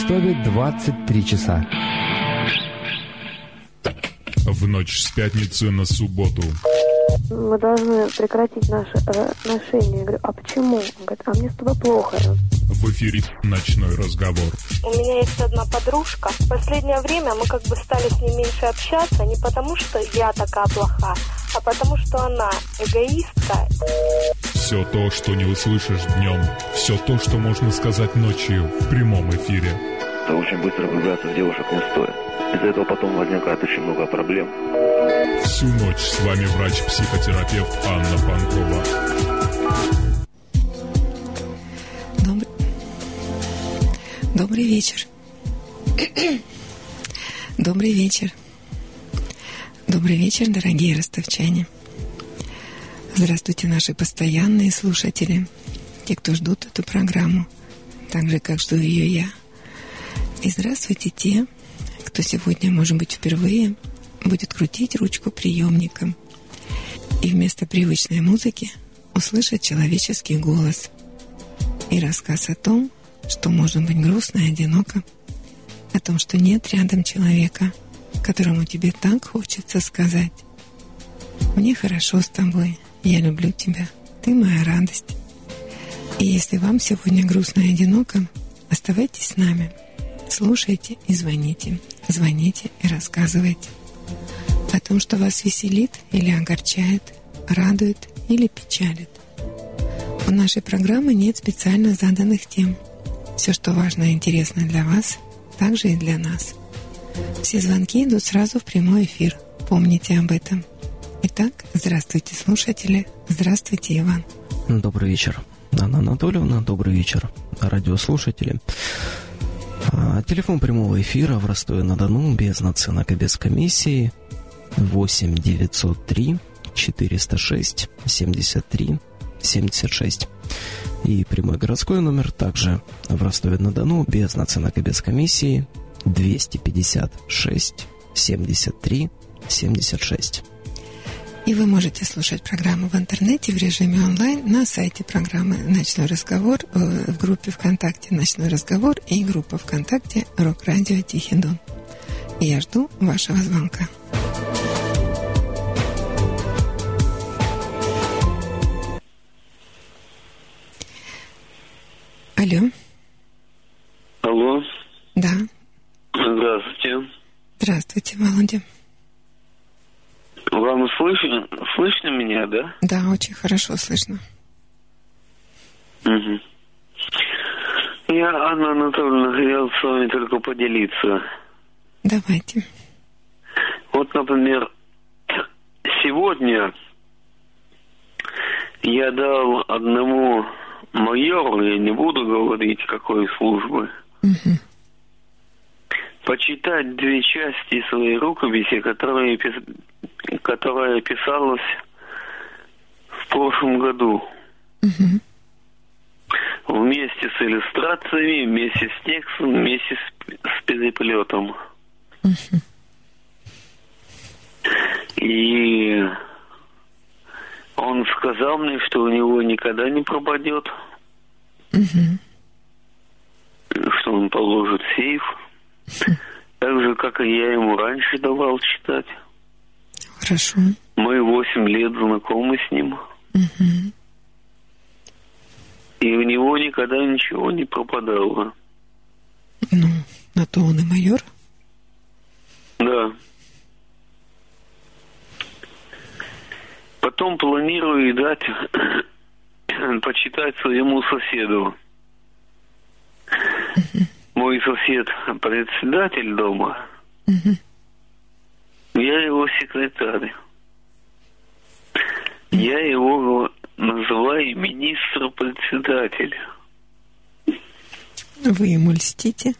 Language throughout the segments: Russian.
Ростове 23 часа. В ночь с пятницы на субботу. Мы должны прекратить наши э, отношения. Я говорю, а почему? Он говорит, а мне с тобой плохо. В эфире «Ночной разговор». У меня есть одна подружка. В последнее время мы как бы стали с ней меньше общаться, не потому что я такая плохая, а потому что она эгоистка. Все то, что не услышишь днем, все то, что можно сказать ночью в прямом эфире. Очень быстро влюбляться в девушек не стоит. Из-за этого потом возникает очень много проблем. Всю ночь с вами врач-психотерапевт Анна Панкова. Добрый, Добрый вечер. Добрый вечер. Добрый вечер, дорогие ростовчане. Здравствуйте, наши постоянные слушатели, те, кто ждут эту программу, так же, как жду ее я. И здравствуйте те, кто сегодня, может быть, впервые будет крутить ручку приемником и вместо привычной музыки услышать человеческий голос и рассказ о том, что можно быть грустно и одиноко, о том, что нет рядом человека, которому тебе так хочется сказать «Мне хорошо с тобой, я люблю тебя, ты моя радость». И если вам сегодня грустно и одиноко, оставайтесь с нами, слушайте и звоните, звоните и рассказывайте о том, что вас веселит или огорчает, радует или печалит. У нашей программы нет специально заданных тем. Все, что важно и интересно для вас, также и для нас. Все звонки идут сразу в прямой эфир. Помните об этом. Итак, здравствуйте, слушатели. Здравствуйте, Иван. Добрый вечер, Анна Анатольевна. Добрый вечер, радиослушатели. А, телефон прямого эфира в Ростове-на-Дону без наценок и без комиссии 8 903 406 73 76. И прямой городской номер также в Ростове-на-Дону без наценок и без комиссии 256 73 76. И вы можете слушать программу в интернете в режиме онлайн на сайте программы «Ночной разговор» э, в группе ВКонтакте «Ночной разговор» и группа ВКонтакте «Рок-радио Тихий Дон». И я жду вашего звонка. Алло. Алло. Да. Здравствуйте. Здравствуйте, Володя. Вам слышно, слышно меня, да? Да, очень хорошо слышно. Угу. Я, Анна Анатольевна, хотел с вами только поделиться. Давайте. Вот, например, сегодня я дал одному майору, я не буду говорить, какой службы, Угу. Почитать две части своей рукописи, которые, которая писалась в прошлом году. Угу. Вместе с иллюстрациями, вместе с текстом, вместе с, с переплетом. Угу. И он сказал мне, что у него никогда не пропадет, Угу. что он положит сейф. Так же, как и я ему раньше давал читать. Хорошо. Мы восемь лет знакомы с ним. Угу. И у него никогда ничего не пропадало. Ну, на то он и майор. Да. Потом планирую дать почитать своему соседу. Мой сосед председатель дома. Угу. Я его секретарь. Я его называю министр-председатель. Вы ему льстите?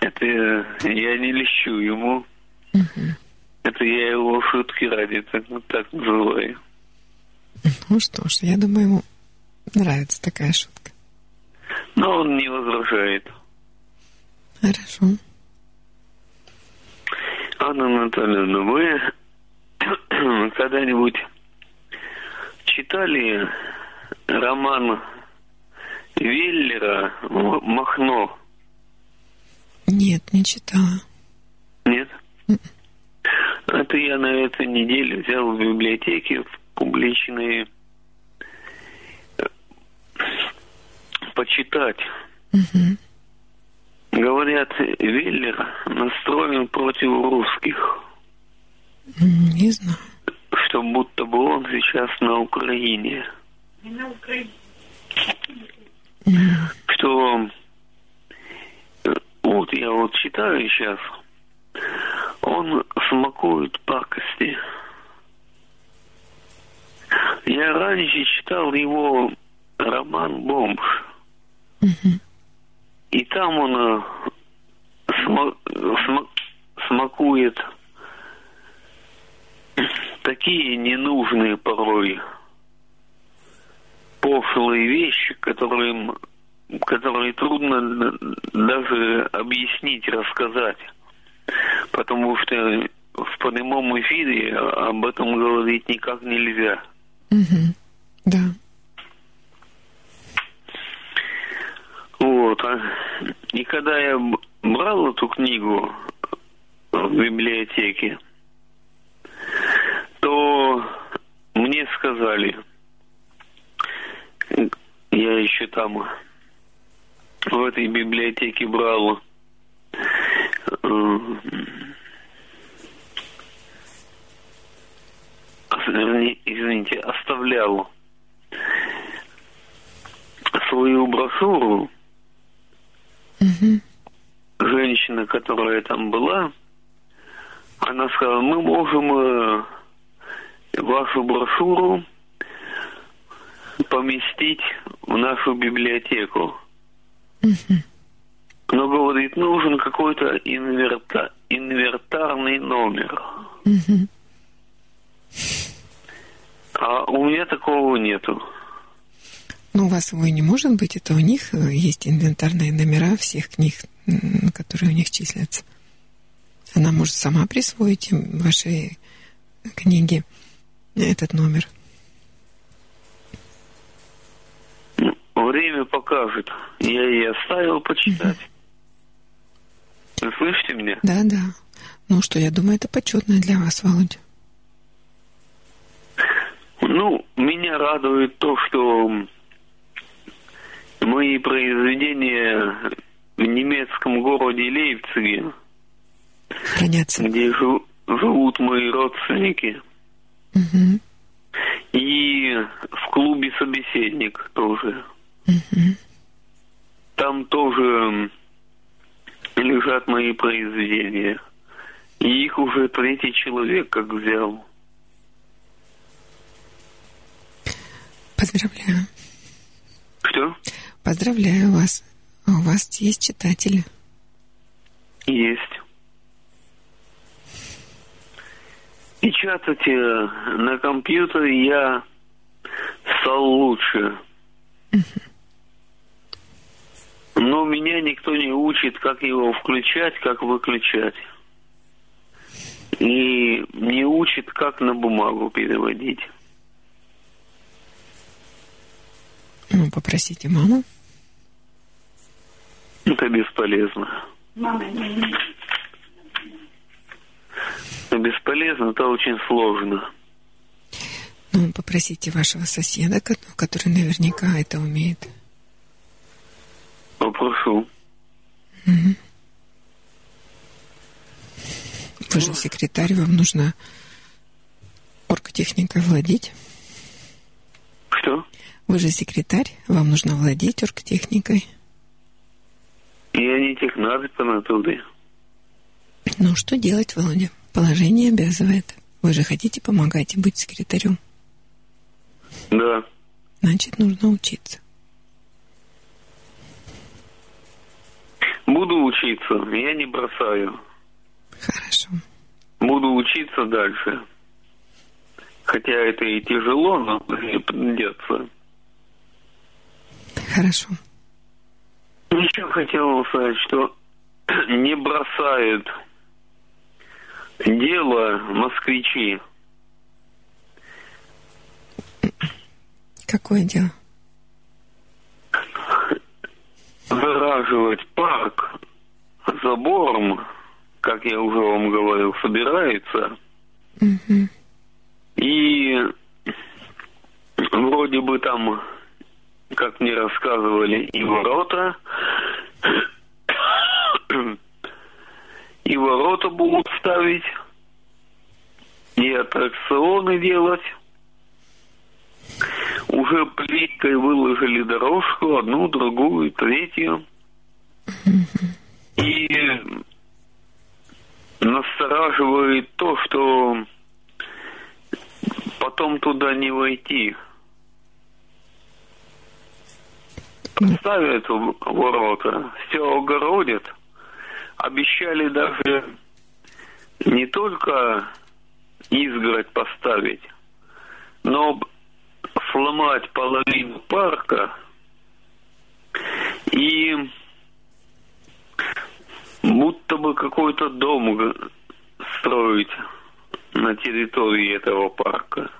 Это я не лещу ему. Это я его шутки ради так, так называю. Ну что ж, я думаю, ему нравится такая шутка. Но он не возражает. Хорошо. Анна Анатольевна, вы когда-нибудь читали роман Виллера «М- «Махно»? Нет, не читала. Нет? Это я на этой неделе взял в библиотеке в публичные э, почитать. Говорят, Веллер настроен против русских, Не знаю. что будто бы он сейчас на Украине. Что э, вот я вот читаю сейчас, он смакует пакости. Я раньше читал его роман «Бомж». Мгм. И там он э, сма- сма- смакует такие ненужные порой пошлые вещи, которым, которые трудно даже объяснить, рассказать. Потому что в прямом эфире об этом говорить никак нельзя. Мгм. Да. Вот. а. И когда я брал эту книгу в библиотеке, то мне сказали, я еще там в этой библиотеке брал э, извините, оставлял свою брошюру Мгм. женщина, которая там была, она сказала, мы можем э, вашу брошюру поместить в нашу библиотеку. Мгм. Но, говорит, нужен какой-то инверта- инвертарный номер. Мгм. А у меня такого нету. Ну, у вас его не может быть, это у них э, есть инвентарные номера всех книг, которые у них числятся. Она может сама присвоить им вашей книге этот номер. Ну, Время покажет. Я ей оставил почитать. Вы слышите меня? Да, да. Ну что, я думаю, это почетно для вас, Володя. Ну, меня радует то, что мои произведения в немецком городе Лейпциге, Хранятся. где жу- живут мои родственники, Мгм. и в клубе «Собеседник» тоже. Мгм. Там тоже лежат мои произведения. И их уже третий человек как взял. Поздравляю. Что? Поздравляю вас. А У вас есть читатели. Есть. Печатать э, на компьютере я стал лучше. Но меня никто не учит, как его включать, как выключать. И не учит, как на бумагу переводить. Ну, попросите маму. Это бесполезно. Это бесполезно, это очень сложно. Ну, попросите вашего соседа, ко- который наверняка это умеет. Попрошу. Вы же секретарь, вам нужно оргтехникой владеть. Что? Вы же секретарь, вам нужно владеть оргтехникой. Я не технарь по натуре. Ну, что делать, Володя? Положение обязывает. Вы же хотите помогать и быть секретарем. Да. Значит, нужно учиться. Буду учиться, я не бросаю. Хорошо. Буду учиться дальше. Хотя это и тяжело, но придется. Хорошо. Еще хотел сказать, что не бросают дело москвичи. Какое дело? Зараживать парк забором, как я уже вам говорил, собирается. Мгм. И вроде бы там, как мне рассказывали, и ворота, и ворота будут ставить, и аттракционы делать. Уже плиткой выложили дорожку, одну, другую, третью. И настораживает то, что потом туда не войти. Ставят ворота, все огородят. Обещали даже не только изгородь поставить, но сломать половину парка и будто бы какой-то дом строить на территории этого парка.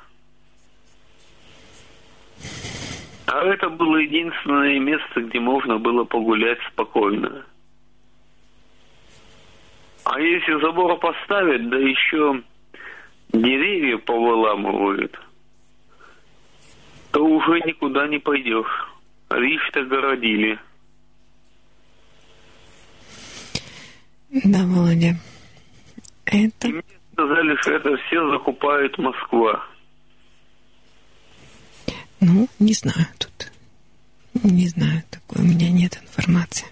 А это было единственное место, где можно было погулять спокойно. А если забор поставить, да еще деревья повыламывают, то уже никуда не пойдешь. Лишь-то городили. Да, Володя. Это И мне сказали, что это все закупает Москва. Ну, не знаю тут. Не знаю, такой у меня нет информации.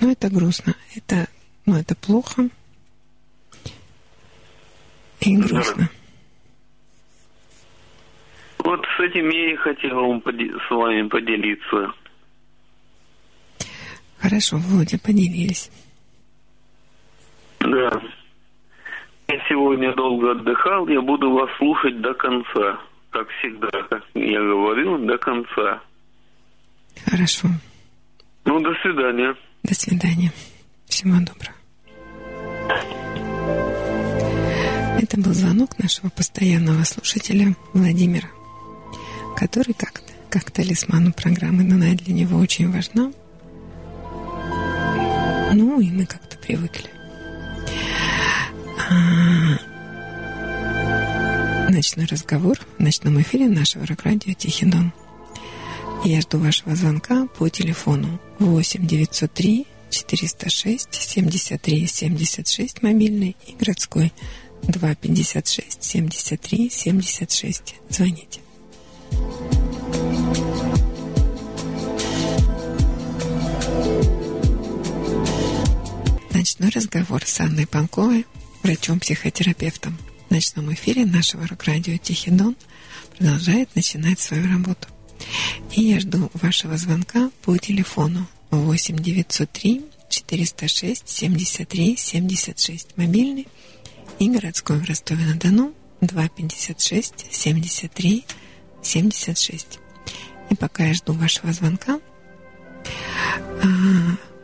Но это грустно. Это, ну, это плохо. И грустно. Вот с этим я и хотел вам поди- с вами поделиться. Хорошо, Володя, поделились. Да. Я сегодня долго отдыхал, я буду вас слушать до конца. Как всегда, как я говорил, до конца. Хорошо. Ну, до свидания. До свидания. Всего доброго. Это был звонок нашего постоянного слушателя Владимира, который как, как талисману программы, но она для него очень важна. Ну, и мы как-то привыкли. А, Ночной разговор в ночном эфире нашего рок-радио «Тихий дон». Я жду вашего звонка по телефону 8 903 406 73 76 мобильный и городской 2 56 73 76. Звоните. Ночной разговор с Анной Панковой, врачом-психотерапевтом. В ночном эфире нашего рок-радио «Тихий дон» продолжает начинать свою работу. И я жду вашего звонка по телефону 8 903 406 73 76 мобильный и городской в Ростове-на-Дону 256 73 76. И пока я жду вашего звонка, а,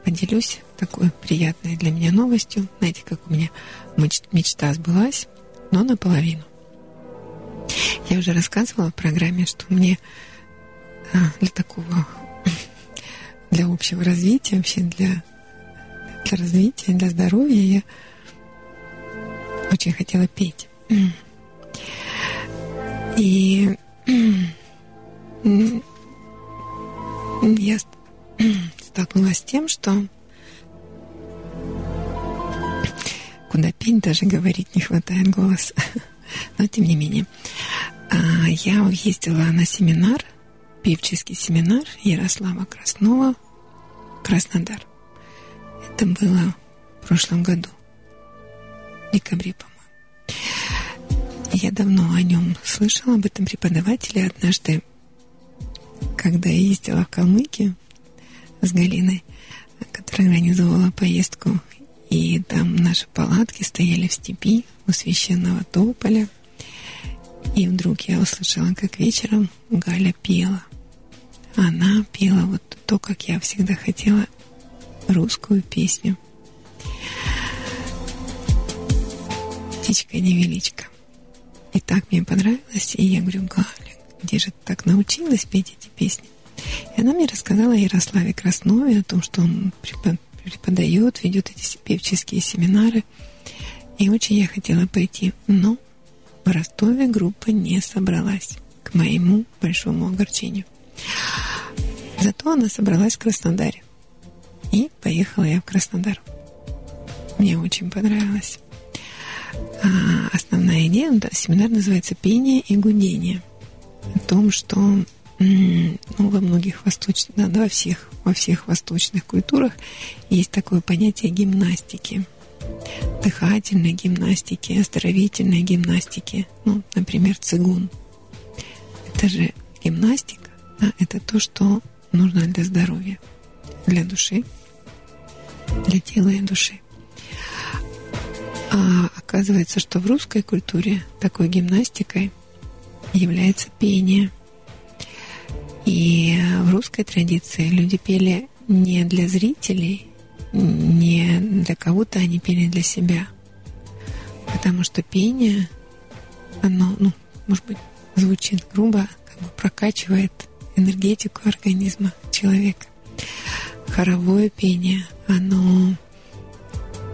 поделюсь такой приятной для меня новостью. Знаете, как у меня меч- мечта сбылась, но наполовину. Я уже рассказывала в программе, что мне а, для такого, для общего развития, вообще для, для развития, для здоровья я очень хотела петь. И я ст- столкнулась с тем, что куда петь, даже говорить не хватает голоса. Но тем не менее. А, Я ездила на семинар, певческий семинар Ярослава Краснова, Краснодар. Это было в прошлом году, в декабре, по-моему. Я давно о нем слышала, об этом преподавателе. Однажды, когда я ездила в Калмыкию с Галиной, которая организовала поездку, и там наши палатки стояли в степи у священного тополя. И вдруг я услышала, как вечером Галя пела. Она пела вот то, как я всегда хотела, русскую песню. Птичка-невеличка. И так мне понравилось, и я говорю, Галя, где же ты так научилась петь эти песни? И она мне рассказала о Ярославе Краснове, о том, что он препод- преподает, ведет эти певческие семинары. И очень я хотела пойти, но в Ростове группа не собралась, к моему большому огорчению. Зато она собралась в Краснодаре. И поехала я в Краснодар. Мне очень понравилось. А основная идея, ну, да, семинар называется «Пение и гудение». О том, что ну, во многих восточных, да, во всех, во всех восточных культурах есть такое понятие гимнастики. Дыхательной гимнастики, оздоровительной гимнастики. Ну, например, цигун. Это же гимнастика, да, это то, что нужно для здоровья, для души, для тела и души. А оказывается, что в русской культуре такой гимнастикой является пение. И в русской традиции люди пели не для зрителей, не для кого-то, они пели для себя. Потому что пение, оно, ну, может быть, звучит грубо, как бы прокачивает энергетику организма человека. Хоровое пение, оно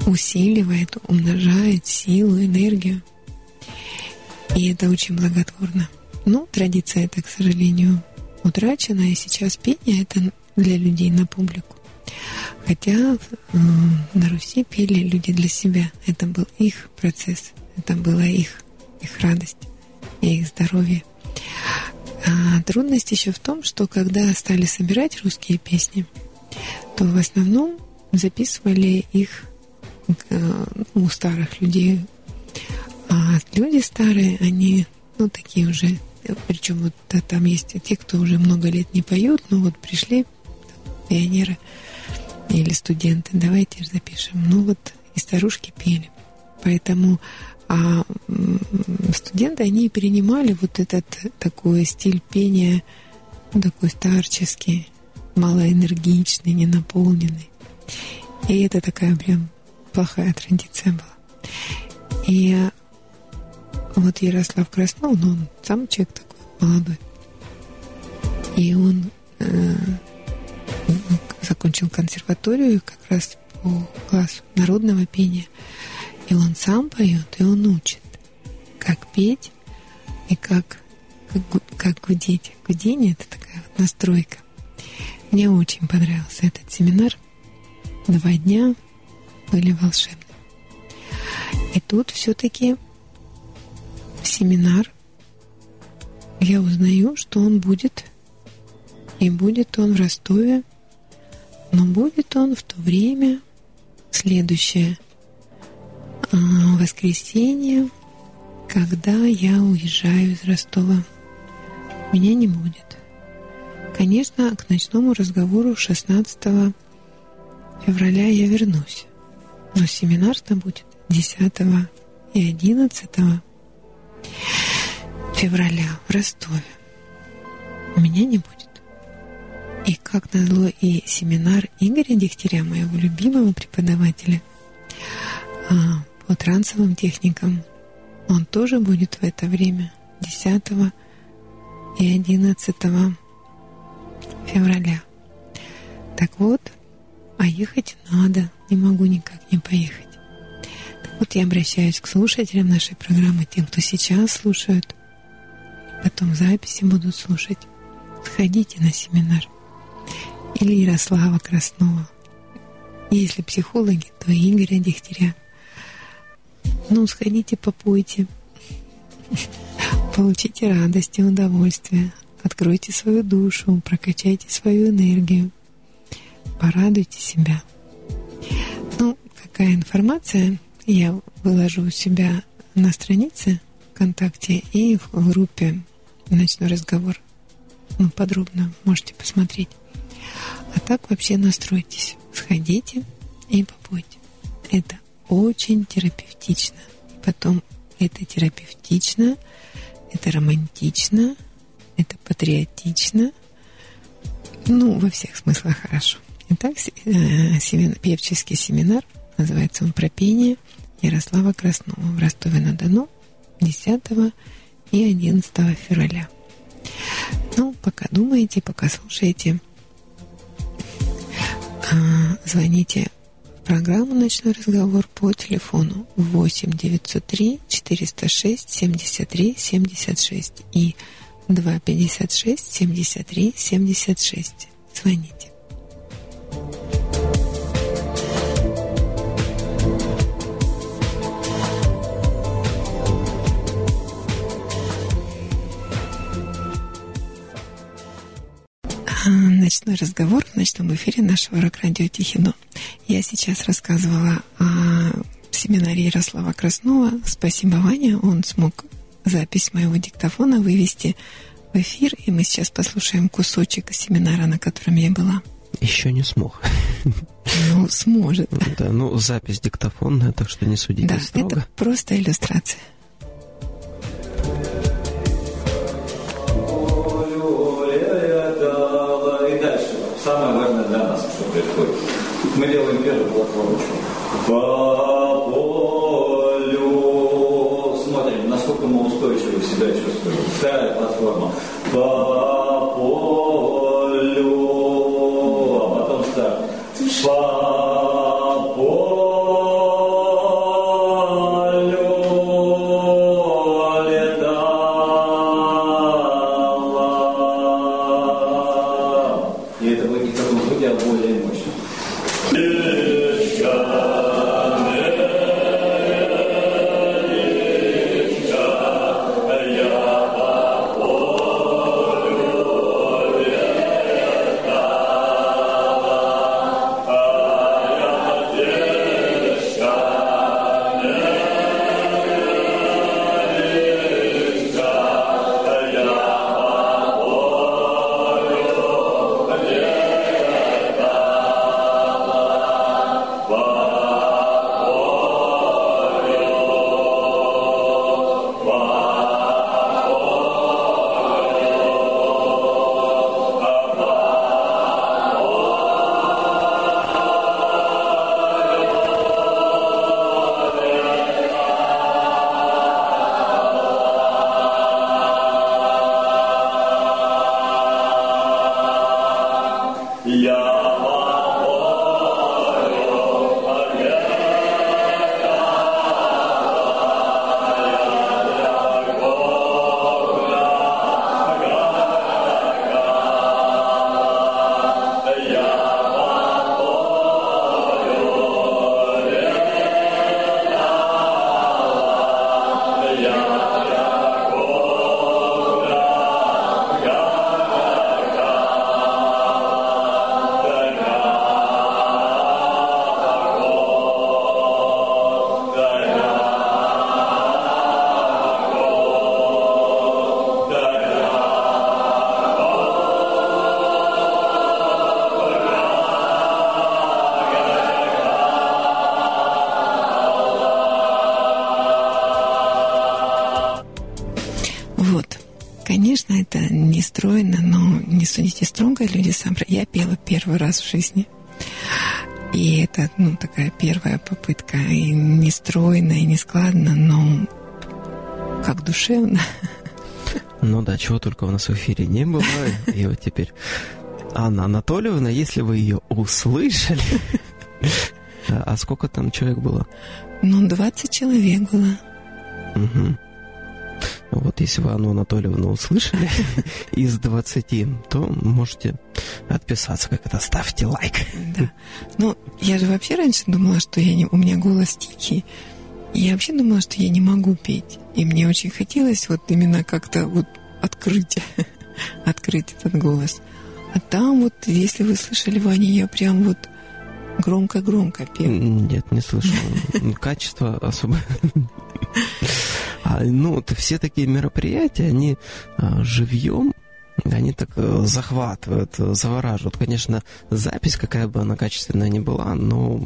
усиливает, умножает силу, энергию. И это очень благотворно. Но традиция эта, к сожалению, утрачена, и сейчас пение это для людей на публику. Хотя э, на Руси пели люди для себя. Это был их процесс, это была их, их радость и их здоровье. А трудность еще в том, что когда стали собирать русские песни, то в основном записывали их Э, у старых людей. А люди старые, они, ну, такие уже, причем вот там есть те, кто уже много лет не поют, но вот пришли пионеры или студенты, давайте запишем. Ну вот и старушки пели. Поэтому а студенты, они перенимали вот этот такой стиль пения, такой старческий, малоэнергичный, ненаполненный. И это такая прям плохая традиция была. И вот Ярослав Краснов, ну, он сам человек такой молодой. И он э, закончил консерваторию как раз по классу народного пения. И он сам поет, и он учит, как петь и как, как гудеть. Гудение — это такая вот настройка. Мне очень понравился этот семинар. Два дня были волшебны. И тут все-таки семинар я узнаю, что он будет, и будет он в Ростове, но будет он в то время следующее а, воскресенье, когда я уезжаю из Ростова. Меня не будет. Конечно, к ночному разговору 16 февраля я вернусь. Но семинар-то будет 10 и 11 февраля в Ростове. Меня не будет. И как назло и семинар Игоря Дегтяря, моего любимого преподавателя а, по трансовым техникам, он тоже будет в это время, 10 и 11 февраля. Так вот, а ехать надо, не могу никак не поехать. Вот я обращаюсь к слушателям нашей программы, тем, кто сейчас слушают, потом записи будут слушать. Сходите на семинар. Или Ярослава Краснова. Если психологи, то Игоря Дегтяря. Ну, сходите, попойте. Получите радость и удовольствие. Откройте свою душу, прокачайте свою энергию порадуйте себя. Ну, какая информация я выложу у себя на странице ВКонтакте и в группе «Ночной разговор». Ну, подробно можете посмотреть. А так вообще настройтесь, сходите и попойте. Это очень терапевтично. Потом это терапевтично, это романтично, это патриотично. Ну, во всех смыслах хорошо. Итак, э, семинар, певческий семинар, называется он «Про пение» Ярослава Краснова в Ростове-на-Дону 10 и 11 февраля. Ну, пока думаете, пока слушаете, а, звоните программу «Ночной разговор» по телефону 8 903 406 73 76 и 256 73 76. Звоните. Ночной разговор в ночном эфире нашего рок-радио Тихино. Я сейчас рассказывала о семинаре Ярослава Краснова. Спасибо, Ваня. Он смог запись моего диктофона вывести в эфир, и мы сейчас послушаем кусочек семинара, на котором я была. Еще не смог. Ну, сможет. Да, ну, запись диктофонная, так что не судите да, строго. это просто иллюстрация. Мы делаем первую платформочку. По полю. Смотрим, насколько мы устойчиво себя чувствуем. Вторая платформа. По раз в жизни. И это, ну, такая первая попытка. И не стройно, и не складно, но как душевно. Ну да, чего только у нас в эфире не было. И вот теперь Анна Анатольевна, если вы ее услышали, а сколько там человек было? Ну, 20 человек было. Угу. Вот если вы Анну Анатольевну услышали из 20, то можете отписаться, как это, ставьте лайк. Да. Ну, я же вообще раньше думала, что я не, у меня голос тихий. Я вообще думала, что я не могу петь. И мне очень хотелось вот именно как-то вот открыть, открыть этот голос. А там вот, если вы слышали, Ваня, я прям вот громко-громко пел. Нет, не слышал. Качество особо... А, ну, вот все такие мероприятия, они а, живьем, они так э, захватывают, э, завораживают. Конечно, запись, какая бы она качественная ни была, но...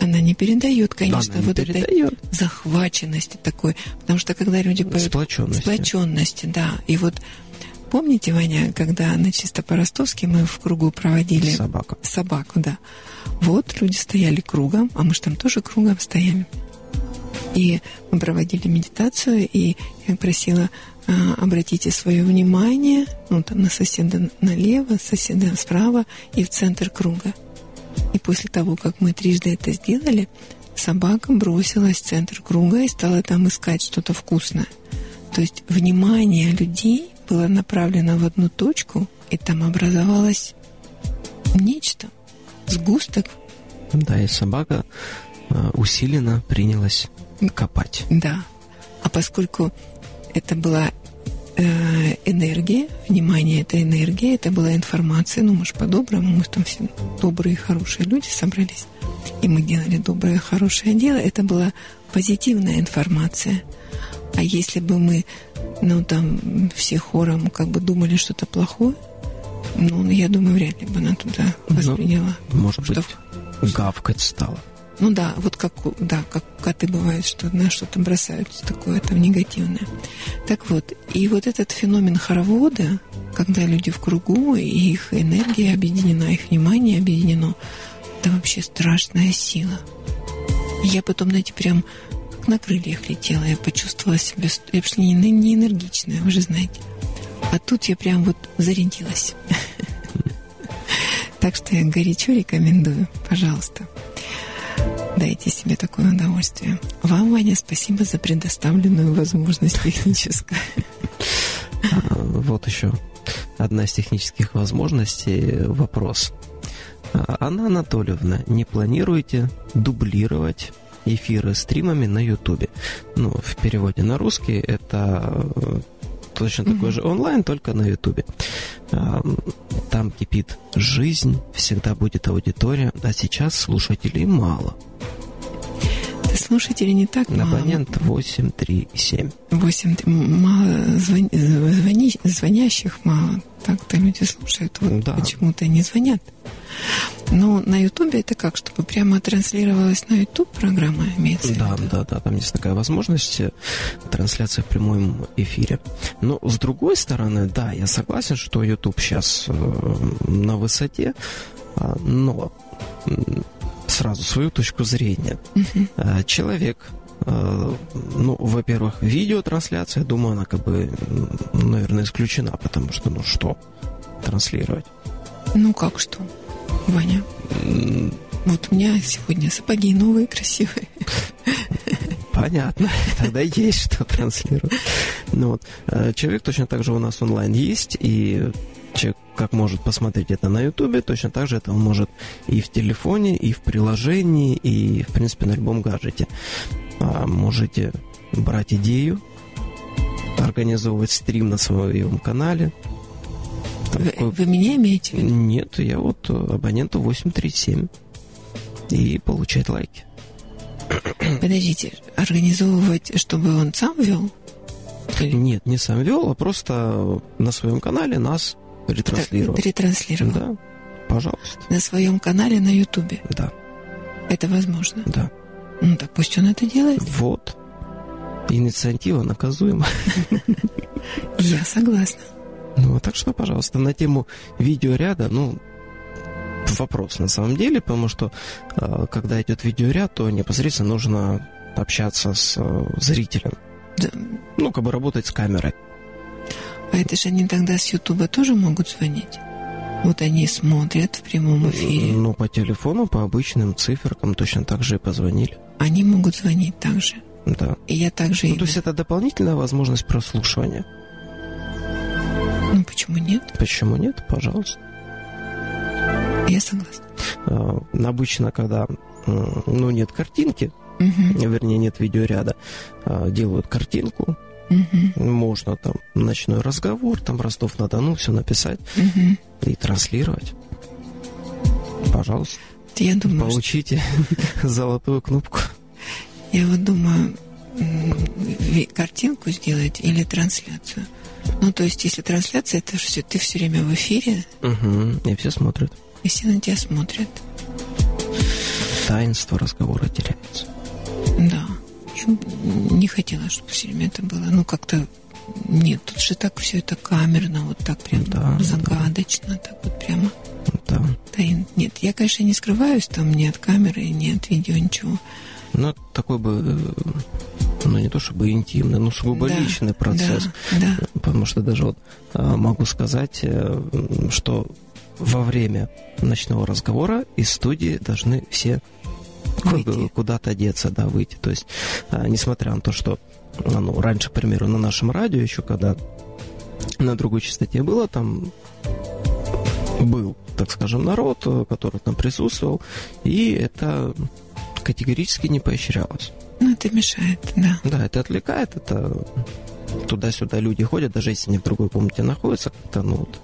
Она не передает, конечно, Она не вот передает. этой захваченности такой. Потому что когда люди поют... Сплоченности. Сплоченности, да. И вот помните, Ваня, когда на чисто по-ростовски мы в кругу проводили... Собака. Собаку, да. Вот люди стояли кругом, а мы же там тоже кругом стояли. И мы проводили медитацию, и я просила обратите свое внимание ну, там, на соседа налево, соседа справа и в центр круга. И после того, как мы трижды это сделали, собака бросилась в центр круга и стала там искать что-то вкусное. То есть внимание людей было направлено в одну точку, и там образовалось нечто, сгусток. Да, и собака э, усиленно принялась копать. Да. А поскольку это была э, энергия, внимание это энергия, это была информация, ну мы же по-доброму, мы там все добрые хорошие люди собрались, и мы делали доброе хорошее дело, это была позитивная информация. А если бы мы, ну там, все хором как бы думали что-то плохое, ну, я думаю, вряд ли бы она туда Ну, восприняла. Может что быть, гавкать стала. Ну да, вот как, да, как коты бывают, что на что-то бросаются такое там негативное. Так вот, и вот этот феномен хоровода, когда люди в кругу, и их энергия объединена, их внимание объединено, это вообще страшная сила. Я потом, знаете, прям как на крыльях летела, я почувствовала себя, я пошла не, не энергичная, вы же знаете. А тут я прям вот зарядилась. Так что я горячо рекомендую, пожалуйста. Дайте себе такое удовольствие. Вам, Ваня, спасибо за предоставленную возможность техническую. А, Вот еще одна из технических возможностей. Вопрос. А, Анна Анатольевна, не планируете дублировать эфиры стримами на Ютубе? Ну, в переводе на русский это точно такой же онлайн, только на Ютубе. Там кипит жизнь, всегда будет аудитория, а сейчас слушателей мало. Слушателей не так мало. Абонент 837. Восемь, м- мало звон- звони- звонящих мало. Так-то люди слушают, вот Да. почему-то не звонят. Но на Ютубе это как, чтобы прямо транслировалась на Ютуб программа имеется в Да, виду? да, да, там есть такая возможность э, трансляции в прямом эфире. Но с другой стороны, да, я согласен, что YouTube сейчас на высоте, а, но сразу свою точку зрения. А, Человек, э, ну, во-первых, видеотрансляция, думаю, она как бы, наверное, исключена, потому что, ну что, транслировать. Ну как что, Ваня? Вот у меня сегодня сапоги новые, красивые. Понятно, тогда есть что транслировать. Ну, вот. э, Человек точно так же у нас онлайн есть, и человек как может посмотреть это на Ютубе, точно так же это он может и в телефоне, и в приложении, и, в принципе, на любом гаджете. А можете брать идею, организовывать стрим на своем канале. Там Вы, такой- вы меня имеете в виду? Нет, я вот э, абоненту 837. И получать лайки. Подождите, организовывать, чтобы он сам вел? Нет, не сам вел, а просто на своем канале нас ретранслировал. ретранслировал? Да, пожалуйста. На своем канале на Ютубе. Да, Это возможно. да. Ну так пусть он это делает. Вот. Инициатива наказуема. Я согласна. Ну, так что, пожалуйста, на тему видеоряда, ну, вопрос на самом деле, потому что э, когда идет видеоряд, то непосредственно нужно общаться с э, зрителем. Да. Ну, как бы работать с камерой. А это же они тогда с Ютуба тоже могут звонить? Вот они смотрят в прямом эфире. Ну, по телефону, по обычным циферкам точно так же и позвонили. Они могут звонить также. Да. И я также... Ну, им- то есть это дополнительная возможность прослушивания. Ну почему нет? Почему нет? Пожалуйста. Я согласна. Э, Обычно, когда ну, нет картинки, Мгм, вернее, нет видеоряда, э, делают картинку, мгм, можно там ночной разговор, там Ростов-на-Дону, все написать мгм. и транслировать. Пожалуйста, Я думаю, что- получите золотую кнопку. я вот думаю, картинку сделать или трансляцию. Ну, то есть, если трансляция, это все, ты все время в эфире, Угу. И все смотрят. и все на тебя смотрят. Таинство разговора теряется. Да. Б не хотела, чтобы все время это было. Ну, как-то нет, тут же так все это камерно, вот так прям Да, загадочно, так вот прямо. Да. таин- Нет, я, конечно, не скрываюсь там ни от камеры, ни от видео, ничего. Ну, такой бы, э, ну, не то чтобы интимный, но сугубо Да, личный процесс. Да, да. Потому что даже вот а, могу сказать, э, что во время ночного разговора из студии должны все Выйти. куда-то деться, да, выйти. То есть, а, несмотря на то, что ну, раньше, к примеру, на нашем радио еще, когда на другой частоте было, там был, так скажем, народ, э, который там присутствовал, и это категорически не поощрялось. Ну, это мешает, да. Да, это отвлекает, это туда-сюда люди ходят, даже если они в другой комнате находятся, как-то, ну, вот,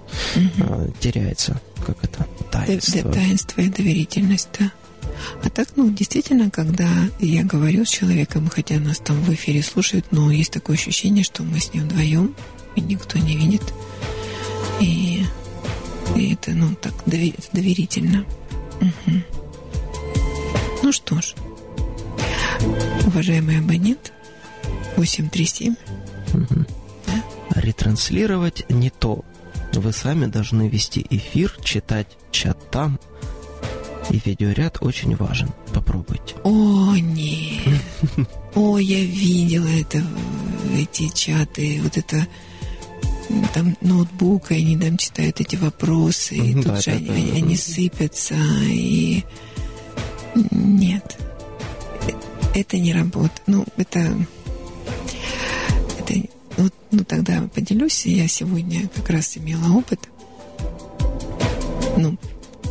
а, теряется, как это, Та- таинство. да, таинство и доверительность, да. А так, ну, действительно, когда я говорю с человеком, хотя нас там в эфире слушают, но есть такое ощущение, что мы с ним вдвоем, и никто не видит. И, и это, ну, так это доверительно. Мгм. Ну что ж, уважаемый абонент, 837, Ретранслировать не то. Вы сами должны вести эфир, читать чат там. И видеоряд очень важен. Попробуйте. О, нет. О, я видела это, эти чаты, вот это там ноутбук, и они там читают эти вопросы, и Мгм, тут да, же они, сыпятся, и нет, это не работает. Ну, это, это ну, ну, тогда поделюсь, я сегодня как раз имела опыт, ну,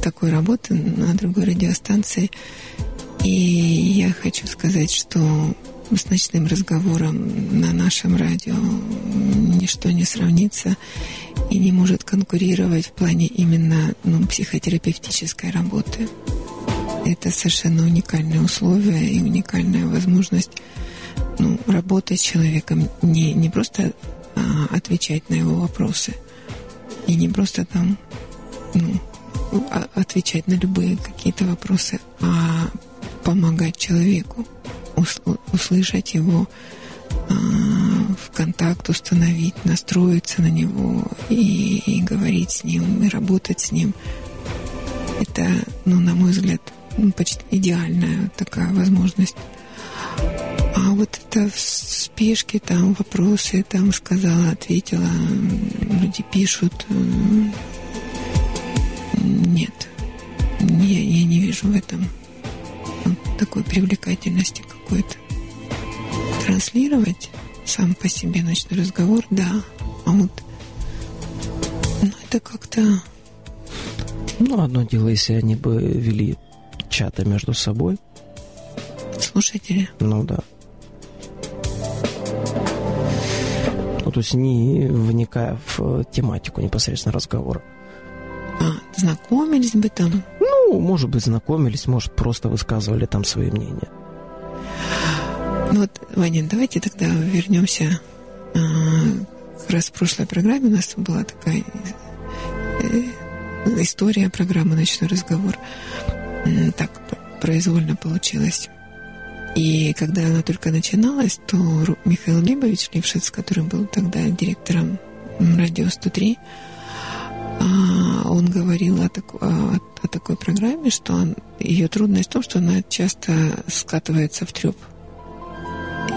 такой работы на другой радиостанции. И я хочу сказать, что с ночным разговором на нашем радио ничто не сравнится и не может конкурировать в плане именно ну, психотерапевтической работы. Это совершенно уникальные условия и уникальная возможность ну, работать с человеком, не, не просто а, отвечать на его вопросы, и не просто там ну, отвечать на любые какие-то вопросы, а помогать человеку, ус- услышать его, а, в контакт установить, настроиться на него и, и говорить с ним, и работать с ним. Это, ну, на мой взгляд, ну, почти идеальная такая возможность. А вот это в спешке, там вопросы, там сказала, ответила, люди пишут, вижу в этом такой привлекательности какой-то. Транслировать сам по себе ночной разговор, да, а вот ну, это как-то Ну, одно дело, если они бы вели чаты между собой. слушатели. Ну да. Ну, то есть не вникая в тематику непосредственно разговора. А, знакомились бы там. Ну, может быть, знакомились, может, просто высказывали там свои мнения. Ну вот, Ваня, давайте тогда вернемся. а, Как раз в прошлой программе у нас была такая э, история программы «Ночной разговор». Так произвольно получилось. И когда она только начиналась, то Михаил Либович Лившиц, который был тогда директором радио 103, а, он говорил о, тако- о- о такой программе, что он- ее трудность в том, что она часто скатывается в треп.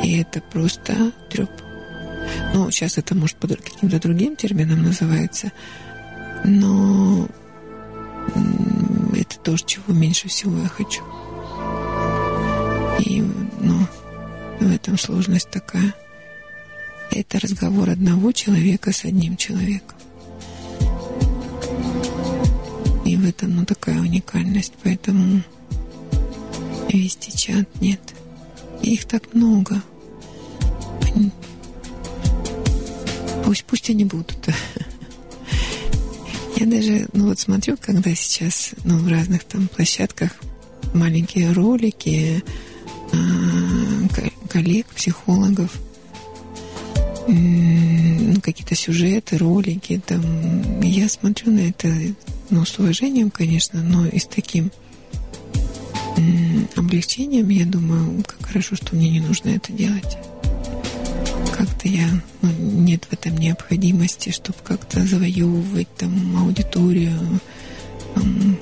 И это просто треп. Ну, сейчас это, может, под каким-то другим термином называется, но это тоже, чего меньше всего я хочу. И, ну, в этом сложность такая. Это разговор одного человека с одним человеком. И в этом, ну, такая уникальность. Поэтому вести чат нет. Их так много. Они- Пусть, пусть они будут. Я даже, ну вот смотрю, когда сейчас, ну, в разных там площадках маленькие ролики а, ко- коллег, психологов, ну, какие-то сюжеты, ролики, там, я смотрю на это, ну, с уважением, конечно, но и с таким облегчением, я думаю, как хорошо, что мне не нужно это делать. Как-то я, ну, нет в этом необходимости, чтобы как-то завоевывать там аудиторию, м,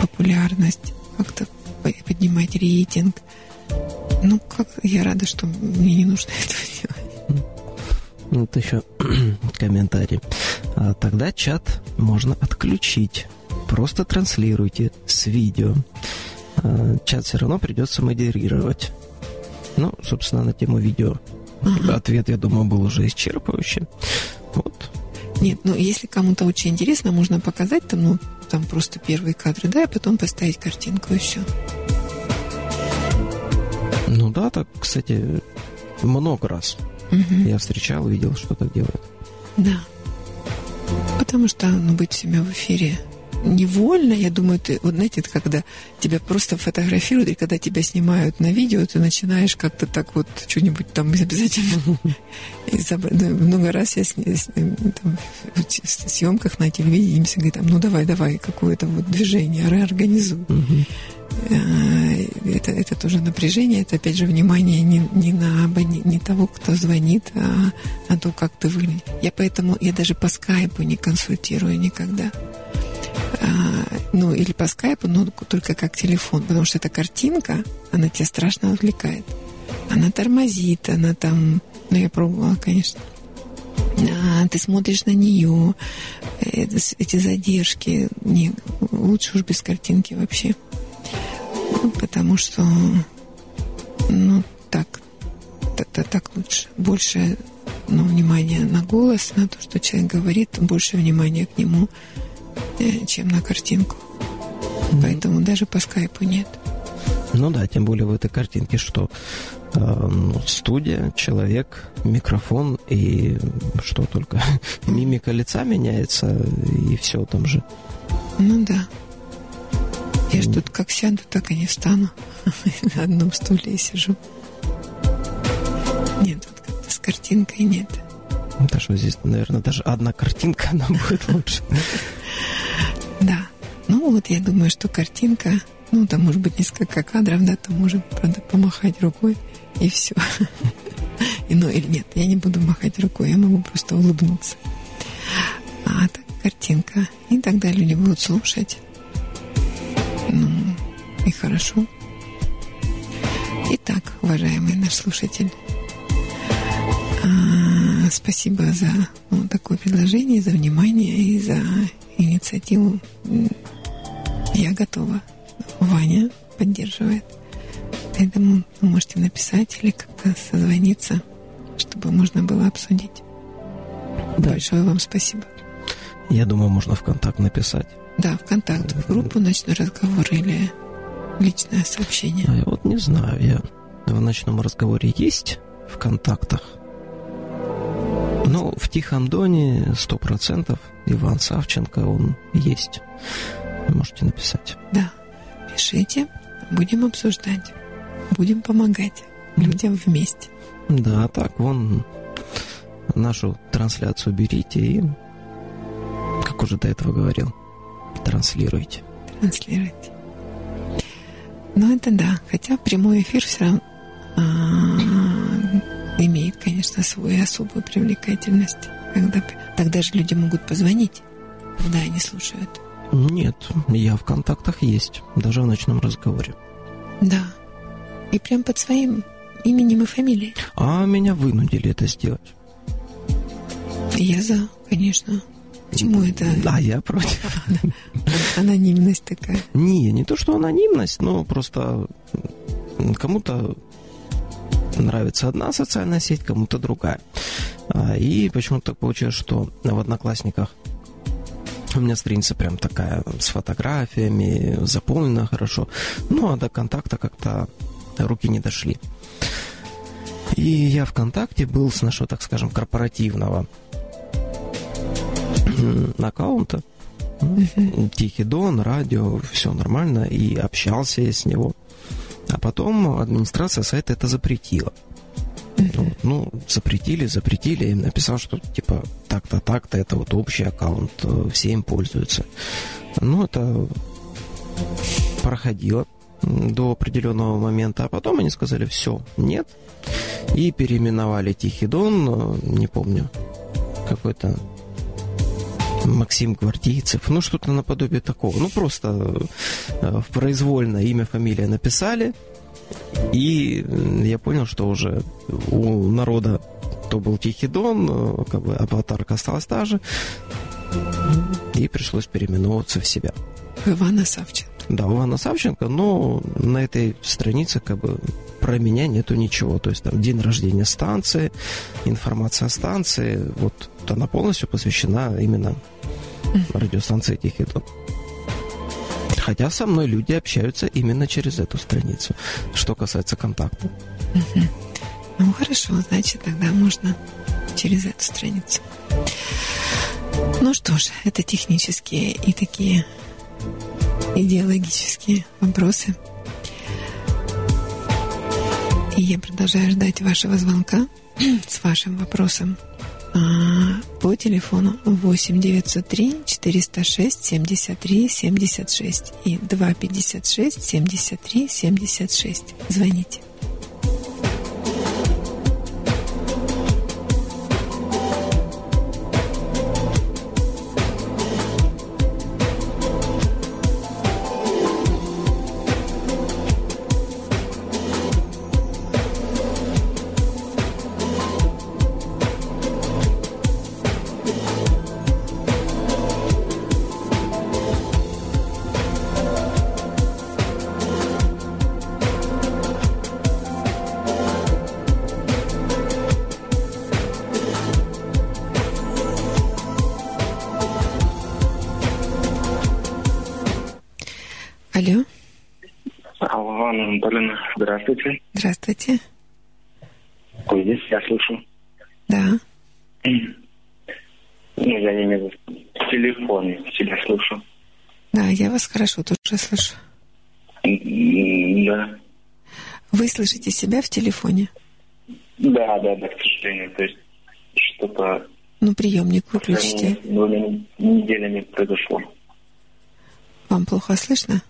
популярность, как-то по- поднимать рейтинг. Ну, как я рада, что мне не нужно этого делать. Ну, Вот еще комментарий. А тогда чат можно отключить. Просто транслируйте с видео. А, чат все равно придется модерировать. Ну, собственно, на тему видео ответ, я думаю, был уже исчерпывающий. Вот. Нет, ну если кому-то очень интересно, можно показать там, ну, там просто первые кадры, да, и потом поставить картинку и все. Ну да, так, кстати, много раз. Угу. Я встречал, видел, что так делают. Да. Потому что, ну, быть всеми в эфире невольно, я думаю, ты, вот знаете, это когда тебя просто фотографируют, и когда тебя снимают на видео, ты начинаешь как-то так вот что-нибудь там обязательно. Ну, много раз я с, в съемках на телевидении им говорю, там, ну давай, давай, какое-то вот движение, реорганизуй. Э, это, это тоже напряжение, это опять же внимание не, не на не, не того, кто звонит, а на то, как ты выглядишь. Я поэтому, я даже по скайпу не консультирую никогда. А, ну, или по скайпу, но только как телефон, потому что эта картинка, она тебя страшно отвлекает. Она тормозит, она там, ну, я пробовала, конечно. А, ты смотришь на нее, эти задержки, не, лучше уж без картинки вообще. Потому что, ну, так, так, так лучше. Больше ну, внимания на голос, на то, что человек говорит, больше внимания к нему – Э, чем на картинку. Mm-hmm. Поэтому даже по скайпу нет. Ну да, тем более в этой картинке, что э, ну, студия, человек, микрофон и что только мимика лица меняется и все там же. Ну да. Я ж тут как сяду, так и не встану. На одном стуле и сижу. Нет, вот как-то с картинкой нет. Да что здесь, наверное, даже одна картинка нам будет лучше. Да. Ну вот я думаю, что картинка, ну там может быть несколько кадров, да, там можем, правда, помахать рукой и все. И, ну или нет, я не буду махать рукой, я могу просто улыбнуться. А так картинка. И тогда люди будут слушать. Ну, и хорошо. Итак, уважаемый наш слушатель, а, спасибо за ну, такое предложение, за внимание и за инициативу. Я готова. Ваня поддерживает. Поэтому вы можете написать или как-то созвониться, чтобы можно было обсудить. Да. Большое вам спасибо. Я думаю, можно ВКонтакт написать. Да, ВКонтакт, в группу «Ночной разговор» или личное сообщение. А я вот не знаю, я в «Ночном разговоре» есть в контактах, ну, в Тихом Доне сто процентов Иван Савченко, он есть. Можете написать. Да, пишите, будем обсуждать, будем помогать людям вместе. Да, так, вон нашу трансляцию берите и, как уже до этого говорил, транслируйте. Транслируйте. Ну, это да. Хотя прямой эфир все равно а, имеет, конечно, свою особую привлекательность. Когда, тогда же люди могут позвонить, когда они слушают. Нет, я в контактах есть, даже в ночном разговоре. Да. И прям под своим именем и фамилией. А меня вынудили это сделать. Я за, конечно. Почему это? Да, я против. Анонимность такая. Не, не то, что анонимность, но просто кому-то нравится одна социальная сеть, кому-то другая. А, и почему-то так получилось, что в Одноклассниках у меня страница прям такая с фотографиями, заполнена хорошо. Ну, а до контакта как-то руки не дошли. И я ВКонтакте был с нашего, так скажем, корпоративного аккаунта. Тихий Дон, радио, все нормально. И общался я с него. А потом администрация сайта это запретила. Ну, ну, запретили, запретили, им написал, что типа так-то, так-то, это вот общий аккаунт, э, все им пользуются. Ну, это проходило до определенного момента, а потом они сказали, все, нет, и переименовали Тихий Дон, э, не помню, какой-то Максим Гвардейцев, ну что-то наподобие такого. Ну просто э, в произвольно имя, фамилия написали, и я понял, что уже у народа то был Тихий Дон, э, как бы аватарка осталась та же, И пришлось переименовываться в себя. Ивана Савченко. Да, у Ивана Савченко, но на этой странице как бы про меня нету ничего. То есть там день рождения станции, информация о станции, вот она полностью посвящена именно радиостанции Тихий Дон. Хотя со мной люди общаются именно через эту страницу, что касается контакта. Ну хорошо, значит, тогда можно через эту страницу. Ну что ж, это технические и такие идеологические вопросы. И я продолжаю ждать вашего звонка с вашим вопросом а, по телефону 8 903 406 73 76 и 256 73 76. Звоните. Хорошо тоже слышу. М, Да. Вы слышите себя в телефоне? Да, да, да, к сожалению. То есть что-то Ну, приемник выключите. двумя неделями произошло. Вам плохо слышно?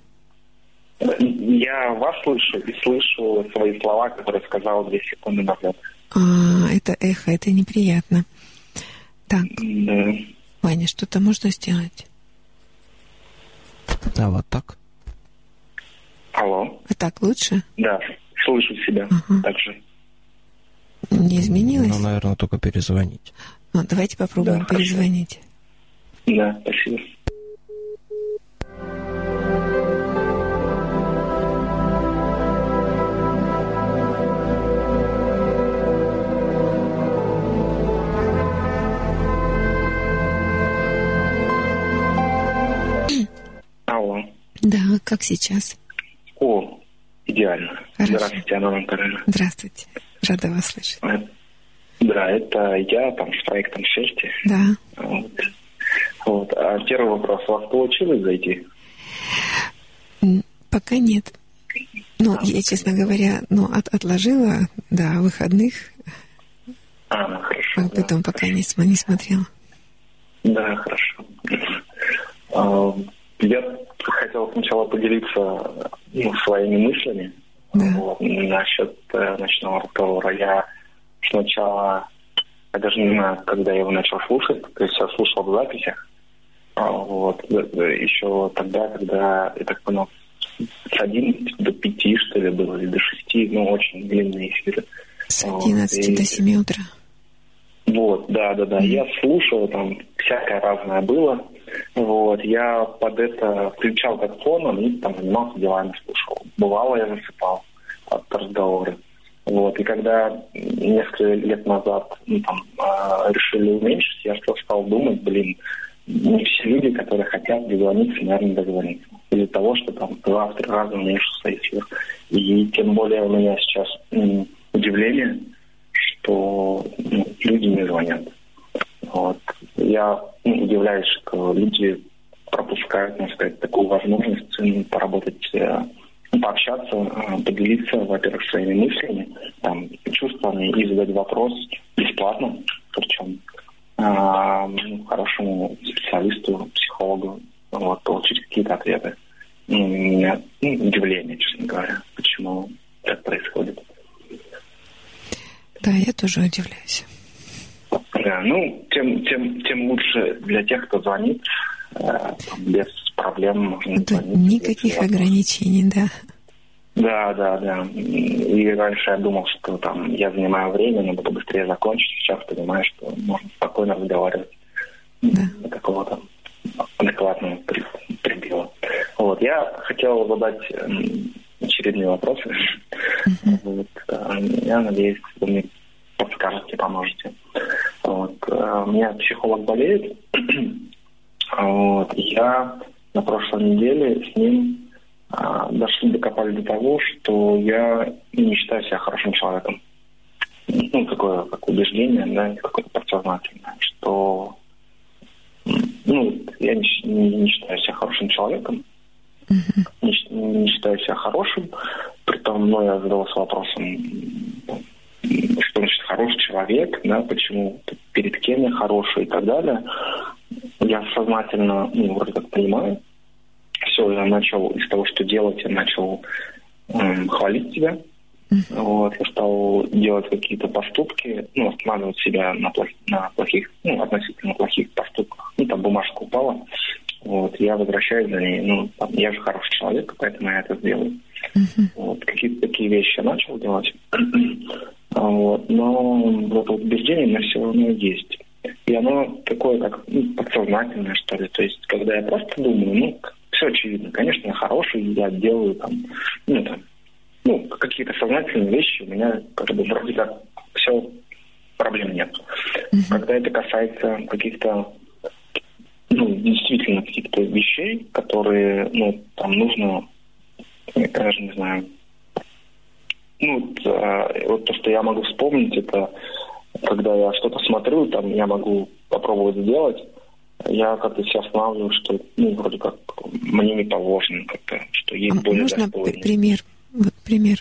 Я вас слышу и слышу свои слова, которые сказал две секунды назад. А, это эхо, это неприятно. Так, Да. Ваня, что-то можно сделать? А вот так? Алло. А так лучше? Да, слышу себя Ага. также. Не изменилось? Ну, наверное, только перезвонить. Ну, давайте попробуем Да, хорошо. перезвонить. Да, спасибо. Да, как сейчас? О, идеально. Хорошо. Здравствуйте, Анна Анатольевна. Здравствуйте. Рада вас слышать. Э, Да, это я там с проектом счастья. Да. Вот. Вот. А первый вопрос. У вас получилось зайти? Пока нет. Ну, я, честно говоря, ну, от, отложила до выходных, А, хорошо. а да. потом пока не, см- не смотрела. Да, хорошо. Я хотел сначала поделиться ну, своими мыслями Да. вот, насчет э, ночного разговора. Я сначала, я даже не знаю, когда я его начал слушать, то есть я слушал в записях, а, вот, э, еще тогда, когда, я так понял, с 11 до 5, что ли, было, или до 6, ну, очень длинные эфиры. С Вот, 11 и- до 7 утра. Вот, да, да, да. Я слушал, там всякое разное было. Вот, я под это включал как фоном и там занимался делами, слушал. Бывало, я засыпал от разговора. Вот, и когда несколько лет назад ну, там, а, решили уменьшить, я что стал думать, блин, не все люди, которые хотят дозвониться, наверное, дозвониться. Из-за того, что там два в три раза уменьшился эфир. И тем более у меня сейчас удивление, что ну, люди не звонят. Вот. Я ну, удивляюсь, что люди пропускают, можно сказать, такую возможность м, поработать, э, ну, пообщаться, э, поделиться, во-первых, своими мыслями, там, чувствами и задать вопрос бесплатно, причем ну, хорошему специалисту, психологу, вот, получить какие-то ответы. Ну, меня ну, удивление, честно говоря, почему так происходит. Да, я тоже удивляюсь. Да, ну, тем, тем, тем лучше для тех, кто звонит, э, без проблем можно Тут звонить. никаких Если ограничений, да. Да, да, да. И раньше я думал, что там я занимаю время, надо побыстрее закончить. Сейчас понимаю, что можно спокойно разговаривать. Да. До какого-то адекватного предела. Вот. Я хотел задать м, очередные вопросы. Вот. э, Я надеюсь, вы мне подскажете, поможете. Вот. э, У меня психолог болеет. Вот. Я на прошлой неделе с ним а, дошли, докопались до того, что я не считаю себя хорошим человеком. Ну, такое как убеждение, да, какое-то подсознательное, что ну, я не, не- не считаю себя хорошим человеком, не, щ- не считаю себя хорошим, притом, ну, я задался вопросом, что значит хороший человек, да, почему, перед кем я хороший и так далее. Я сознательно, ну, вроде как понимаю, все, я начал из того, что делать, я начал м, хвалить себя. Вот, я стал делать какие-то поступки, ну, останавливать себя на, плох- на плохих, ну, относительно плохих поступках. Ну, там бумажка упала, вот, я возвращаюсь за ней, ну, там, я же хороший человек, поэтому я это сделаю. Вот, какие-то такие вещи я начал делать. Вот, но вот убеждение у меня все равно есть. И оно такое, как ну, подсознательное, что ли. То есть, когда я просто думаю, ну, все очевидно. Конечно, я хороший, я делаю там, ну, там, ну, какие-то сознательные вещи у меня как бы вроде как все, проблем нет. Когда это касается каких-то, ну, действительно каких-то вещей, которые, ну, там нужно, я даже не знаю, ну, вот, а, вот то, что я могу вспомнить, это когда я что-то смотрю, там я могу попробовать сделать, я как-то себя останавливаю, что, ну, вроде как мне не положено как-то, что есть А более можно достойные. п- пример? Вот пример.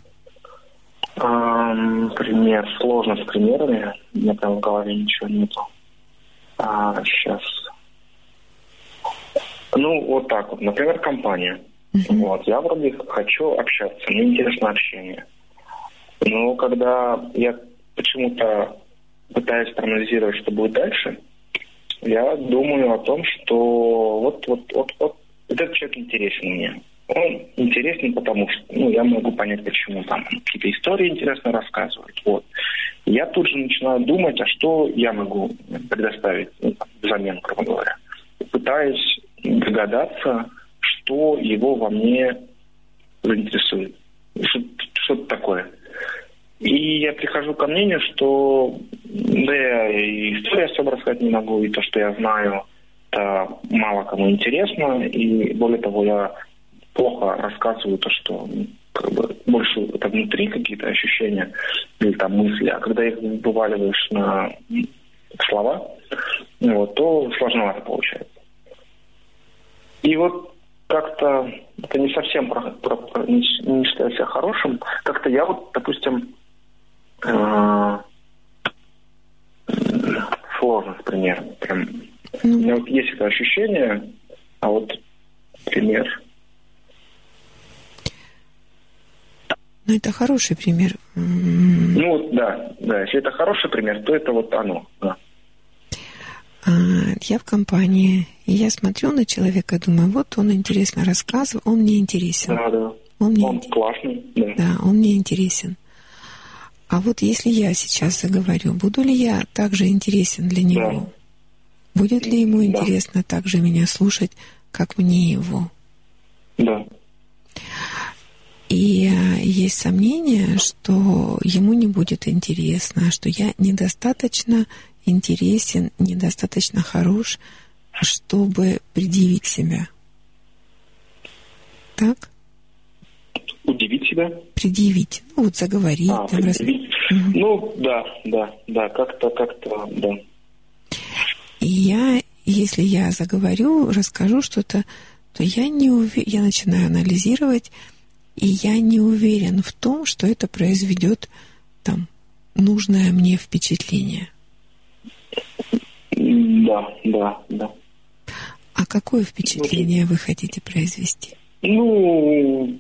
Ам, пример. Сложно с примерами. У меня прям в голове ничего нету. А, сейчас. Ну, вот так вот. Например, компания. Вот. Я вроде хочу общаться, мне интересно общение. Но когда я почему-то пытаюсь проанализировать, что будет дальше, я думаю о том, что вот, вот, вот, вот этот человек интересен мне. Он интересен, потому что ну, я могу понять, почему там какие-то истории интересно рассказывают. Вот. Я тут же начинаю думать, а что я могу предоставить ну, взамен, грубо говоря. Пытаюсь догадаться, что его во мне заинтересует. Что- Что-то такое. И я прихожу ко мнению, что да я и историю особо рассказать не могу, и то, что я знаю, это мало кому интересно, и более того, я плохо рассказываю то, что ну, как бы больше это внутри какие-то ощущения или там мысли, а когда их вываливаешь на слова, ну вот, то сложновато получается. И вот как-то это не совсем про, про- про- не, не считаю себя хорошим. Как-то я вот, допустим, сложно с примером. Прям. У меня вот есть это ощущение, а вот пример. Ну, это хороший пример. М, Ну да, да, если это хороший пример, то это вот оно. Да. а, Я в компании, и я смотрю на человека, думаю, вот он интересно рассказывает, он мне интересен. Да, да. Он мне Он классный, да. Да, он мне интересен. А вот если я сейчас заговорю, буду ли я также интересен для него? Будет ли ему Да. интересно также меня слушать, как мне его? Да. И э, есть сомнение, что ему не будет интересно, что я недостаточно интересен, недостаточно хорош, чтобы предъявить себя. Так? Удивить себя. Предъявить. Ну, вот заговорить. А, там, раз-. Ну, да, да, да, как-то, как-то, да. И я, если я заговорю, расскажу что-то, то я не уве... я начинаю анализировать, и я не уверен в том, что это произведет там нужное мне впечатление. Да, да, да. А какое впечатление вы хотите произвести? Ну,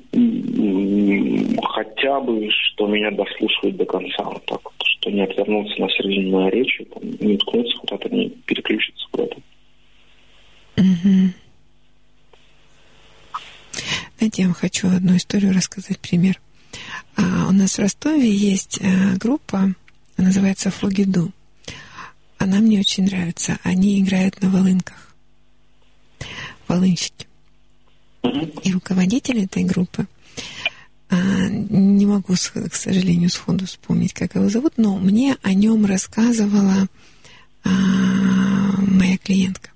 хотя бы, что меня дослушают до конца, вот так вот, что не отвернуться на середине моей речи, там, не уткнуться куда-то, не переключиться куда-то. Мгм. Знаете, я вам хочу одну историю рассказать, пример. А, у нас в Ростове есть э, группа, называется Фогиду. она мне очень нравится. Они играют на волынках. Волынщики. И руководитель этой группы, а, не могу, к сожалению, сходу вспомнить, как его зовут, но мне о нем рассказывала а, моя клиентка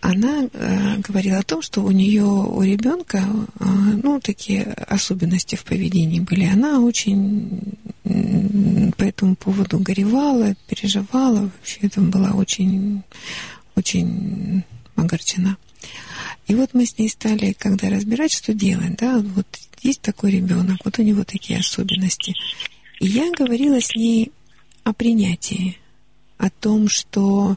она э, говорила о том, что у нее, у ребенка, ну, такие особенности в поведении были. Она очень по этому поводу горевала, переживала, вообще там была очень, очень огорчена. И вот мы с ней стали, когда разбирать, что делать, да, вот есть такой ребенок, вот у него такие особенности. И я говорила с ней о принятии, о том, что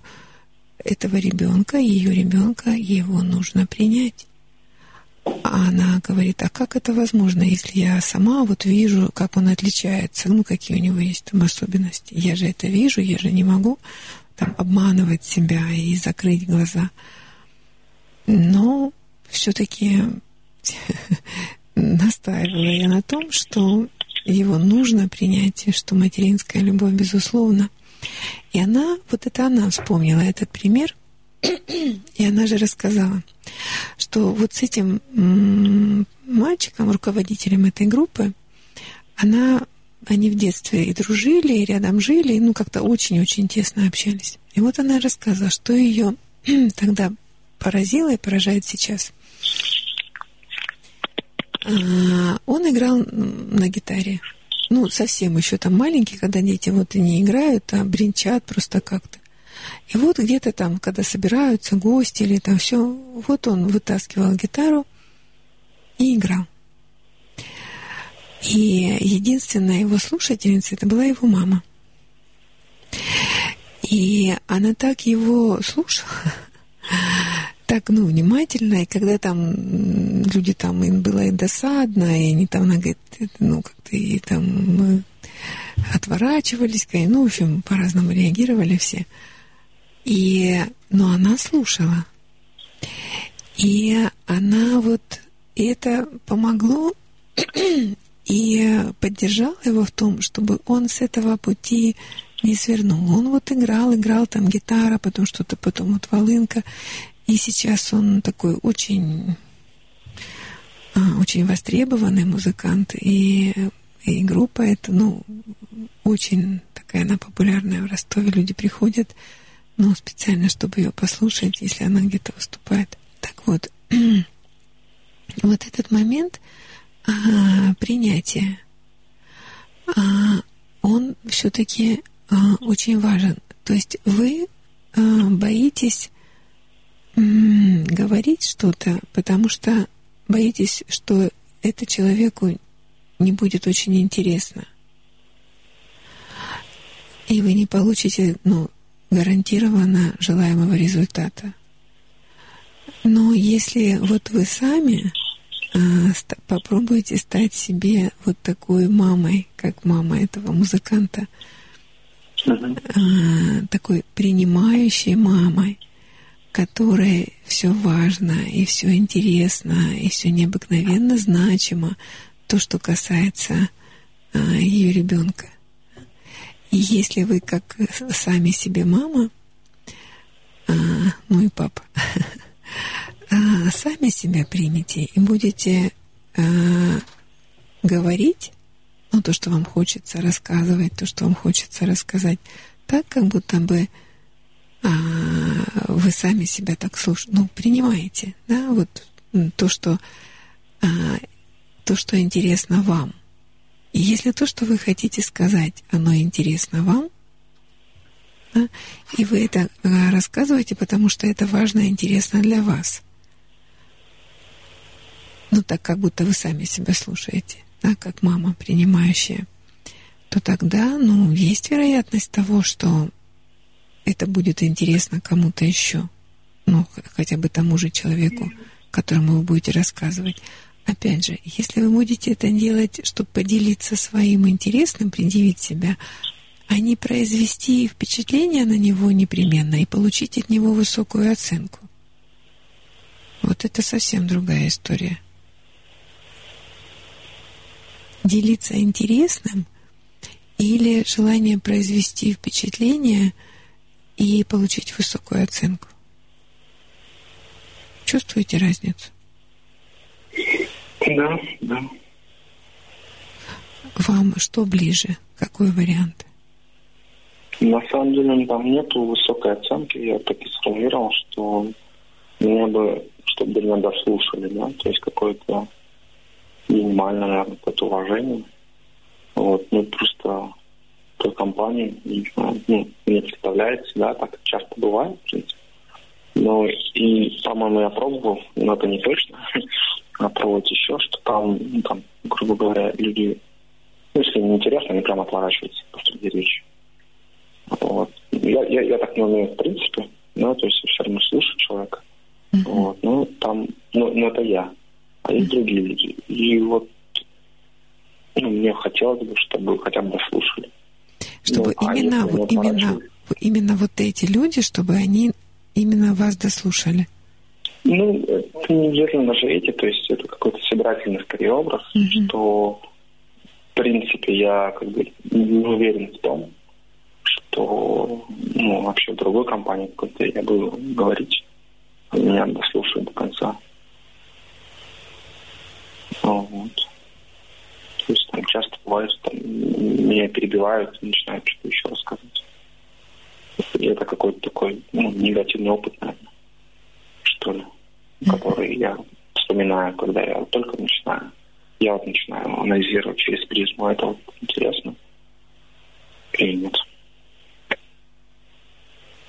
этого ребенка, ее ребенка, его нужно принять. А она говорит, а как это возможно, если я сама вот вижу, как он отличается, ну, какие у него есть там особенности. Я же это вижу, я же не могу там обманывать себя и закрыть глаза. Но все-таки настаивала я на том, что его нужно принять, и что материнская любовь, безусловно, и она, вот это она вспомнила этот пример, и она же рассказала, что вот с этим мальчиком, руководителем этой группы, она, они в детстве и дружили, и рядом жили, и ну как-то очень-очень тесно общались. И вот она рассказала, что ее тогда поразило и поражает сейчас. А, он играл на гитаре ну, совсем еще там маленький, когда дети вот и не играют, а бренчат просто как-то. И вот где-то там, когда собираются гости или там все, вот он вытаскивал гитару и играл. И единственная его слушательница это была его мама. И она так его слушала, так, ну, внимательно, и когда там люди там, им было и досадно, и они там, она говорит, ну, как-то и там отворачивались, ну, в общем, по-разному реагировали все. И, но она слушала. И она вот, и это помогло и поддержало его в том, чтобы он с этого пути не свернул. Он вот играл, играл там гитара, потом что-то, потом вот волынка. И сейчас он такой очень, а, очень востребованный музыкант. И, и группа это, ну, очень такая она популярная в Ростове. Люди приходят, ну, специально, чтобы ее послушать, если она где-то выступает. Так вот, вот этот момент а, принятия, а, он все-таки а, очень важен. То есть вы а, боитесь говорить что-то, потому что боитесь, что это человеку не будет очень интересно. И вы не получите, ну, гарантированно желаемого результата. Но если вот вы сами э, попробуете стать себе вот такой мамой, как мама этого музыканта, э, такой принимающей мамой, которой все важно и все интересно и все необыкновенно значимо, то, что касается а, ее ребенка. И если вы как сами себе мама, а, ну и папа, а, сами себя примете и будете а, говорить, ну, то, что вам хочется рассказывать, то, что вам хочется рассказать, так, как будто бы а, вы сами себя так слуш... ну, принимаете, да, вот то, что, а, то, что интересно вам. И если то, что вы хотите сказать, оно интересно вам, да, и вы это а, рассказываете, потому что это важно и интересно для вас. Ну, так как будто вы сами себя слушаете, да, как мама, принимающая, то тогда, ну, есть вероятность того, что это будет интересно кому-то еще. Ну, хотя бы тому же человеку, которому вы будете рассказывать. Опять же, если вы будете это делать, чтобы поделиться своим интересным, предъявить себя, а не произвести впечатление на него непременно и получить от него высокую оценку. Вот это совсем другая история. Делиться интересным или желание произвести впечатление – и получить высокую оценку. Чувствуете разницу? Да, да. Вам что ближе? Какой вариант? На самом деле там нету высокой оценки. Я так и сформулировал, что мне бы, чтобы меня дослушали, да, то есть какое-то минимальное, наверное, какое-то уважение. Вот, ну просто той компании, не знаю, ну, мне представляется, да, так часто бывает, в принципе. Но и, по-моему, я пробовал, но это не точно, а пробовать еще, что там, ну, там, грубо говоря, люди, ну, если им интересно, они прям отворачиваются посреди речи. Вот. Я, я, я так не умею, в принципе, но то есть все равно слушаю человека. Mm-hmm. Вот. Ну, там, ну, ну, это я. А есть другие люди. И вот ну, мне хотелось бы, чтобы хотя бы дослушали. Чтобы ну, именно, вот, именно, именно вот эти люди, чтобы они именно вас дослушали. Ну, это не обязательно даже эти, то есть это какой-то собирательный скорее образ, mm-hmm. что в принципе я как бы не уверен в том, что ну, вообще в другой компании какой-то я буду говорить, меня дослушают до конца. Вот. То есть там часто бывает, там, меня перебивают и начинают что-то еще рассказывать. И это какой-то такой ну, негативный опыт, наверное, что ли, который я вспоминаю, когда я только начинаю. Я вот начинаю анализировать через призму. Это вот интересно или нет.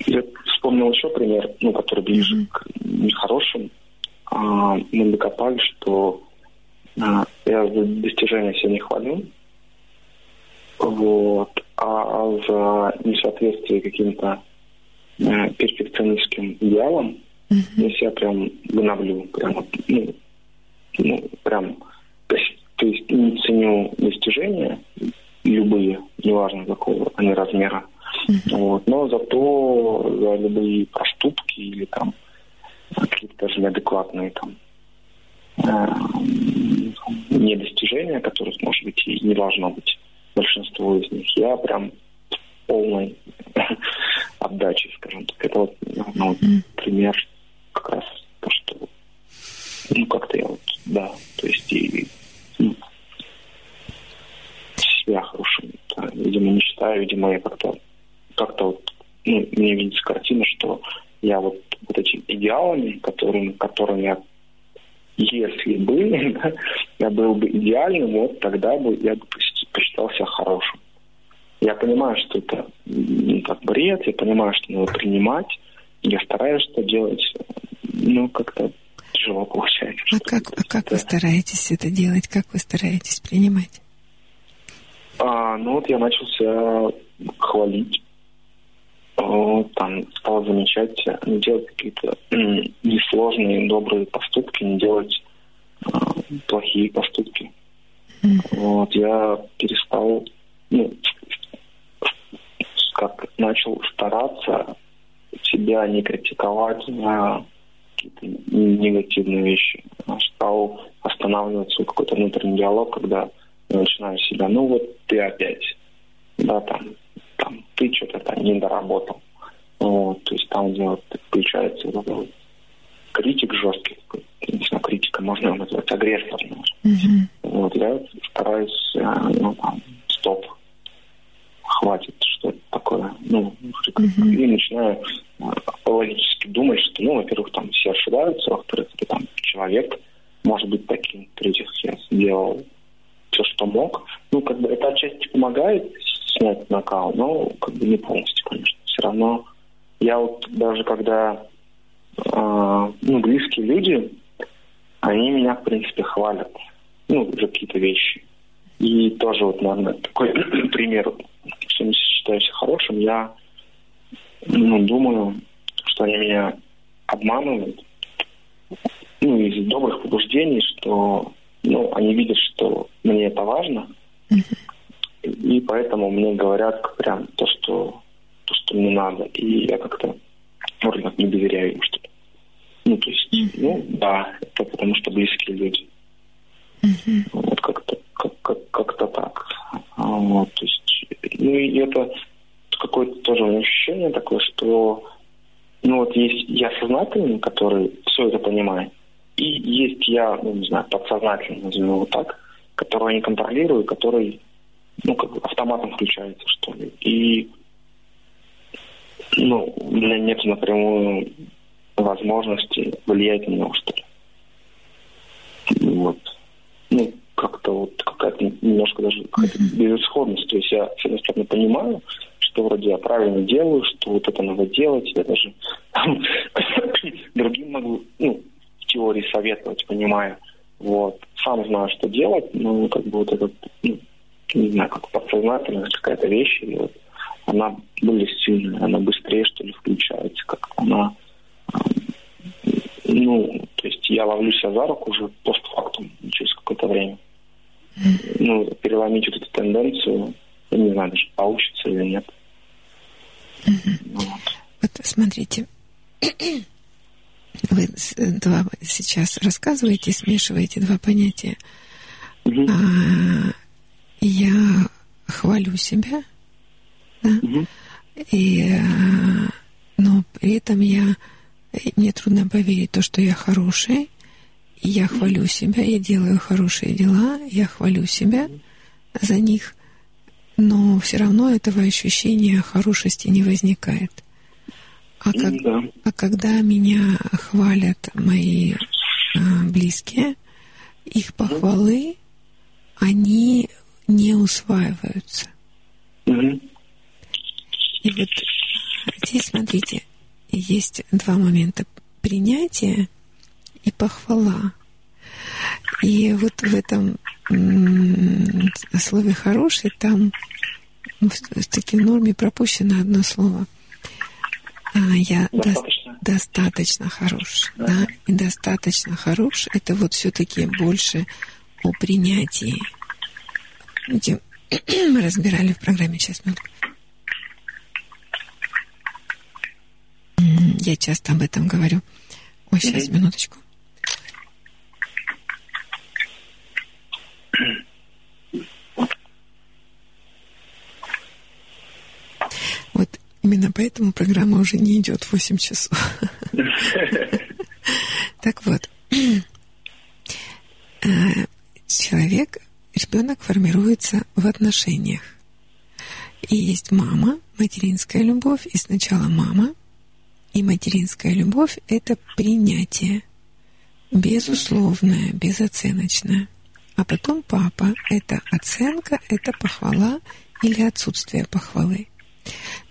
Я вспомнил еще пример, ну, который ближе mm-hmm. к нехорошим. А, мы докопали, что я за достижения себя не хвалю. Вот. А за несоответствие каким-то э, перфекционистским идеалам mm-hmm. я себя прям гноблю. Прям, ну, ну, прям, то есть, то есть не ценю достижения любые, неважно какого они размера. Mm-hmm. Вот. Но зато за любые проступки или там какие-то даже неадекватные там э, недостижения, которых, может быть, и не должно быть большинство из них, я прям полной отдачи, скажем так. Это вот, ну, пример как раз то, что ну, как-то я вот, да, то есть и ну, себя хорошим, да, видимо, не считаю, видимо, я как-то как-то вот, ну, мне видится картина, что я вот вот этими идеалами, которыми, которыми я если бы я был бы идеальным, вот тогда бы я бы посчитал себя хорошим. Я понимаю, что это ну, как бред, я понимаю, что надо принимать, я стараюсь это делать, но как-то тяжело получается. А как, а как вы стараетесь это делать? Как вы стараетесь принимать? А, ну вот я начал себя хвалить, там стал замечать, не делать какие-то несложные, добрые поступки, не делать э, плохие поступки. Вот, я перестал, ну, как начал стараться себя не критиковать за какие-то негативные вещи. Стал останавливать свой какой-то внутренний диалог, когда я начинаю себя, ну вот ты опять, да, там не доработал. Вот, то есть там, где вот включается вот, критик жесткий, не знаю, критика, можно его назвать, агрессор. Mm-hmm. Вот, я стараюсь, э, ну, там, стоп, хватит, что это такое. Ну, mm-hmm. и начинаю э, логически думать, что, ну, во-первых, там все ошибаются, во-вторых, это там человек может быть таким, в-третьих, я сделал все, что мог. Ну, как бы это отчасти помогает снять накал, но как бы не полностью, конечно. Все равно я вот даже когда э, ну, близкие люди, они меня, в принципе, хвалят. Ну, за какие-то вещи. И тоже вот, наверное, такой пример, что не считаюсь хорошим, я ну, думаю, что они меня обманывают. Ну, из добрых побуждений, что ну, они видят, что мне это важно. Mm-hmm и поэтому мне говорят прям то, что то, что мне надо. И я как-то вроде как не доверяю им, что ли. Ну, то есть, ну, да, это потому что близкие люди. Mm-hmm. Вот как-то как, как, как-то так. А, вот, то есть, ну, и это какое-то тоже ощущение такое, что ну вот есть я сознательный, который все это понимает, и есть я, ну не подсознательный, назовем его так, которого я не контролирую, который, ну, как бы автоматом включается, что ли. И ну, у меня нет напрямую возможности влиять на него, что ли. Вот. Ну, как-то вот какая-то немножко даже какая-то безысходность. То есть я, с одной стороны, понимаю, что вроде я правильно делаю, что вот это надо делать, я даже другим могу, ну, в теории советовать, понимаю. Вот. Сам знаю, что делать, но как бы вот этот, ну, не знаю, как подсознательная какая-то вещь, и вот она более сильная, она быстрее, что ли, включается, как она ну, то есть я ловлю себя за руку уже постфактум, через какое-то время. Ну, переломить вот эту тенденцию, я не знаю, даже получится или нет. Вот. вот смотрите, вы два рассказываете, смешиваете два понятия. Угу. А, я хвалю себя, да, угу. и, а, но при этом я мне трудно поверить то, что я хороший, я хвалю себя, я делаю хорошие дела, я хвалю себя за них, но все равно этого ощущения хорошести не возникает. А, как, а когда меня хвалят мои близкие, их похвалы, они не усваиваются. И вот здесь, смотрите, есть два момента. Принятие и похвала. И вот в этом слове «хороший» там в такой норме пропущено одно слово. А, я до, достаточно хорош. Да. и достаточно хорош это вот все-таки больше о принятии. Видите, мы разбирали в программе сейчас минутку. Я часто об этом говорю. Ой, сейчас, минуточку. Вот именно поэтому программа уже не идет 8 часов. Так вот, э, человек, ребенок формируется в отношениях. И есть мама, материнская любовь, и сначала мама, и материнская любовь — это принятие, безусловное, безоценочное. А потом папа — это оценка, это похвала или отсутствие похвалы.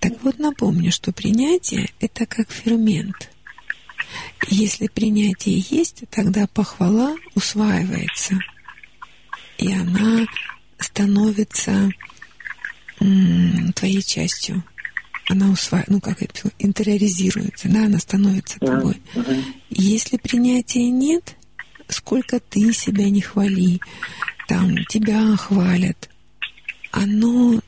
Так вот, напомню, что принятие — это как фермент. Если принятие есть, тогда похвала усваивается, и она становится твоей частью она усваивает, ну как это, интериоризируется, да, она становится тобой. Если принятия нет, сколько ты себя не хвали, там тебя хвалят, оно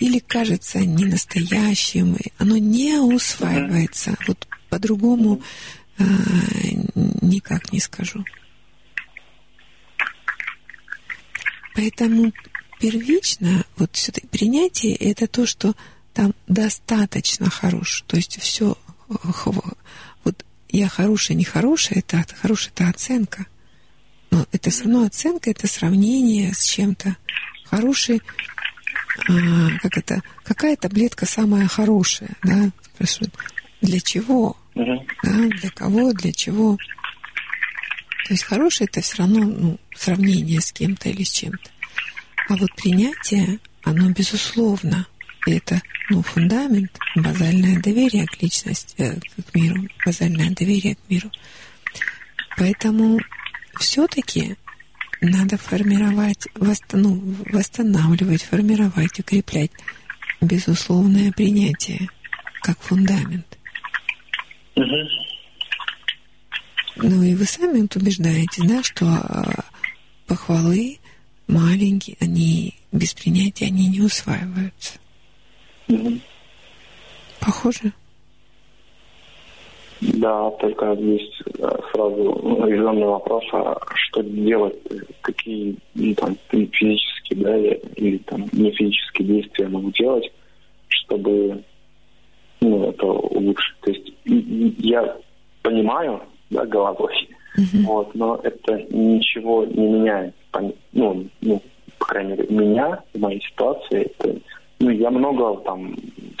или кажется не настоящим, оно не усваивается. Вот по-другому э, никак не скажу. Поэтому первично вот все-таки принятие это то, что там достаточно хорош. То есть все, вот я хорошая, не хорошая, это хорошая, это оценка. Но это все равно оценка, это сравнение с чем-то. Хороший, как это, какая таблетка самая хорошая, да, спрашивают. Для чего? Uh-huh. Да, для кого, для чего? То есть хорошее это все равно ну, сравнение с кем-то или с чем-то. А вот принятие, оно безусловно это ну, фундамент, базальное доверие к личности, э, к миру, базальное доверие к миру. Поэтому все-таки надо формировать, ну, восстанавливать, формировать, укреплять безусловное принятие как фундамент. Угу. Ну и вы сами убеждаете, да, что а, похвалы маленькие, они без принятия они не усваиваются. Похоже? Да, только есть э, сразу резонный вопрос, а что делать, какие ну, там, физические да, или там, не физические действия могу делать, чтобы ну, это улучшить. То есть я понимаю, да, головой, вот, но это ничего не меняет. Ну, ну, по крайней мере, меня в моей ситуации, это, ну, я много там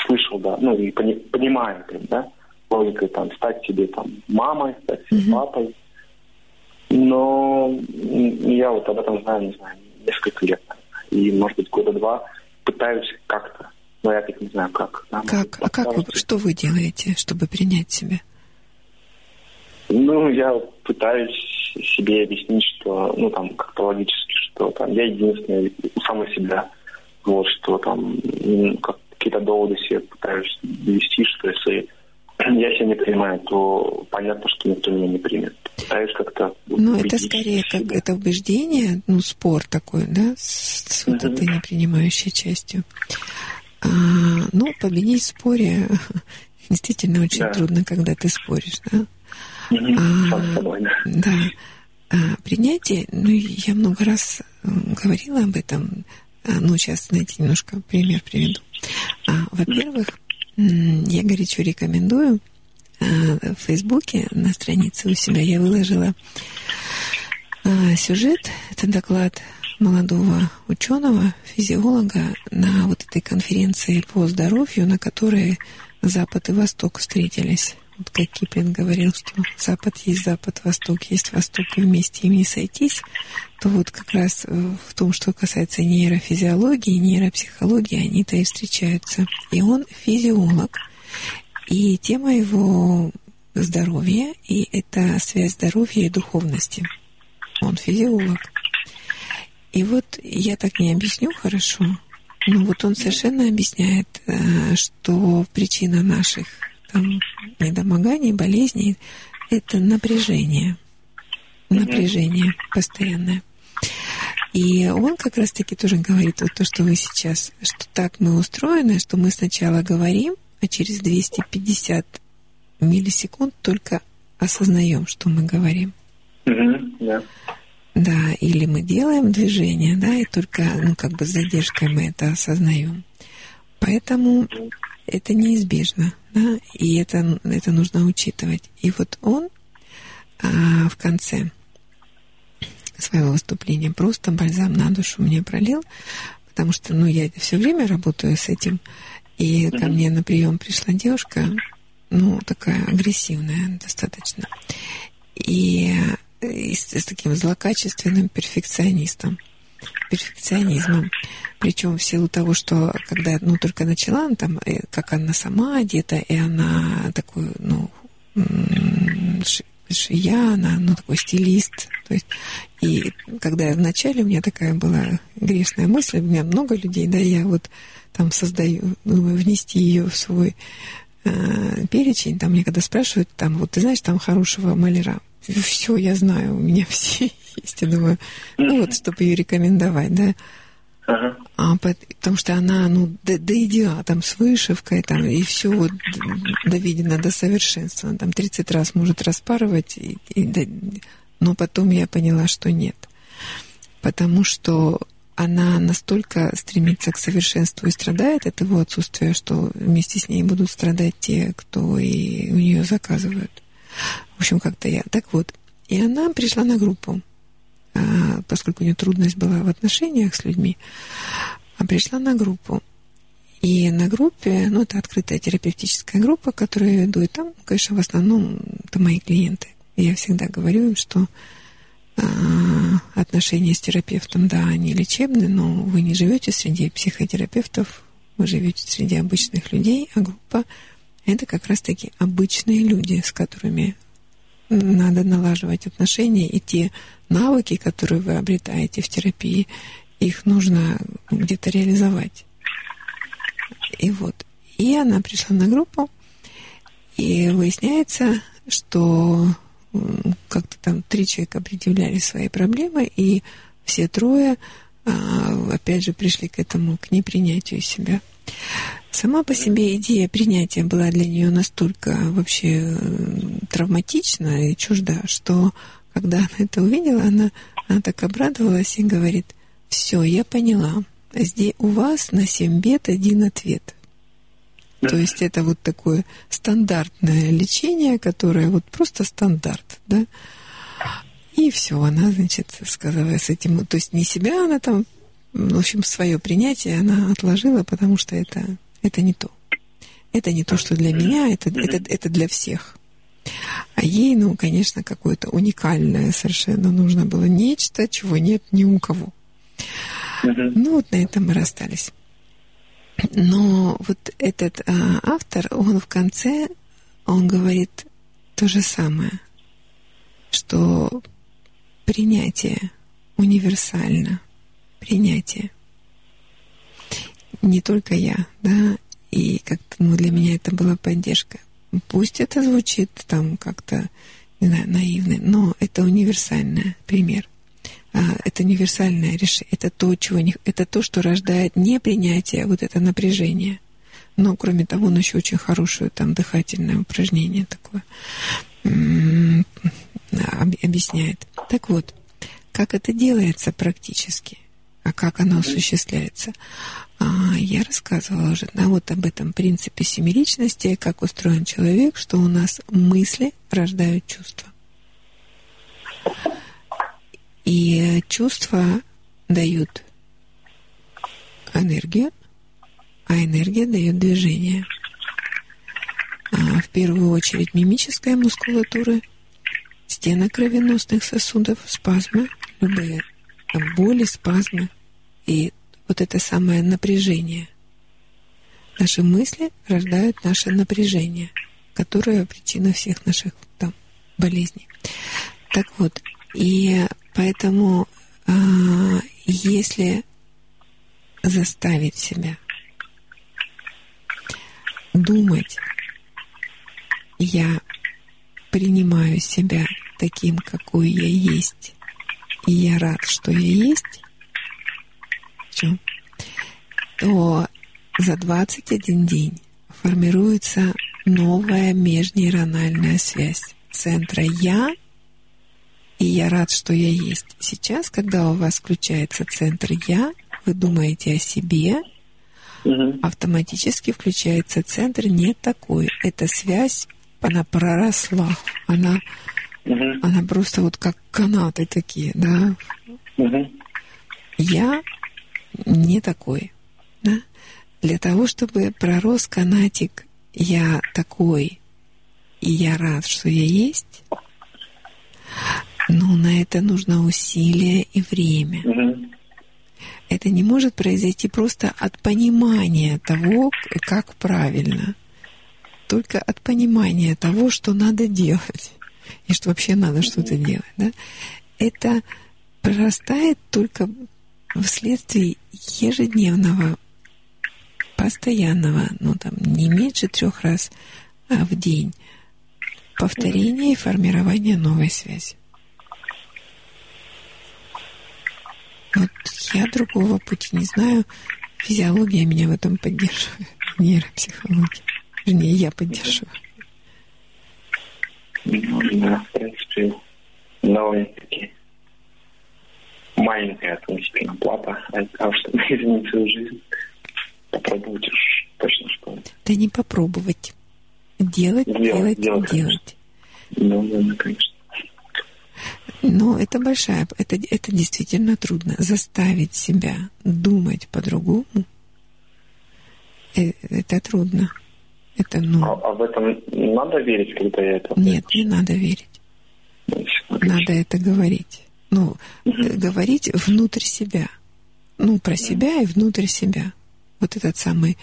слышал, да, ну, и пони- понимаю, да, логикой там стать себе там мамой, стать себе папой. Но я вот об этом знаю, не знаю, несколько лет. И, может быть, года два пытаюсь как-то, но я так не знаю, как. да, Как? А как вы, что вы делаете, чтобы принять себя? Ну, я пытаюсь себе объяснить, что, ну, там, как-то логически, что там я единственный у самой себя. Вот, что там м, как, какие-то доводы себе пытаюсь довести, что если я себя не принимаю, то понятно, что никто меня не примет. Пытаюсь как-то Ну, это скорее как это убеждение, ну, спор такой, да, с, с вот этой непринимающей частью. А, ну, победить в споре действительно очень Да. трудно, когда ты споришь, да. А, собой, да. Да. А, принятие, ну, я много раз говорила об этом. А, ну, сейчас, знаете, немножко пример приведу. А, во-первых, я горячо рекомендую а, в Фейсбуке на странице у себя я выложила а, сюжет. Это доклад молодого ученого, физиолога на вот этой конференции по здоровью, на которой Запад и Восток встретились. Вот как Киплин говорил, что Запад есть Запад, Восток есть Восток, и вместе им не сойтись, то вот как раз э, в том, что касается нейрофизиологии, нейропсихологии, они-то и встречаются. И он физиолог, и тема его здоровья, и это связь здоровья и духовности. Он физиолог. И вот я так не объясню хорошо, но вот он совершенно объясняет, э, что причина наших там, недомоганий, болезней – это напряжение. Напряжение постоянное. И он как раз-таки тоже говорит вот то, что вы сейчас, что так мы устроены, что мы сначала говорим, а через 250 миллисекунд только осознаем, что мы говорим. Мгм, да. Да, или мы делаем движение, да, и только, ну, как бы с задержкой мы это осознаем. Поэтому это неизбежно, да, и это, это нужно учитывать. И вот он а, в конце своего выступления просто бальзам на душу мне пролил, потому что, ну, я все время работаю с этим, и ко мне на прием пришла девушка, ну, такая агрессивная достаточно, и, и с, с таким злокачественным перфекционистом, перфекционизмом. Причем в силу того, что когда, ну, только начала, она там, э, как она сама одета, и она такой, ну, швея, она, ну, такой стилист. То есть, и когда я вначале, у меня такая была грешная мысль, у меня много людей, да, я вот там создаю, думаю, внести ее в свой э, перечень, там мне когда спрашивают, там, вот ты знаешь там хорошего маляра? Все, я знаю, у меня все есть. Я думаю, ну вот, чтобы ее рекомендовать, да. Ага. А, пот- потому что она, ну, до, до идеала, там, с вышивкой, там, и все вот доведено до совершенства. Она там 30 раз может распарывать, и, и но потом я поняла, что нет. Потому что она настолько стремится к совершенству и страдает от его отсутствия, что вместе с ней будут страдать те, кто и у нее заказывают. В общем, как-то я. Так вот, и она пришла на группу поскольку у нее трудность была в отношениях с людьми, а пришла на группу. И на группе, ну, это открытая терапевтическая группа, которую я веду, и там, конечно, в основном это мои клиенты. И я всегда говорю им, что а, отношения с терапевтом, да, они лечебны, но вы не живете среди психотерапевтов, вы живете среди обычных людей, а группа это как раз-таки обычные люди, с которыми надо налаживать отношения, и те навыки, которые вы обретаете в терапии, их нужно где-то реализовать. И вот. И она пришла на группу, и выясняется, что как-то там три человека предъявляли свои проблемы, и все трое, а, опять же, пришли к этому, к непринятию себя. Сама по себе идея принятия была для нее настолько вообще э, травматична и чужда, что когда она это увидела, она, она так обрадовалась и говорит, все, я поняла, здесь у вас на 7 бед один ответ. То есть это вот такое стандартное лечение, которое вот просто стандарт, да. И все, она, значит, сказала с этим, то есть не себя она там, в общем, свое принятие она отложила, потому что это, это не то. Это не то, что для меня, это, это, это для всех. А ей, ну, конечно, какое-то уникальное совершенно нужно было нечто, чего нет ни у кого. Ну, вот на этом мы расстались. Но вот этот а, автор, он в конце, он говорит то же самое, что принятие универсально, принятие. Не только я, да, и как-то ну, для меня это была поддержка. Пусть это звучит там как-то, не знаю, наивно, но это универсальный пример. А, это универсальное решение. Это то, чего не, это то, что рождает не принятие, а вот это напряжение. Но, кроме того, он еще очень хорошее там дыхательное упражнение такое объясняет. Так вот, как это делается практически, а как оно осуществляется? А, я рассказывала уже да, вот об этом принципе семиличности, как устроен человек, что у нас мысли рождают чувства. И чувства дают энергию, а энергия дает движение. А в первую очередь мимическая мускулатура, стены кровеносных сосудов, спазмы, любые боли, спазмы и вот это самое напряжение. Наши мысли рождают наше напряжение, которое причина всех наших там болезней. Так вот, и поэтому э, если заставить себя думать, я принимаю себя таким, какой я есть, и я рад, что я есть, все, то за 21 день формируется новая межнейрональная связь центра «я» и «я рад, что я есть». Сейчас, когда у вас включается центр «я», вы думаете о себе, угу. автоматически включается центр «не такой». Эта связь, она проросла, она, угу. она просто вот как канаты такие, да. Угу. Я не такой. Да? Для того, чтобы пророс канатик «я такой», и я рад, что я есть, но на это нужно усилие и время. Это не может произойти просто от понимания того, как правильно. Только от понимания того, что надо делать. И что вообще надо что-то делать. Да? Это прорастает только вследствие ежедневного, постоянного, ну там не меньше трех раз а в день повторения и формирования новой связи. Вот я другого пути не знаю. Физиология меня в этом поддерживает, нейропсихология. Вернее, я поддерживаю. Ну, в принципе, довольно-таки маленькая относительно плата для того, чтобы изменить свою жизнь. Попробовать уж точно что Да не попробовать. Делать, делать, делать. делать. Да, да, конечно. Но это большая, это, это действительно трудно. Заставить себя думать по-другому, э, это трудно. Это, ну... а, а в этом надо верить, когда я это... Нет, не надо верить. Надо это говорить ну, угу. говорить внутрь себя. Ну, про себя и внутрь себя. Вот этот самый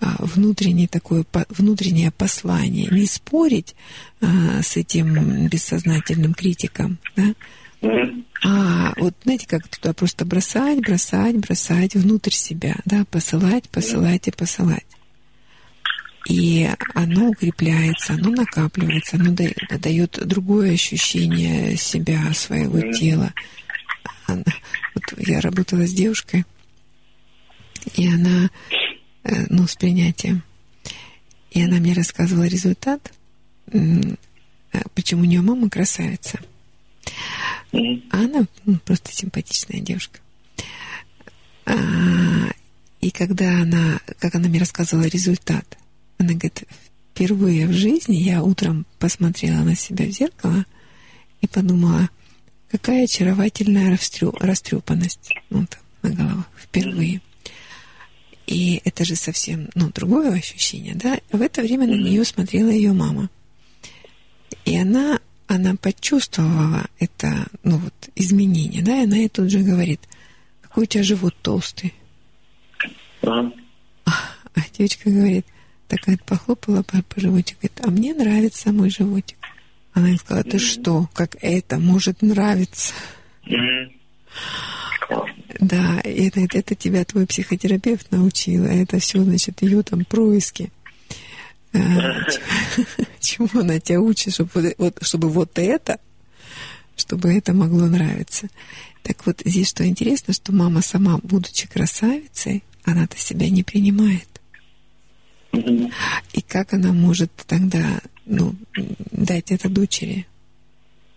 а, внутреннее такое внутреннее послание. Не спорить а, с этим бессознательным критиком, да? А вот знаете, как туда просто бросать, бросать, бросать внутрь себя, да, посылать, посылать и посылать. И оно укрепляется, оно накапливается, оно дает другое ощущение себя, своего тела. Она, вот я работала с девушкой, и она, э, ну, с принятием, и она мне рассказывала результат, э, почему у нее мама красавица. А она ну, просто симпатичная девушка. А, и когда она, как она мне рассказывала результат – Она говорит, впервые в жизни я утром посмотрела на себя в зеркало и подумала, какая очаровательная растрю, растрепанность там, на головах впервые. И это же совсем ну, другое ощущение, да? В это время на нее смотрела ее мама. И она, она почувствовала это, ну вот, изменение, да, и она ей тут же говорит, какой у тебя живот толстый. А, а девочка говорит, такая похлопала по, по животику, говорит, а мне нравится мой животик. Она ей сказала, ты что, как это может нравиться? Да, и это, это тебя твой психотерапевт научил, а это все, значит, ее там происки. А, чему она тебя учит, чтобы вот, чтобы вот это, чтобы это могло нравиться. Так вот, здесь что интересно, что мама сама, будучи красавицей, она-то себя не принимает. И как она может тогда ну, дать это дочери?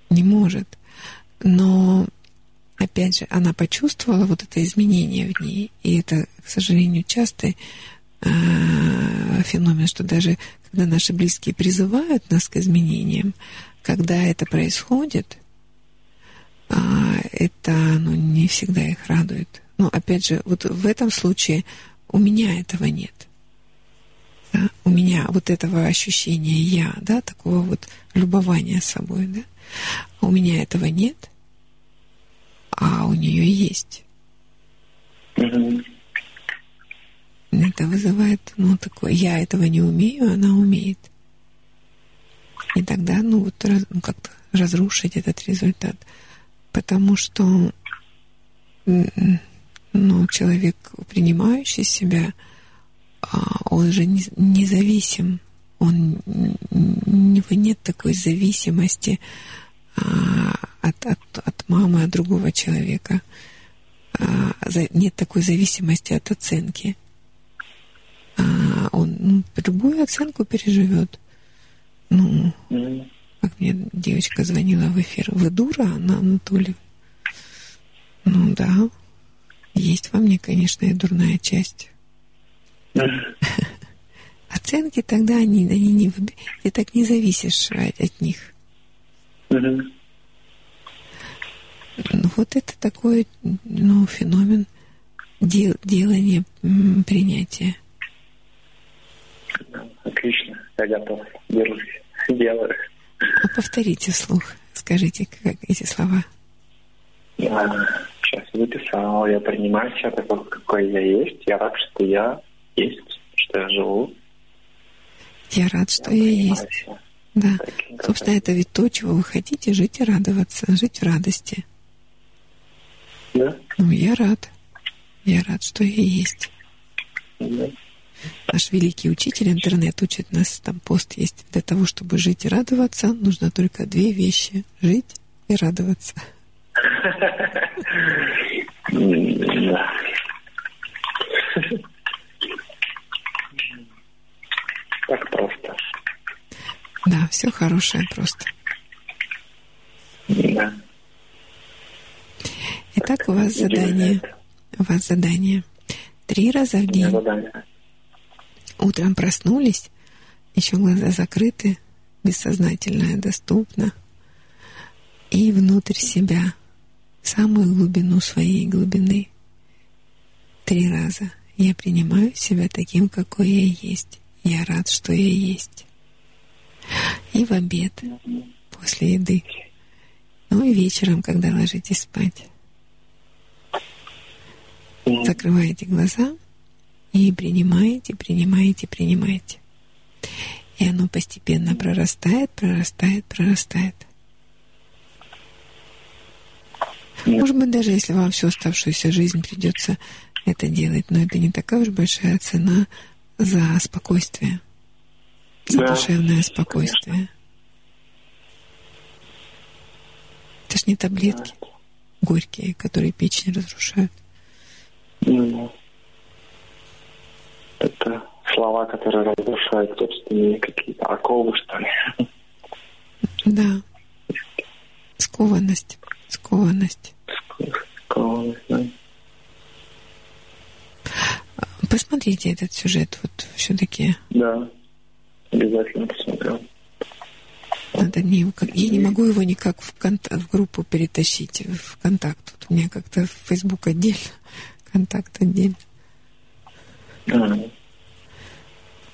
Не может. Но опять же, она почувствовала вот это изменение в ней, и это, к сожалению, частый э, феномен, что даже когда наши близкие призывают нас к изменениям, когда это происходит, э, это ну, не всегда их радует. Но опять же, вот в этом случае у меня этого нет. Да? У меня вот этого ощущения я, да, такого вот любования собой, да. А у меня этого нет а у нее есть. Это вызывает, ну, такое, я этого не умею, она умеет. И тогда, ну, вот ну, как-то разрушить этот результат. Потому что, ну, человек, принимающий себя, он же независим. Он, у него нет такой зависимости а, от, от, от мамы, от другого человека. А, нет такой зависимости от оценки. А, он ну, любую оценку переживет. Ну, как мне девочка звонила в эфир, вы дура, Анна Анатольевна? Ну да, есть во мне, конечно, и дурная часть. Оценки тогда они, они не ты так не зависишь от, от них. Ну, вот это такой ну, феномен дел, делания принятия. Отлично, я готов, берусь, делаю. А повторите вслух, скажите как эти слова. Я сейчас записал, я принимаю себя такой, какой я есть, я рад, что я есть, что я живу. Я рад, что я, я есть. Да. Таким, Собственно, это ведь то, чего вы хотите, жить и радоваться, жить в радости. Да. Ну, я рад. Я рад, что я есть. Да. Наш великий учитель интернет учит нас, там пост есть. Для того, чтобы жить и радоваться, нужно только две вещи. Жить и радоваться. Так Да, все хорошее просто. Да. Итак, у вас задание. У вас задание. Три раза в день. Утром проснулись, еще глаза закрыты, бессознательное доступно. И внутрь себя, в самую глубину своей глубины. Три раза. Я принимаю себя таким, какой я есть. Я рад, что я есть. И в обед, после еды. Ну и вечером, когда ложитесь спать. Закрываете глаза и принимаете, принимаете, принимаете. И оно постепенно прорастает, прорастает, прорастает. Может быть, даже если вам всю оставшуюся жизнь придется это делать, но это не такая уж большая цена за спокойствие, за да. душевное спокойствие. Это ж не таблетки горькие, которые печень разрушают. Ну, это слова, которые разрушают собственные какие-то оковы, что ли. Да. Скованность. Скованность. Скованность, да. Посмотрите этот сюжет вот все-таки. Да. Обязательно посмотрю. Надо мне его, как- я не могу его никак в, конта- в группу перетащить, в контакт. Вот у меня как-то Facebook отдельно, контакт отдельно. А.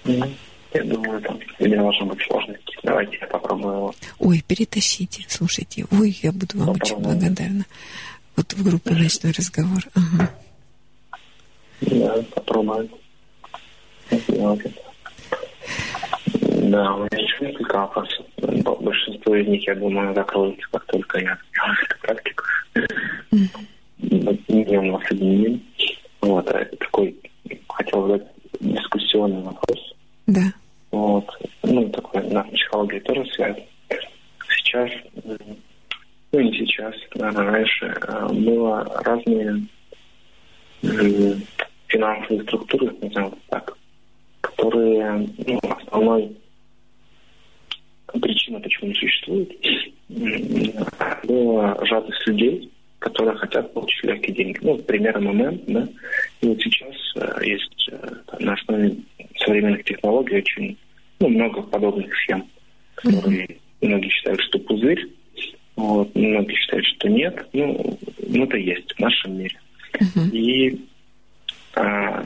Ну, Я думаю, там не должны быть сложности. Давайте я попробую его. Ой, перетащите, слушайте. Ой, я буду вам очень Попробуем. благодарна. Вот в группу ночной разговор. Ага. Да, попробуем. сделать это. Да, у меня еще несколько вопросов. Большинство из них, я думаю, закроются, как только я сделаю эту практику. Днем нас соединим. Вот, а такой, хотел задать дискуссионный вопрос. Да. Вот. Ну, такой на психологии тоже связан. Сейчас, ну не сейчас, наверное, раньше э, было разные финансовые структуры, назовем это так, которые, ну, основной причина, почему не существует, была жадность людей, которые хотят получить легкие деньги. Ну, пример МММ, да, и вот сейчас э, есть э, на основе современных технологий очень ну, много подобных схем, которые многие считают, что пузырь, вот, многие считают, что нет. Ну, ну, это есть в нашем мире. И а,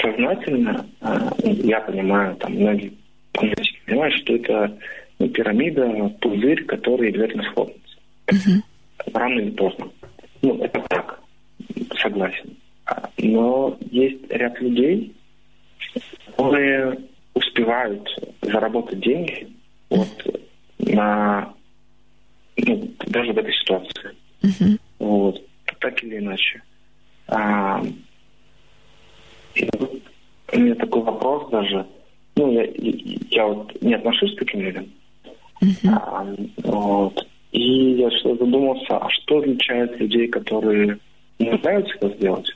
сознательно а, я понимаю, там многие понимают, что это ну, пирамида, пузырь, который обязательно схлопнется. Рано или поздно. Ну, это так, согласен. А, Но есть ряд людей, которые успевают заработать деньги вот на ну, даже в этой ситуации. Вот. Так или иначе. А, и вот у меня такой вопрос даже. Ну, я, я вот не отношусь к таким людям. А, вот. И я что задумался, а что отличает людей, которые не умудряются это сделать,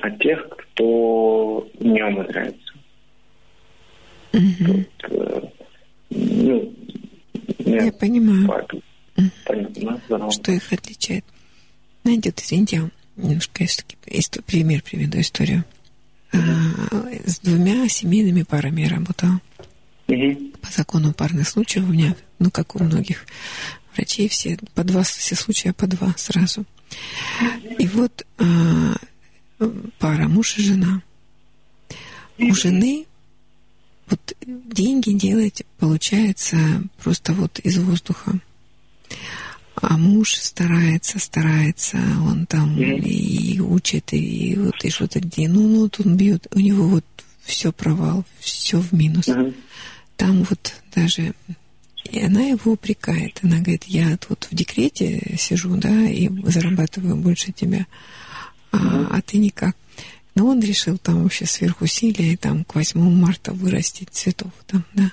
от тех, кто не умудряется? Тут, э, ну, Я понимаю, понятно, да? Здорово. что их отличает. Вот, извините, я немножко все-таки исто- пример приведу, историю. А, С двумя семейными парами я работала. По закону парных случаев у меня, ну, как у многих врачей, все по два, все случаи по два сразу. И вот а, пара, муж и жена. У жены вот деньги делать получается просто вот из воздуха. А муж старается, старается, он там и учит, и, вот и что-то где. Ну, ну, вот он бьет, у него вот все провал, все в минус. Там вот даже и она его упрекает. Она говорит, я тут в декрете сижу, да, и зарабатываю больше тебя, а, а ты никак. Но он решил там вообще сверхусилия там к 8 марта вырастить цветов там, да.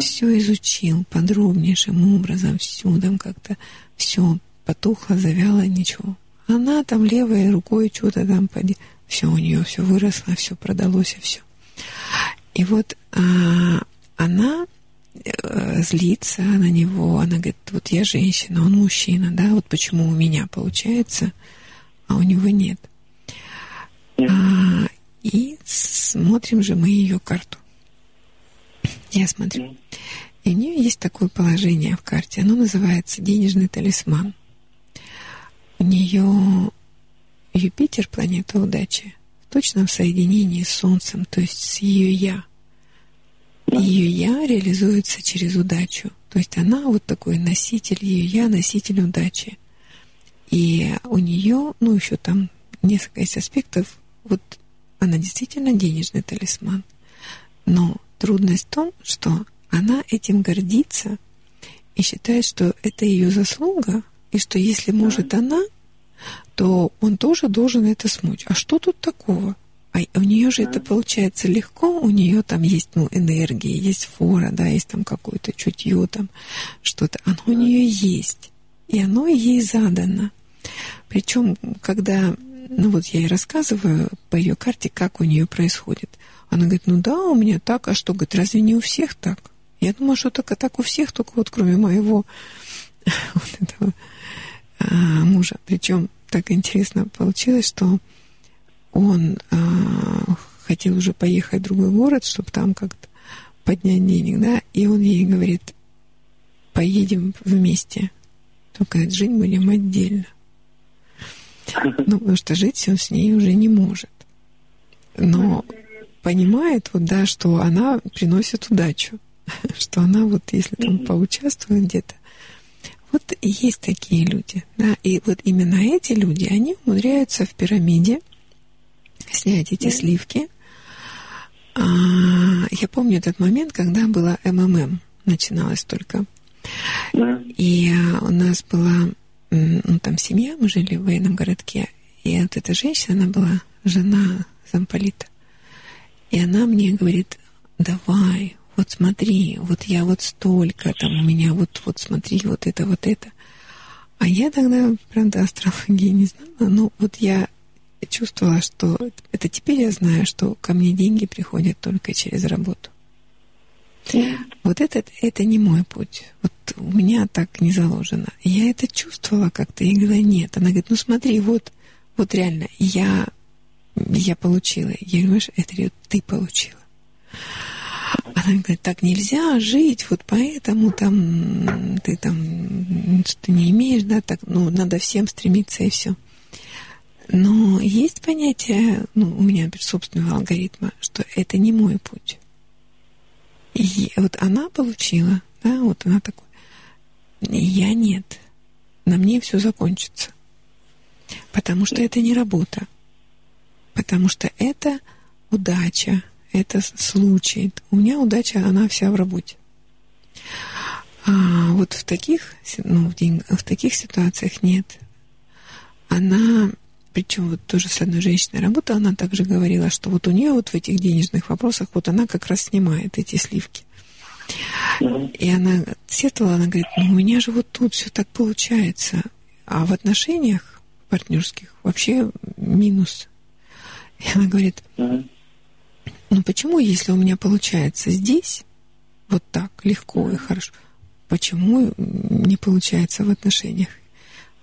Все изучил подробнейшим образом, все там как-то, все потухло, завяло, ничего. Она там левой рукой что-то там, поди... все у нее все выросло, все продалось и все. И вот а, она э, злится на него, она говорит, вот я женщина, он мужчина, да, вот почему у меня получается, а у него нет. А, и смотрим же мы ее карту. Я смотрю. И у нее есть такое положение в карте. Оно называется денежный талисман. У нее Юпитер, планета удачи, в точном соединении с Солнцем, то есть с ее я. Ее я реализуется через удачу. То есть она вот такой носитель ее я, носитель удачи. И у нее, ну, еще там несколько есть аспектов. Вот она действительно денежный талисман. Но трудность в том, что она этим гордится и считает, что это ее заслуга, и что если может она, то он тоже должен это смочь. А что тут такого? А у нее же это получается легко, у нее там есть ну, энергия, есть фора, да, есть там какое-то чутье, там что-то. Оно у нее есть. И оно ей задано. Причем, когда, ну вот я ей рассказываю по ее карте, как у нее происходит. Она говорит, ну да, у меня так, а что, говорит, разве не у всех так? Я думаю, что только так у всех, только вот кроме моего вот этого а, мужа. Причем так интересно получилось, что он а, хотел уже поехать в другой город, чтобы там как-то поднять денег, да, и он ей говорит, поедем вместе, только жить будем отдельно. Ну, потому что жить он с ней уже не может. Но понимает, вот, да, что она приносит удачу, что она вот, если там поучаствует где-то, вот есть такие люди, да, и вот именно эти люди, они умудряются в пирамиде снять эти сливки. А, я помню этот момент, когда была МММ, начиналась только. И у нас была, ну, там семья, мы жили в военном городке, и вот эта женщина, она была жена замполита. И она мне говорит, давай, вот смотри, вот я вот столько, там у меня вот, вот смотри, вот это, вот это. А я тогда, правда, астрологии не знала, но вот я чувствовала, что это теперь я знаю, что ко мне деньги приходят только через работу. Вот это, это не мой путь. Вот у меня так не заложено. Я это чувствовала как-то и говорила, нет. Она говорит, ну смотри, вот, вот реально, я, я получила. Я говорю, это ты получила. Она говорит, так нельзя жить, вот поэтому там ты там ты не имеешь, да, так, ну, надо всем стремиться и все. Но есть понятие, ну, у меня собственного алгоритма, что это не мой путь. И вот она получила, да, вот она такой. Я нет. На мне все закончится. Потому что это не работа. Потому что это удача, это случай. У меня удача, она вся в работе. А вот в таких, ну, в, день, в таких ситуациях нет. Она, причем вот тоже с одной женщиной работала, она также говорила, что вот у нее вот в этих денежных вопросах вот она как раз снимает эти сливки. И она сетовала, она говорит, ну у меня же вот тут все так получается. А в отношениях партнерских вообще минус. И она говорит, ну почему, если у меня получается здесь, вот так, легко и хорошо, почему не получается в отношениях?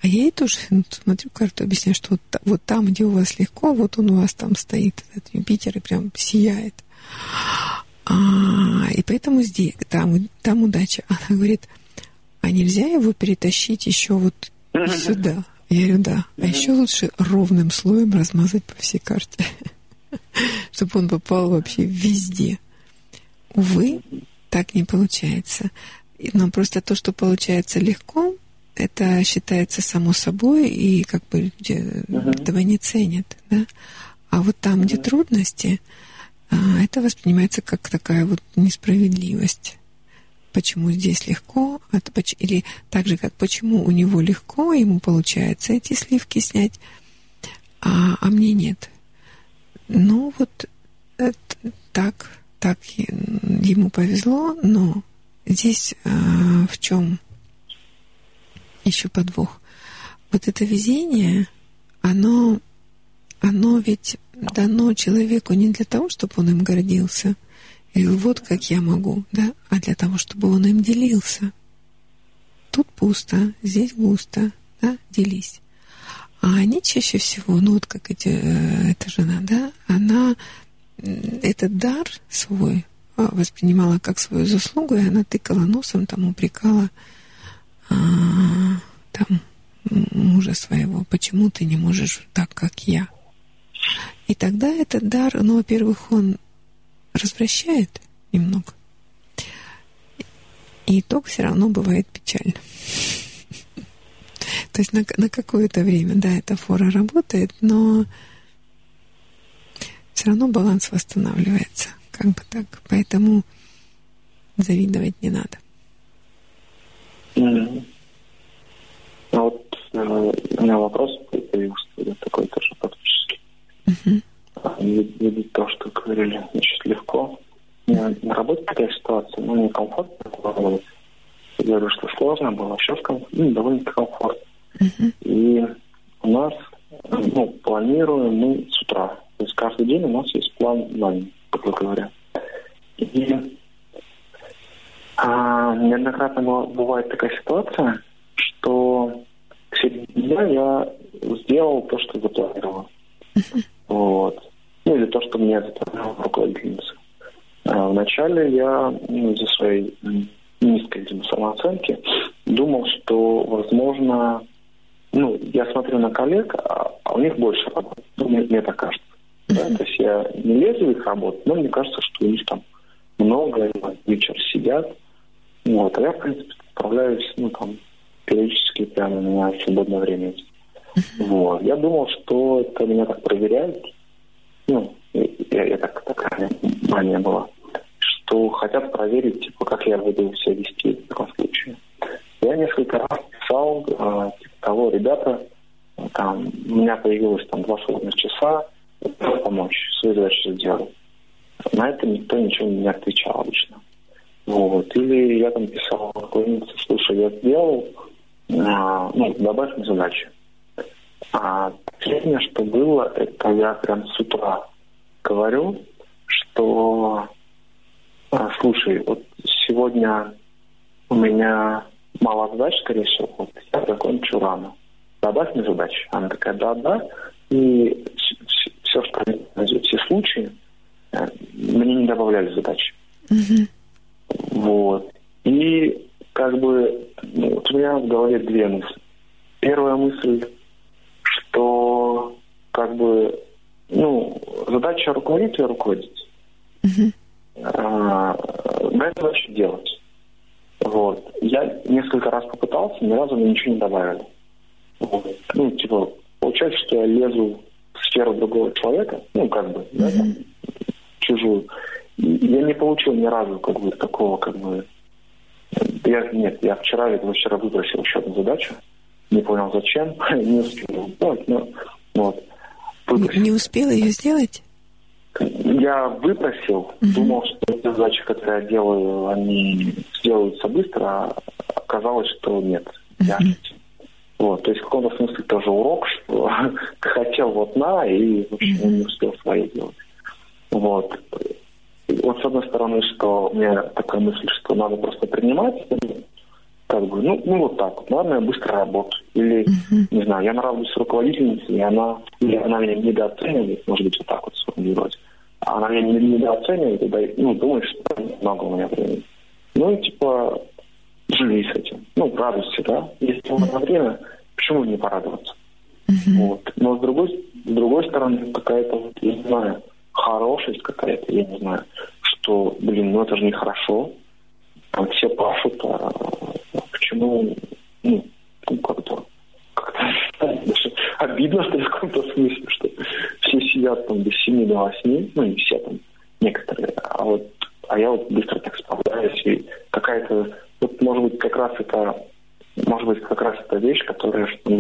А я ей тоже ну, смотрю карту, объясняю, что вот, вот там, где у вас легко, вот он у вас там стоит, этот Юпитер, и прям сияет. А, и поэтому здесь, там, там удача. Она говорит, а нельзя его перетащить еще вот сюда? Я говорю, да. А еще лучше ровным слоем размазать по всей карте. чтобы он попал вообще везде. Увы, так не получается. Но просто то, что получается легко, это считается само собой, и как бы люди uh-huh. этого не ценят. Да? А вот там, uh-huh. где трудности, а, это воспринимается как такая вот несправедливость. Почему здесь легко, или так же, как почему у него легко, ему получается эти сливки снять, а, а мне нет. Ну вот это, так, так ему повезло, но здесь э, в чем еще подвох? Вот это везение, оно, оно ведь дано человеку не для того, чтобы он им гордился, или вот как я могу, да, а для того, чтобы он им делился. Тут пусто, здесь густо, да, делись. А они чаще всего, ну вот как эти, э, эта жена, да, она этот дар свой а, воспринимала как свою заслугу, и она тыкала носом, там упрекала а, там мужа своего, почему ты не можешь так, как я. И тогда этот дар, ну, во-первых, он развращает немного. И итог все равно бывает печальным. То есть на, на какое-то время, да, эта фора работает, но все равно баланс восстанавливается. Как бы так. Поэтому завидовать не надо. Mm-hmm. А вот э, у меня вопрос появился такой тоже практически. Mm-hmm. Видеть то, что говорили, значит, легко. Меня на работе такая ситуация, ну, некомфортно работать. Я говорю, что сложно было, сейчас ну, довольно комфортно. Uh-huh. И у нас, ну, планируем мы с утра. То есть каждый день у нас есть план на день, грубо говоря. И а, неоднократно бывает такая ситуация, что к середине дня я сделал то, что запланировал. Uh-huh. Вот. Ну, или то, что мне запланировала руководительница. А Вначале я ну, из-за своей низкой видимо, самооценки думал, что, возможно, ну, я смотрю на коллег, а, а у них больше работы. Ну, мне, мне так кажется. Да? То есть я не лезу в их работу, но мне кажется, что у них там много, вечер сидят. Вот. А я, в принципе, справляюсь, ну, там, периодически прямо у меня свободное время есть. Вот. Я думал, что это меня так проверяют. Ну, я, я так, такая мания была. Что хотят проверить, типа, как я буду себя вести в таком случае. Я несколько раз писал, э, типа того, ребята, там, у меня появилось там два свободных часа, помочь, свою задачу сделать. На это никто ничего не отвечал обычно. Вот. Или я там писал слушай, я сделал, а, ну, добавь мне задачи. А последнее, что было, это я прям с утра говорю, что а, слушай, вот сегодня у меня мало задач, скорее всего, вот я закончу рано. Добавь мне задачи. Она такая, да-да. И все, что все случаи, э, мне не добавляли задачи. Вот. И как бы ну, вот у меня в голове две мысли. Первая мысль, что как бы ну, задача руководителя руководить. А, да, это задача делать. Вот. Я несколько раз попытался, ни разу мне ничего не добавили. Вот. Ну, типа, получается, что я лезу в сферу другого человека, ну, как бы, да, там, чужую. И я не получил ни разу, как бы, такого, как бы... Я, нет, я вчера или вчера выбросил еще одну задачу, не понял зачем, не успел сделать, но вот. Выбросил. Не успел ее сделать? Я выпросил, угу. думал, что те задачи, которые я делаю, они сделаются быстро, а оказалось, что нет. Угу. Я вот, то есть в каком-то смысле тоже урок, что хотел вот на, и, в общем, не успел свои делать. Вот. Вот с одной стороны, что у меня такая мысль, что надо просто принимать, как бы, ну, ну вот так ладно, я быстро работаю. Или, uh-huh. не знаю, я нравлюсь руководительницей, и она, или она меня недооценивает, может быть, вот так вот сформулировать. Она меня недооценивает, и, ну, думает, что много у меня времени. Ну, и, типа, живи с этим. Ну, радуйся, да. Если много время, почему не порадоваться? Uh-huh. Вот. Но с другой, с другой стороны, какая-то, вот, я не знаю, хорошесть какая-то, я не знаю, что, блин, ну это же нехорошо. Там все пашут, а почему, ну, ну как-то, как-то обидно в каком-то смысле, что все сидят там до 7 до 8, ну не все там, некоторые, а вот а я вот быстро так справляюсь, и какая-то, вот может быть как раз это, может быть как раз эта вещь, которая что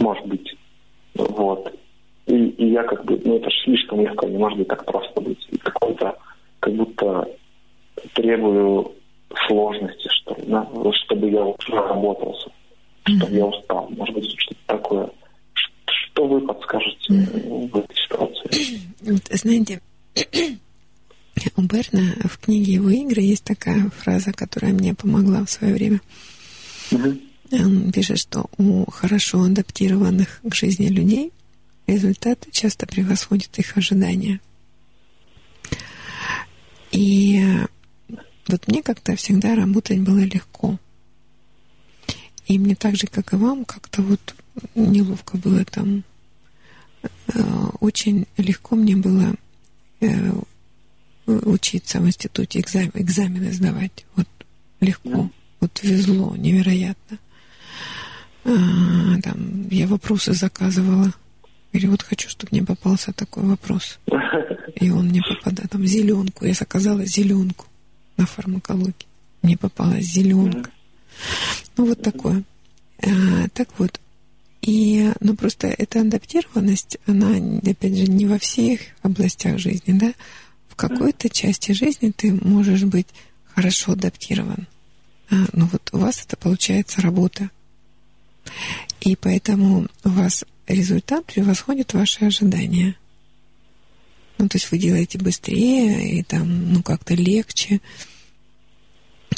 может быть, вот. И, и я как бы, ну это же слишком легко, не может быть так просто быть. И какой-то, как будто требую сложности, что ли, да? чтобы я уже работался, mm-hmm. я устал. Может быть, что-то такое. Что вы подскажете в этой ситуации? Знаете, у Берна в книге его игры есть такая фраза, которая мне помогла в свое время. Он пишет, что у хорошо адаптированных к жизни людей результаты часто превосходят их ожидания. И вот мне как-то всегда работать было легко. И мне так же, как и вам, как-то вот неловко было там. Э, очень легко мне было э, учиться в институте, экзамен, экзамены сдавать. Вот легко, вот везло, невероятно. А, там я вопросы заказывала или вот хочу, чтобы мне попался такой вопрос. И он мне попадает. Там зеленку. Я заказала зеленку на фармакологии. Мне попалась зеленка. Ну, вот такое. А, так вот. И, ну, просто эта адаптированность, она, опять же, не во всех областях жизни, да. В какой-то части жизни ты можешь быть хорошо адаптирован. А, ну, вот у вас это получается работа. И поэтому у вас результат превосходит ваши ожидания. Ну, то есть вы делаете быстрее и там, ну, как-то легче,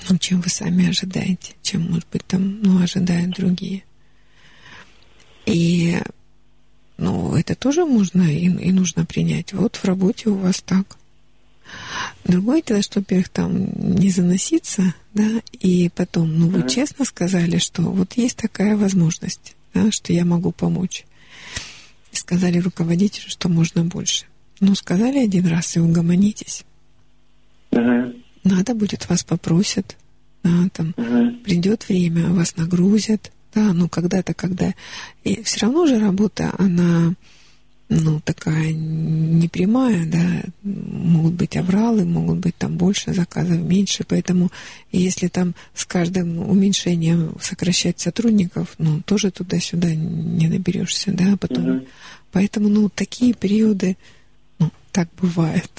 ну, чем вы сами ожидаете, чем, может быть, там, ну, ожидают другие. И, ну, это тоже можно и, и нужно принять. Вот в работе у вас так. Другое дело, что, во-первых, там не заноситься, да, и потом, ну, вы честно сказали, что вот есть такая возможность, да, что я могу помочь. И сказали руководителю, что можно больше. Ну, сказали один раз и угомонитесь. Мгм. Надо будет, вас попросят, да, там, Мгм. придет время, вас нагрузят, да, ну, когда-то, когда... И все равно же работа, она, ну, такая непрямая, да, могут быть авралы, могут быть там больше заказов, меньше, поэтому если там с каждым уменьшением сокращать сотрудников, ну, тоже туда-сюда не наберешься, да, потом... Мгм. Поэтому, ну, такие периоды, ну, так бывает.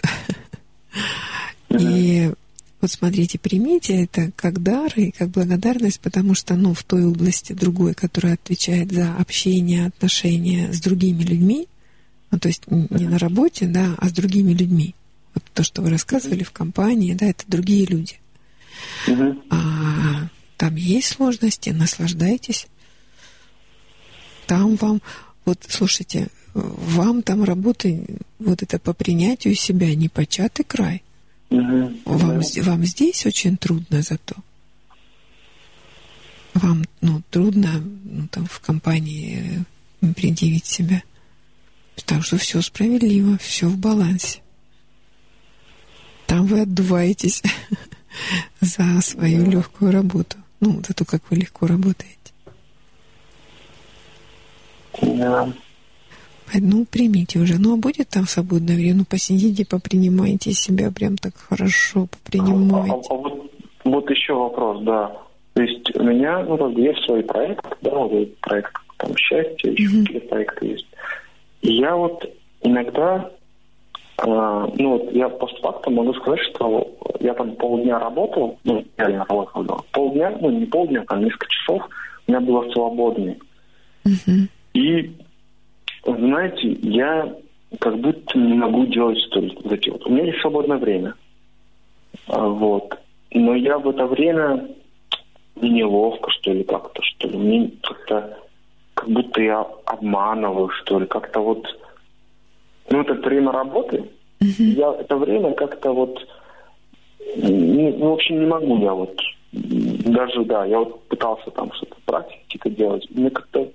И вот смотрите, примите это как дар и как благодарность, потому что, ну, в той области другой, которая отвечает за общение, отношения с другими людьми, ну, то есть не на работе, да, а с другими людьми. Вот то, что вы рассказывали в компании, да, это другие люди. А там есть сложности, наслаждайтесь. Там вам, вот слушайте, вам там работы, вот это по принятию себя, не початый край. Мгм. Вам, Да. вам здесь очень трудно зато. Вам, ну, трудно ну, там в компании э, предъявить себя. Потому что все справедливо, все в балансе. Там вы отдуваетесь за свою легкую работу. Ну, за то, как вы легко работаете. Да. Ну, примите уже. Ну, а будет там свободное время? Ну, посидите, попринимайте себя прям так хорошо, А, попринимайте. а вот, вот еще вопрос, да. То есть у меня, ну, как бы есть свой проект, да, вот проект там счастье, еще Мгм. какие-то проекты есть. И я вот иногда, а, ну, вот я постфактум могу сказать, что я там полдня работал, ну, реально работал, да, полдня, ну, не полдня, там несколько часов, у меня было свободное. Мгм. И, знаете, я как будто не могу делать что ли вот эти вот. У меня есть свободное время. А, Вот. Но я в это время мне неловко, что ли, как-то, что ли. Мне как-то, как будто я обманываю, что ли. Как-то вот, ну, это время работы. Я это время как-то вот, ну, в общем, не могу я вот, даже, да, я вот пытался там что-то практики какие-то делать. Мне как-то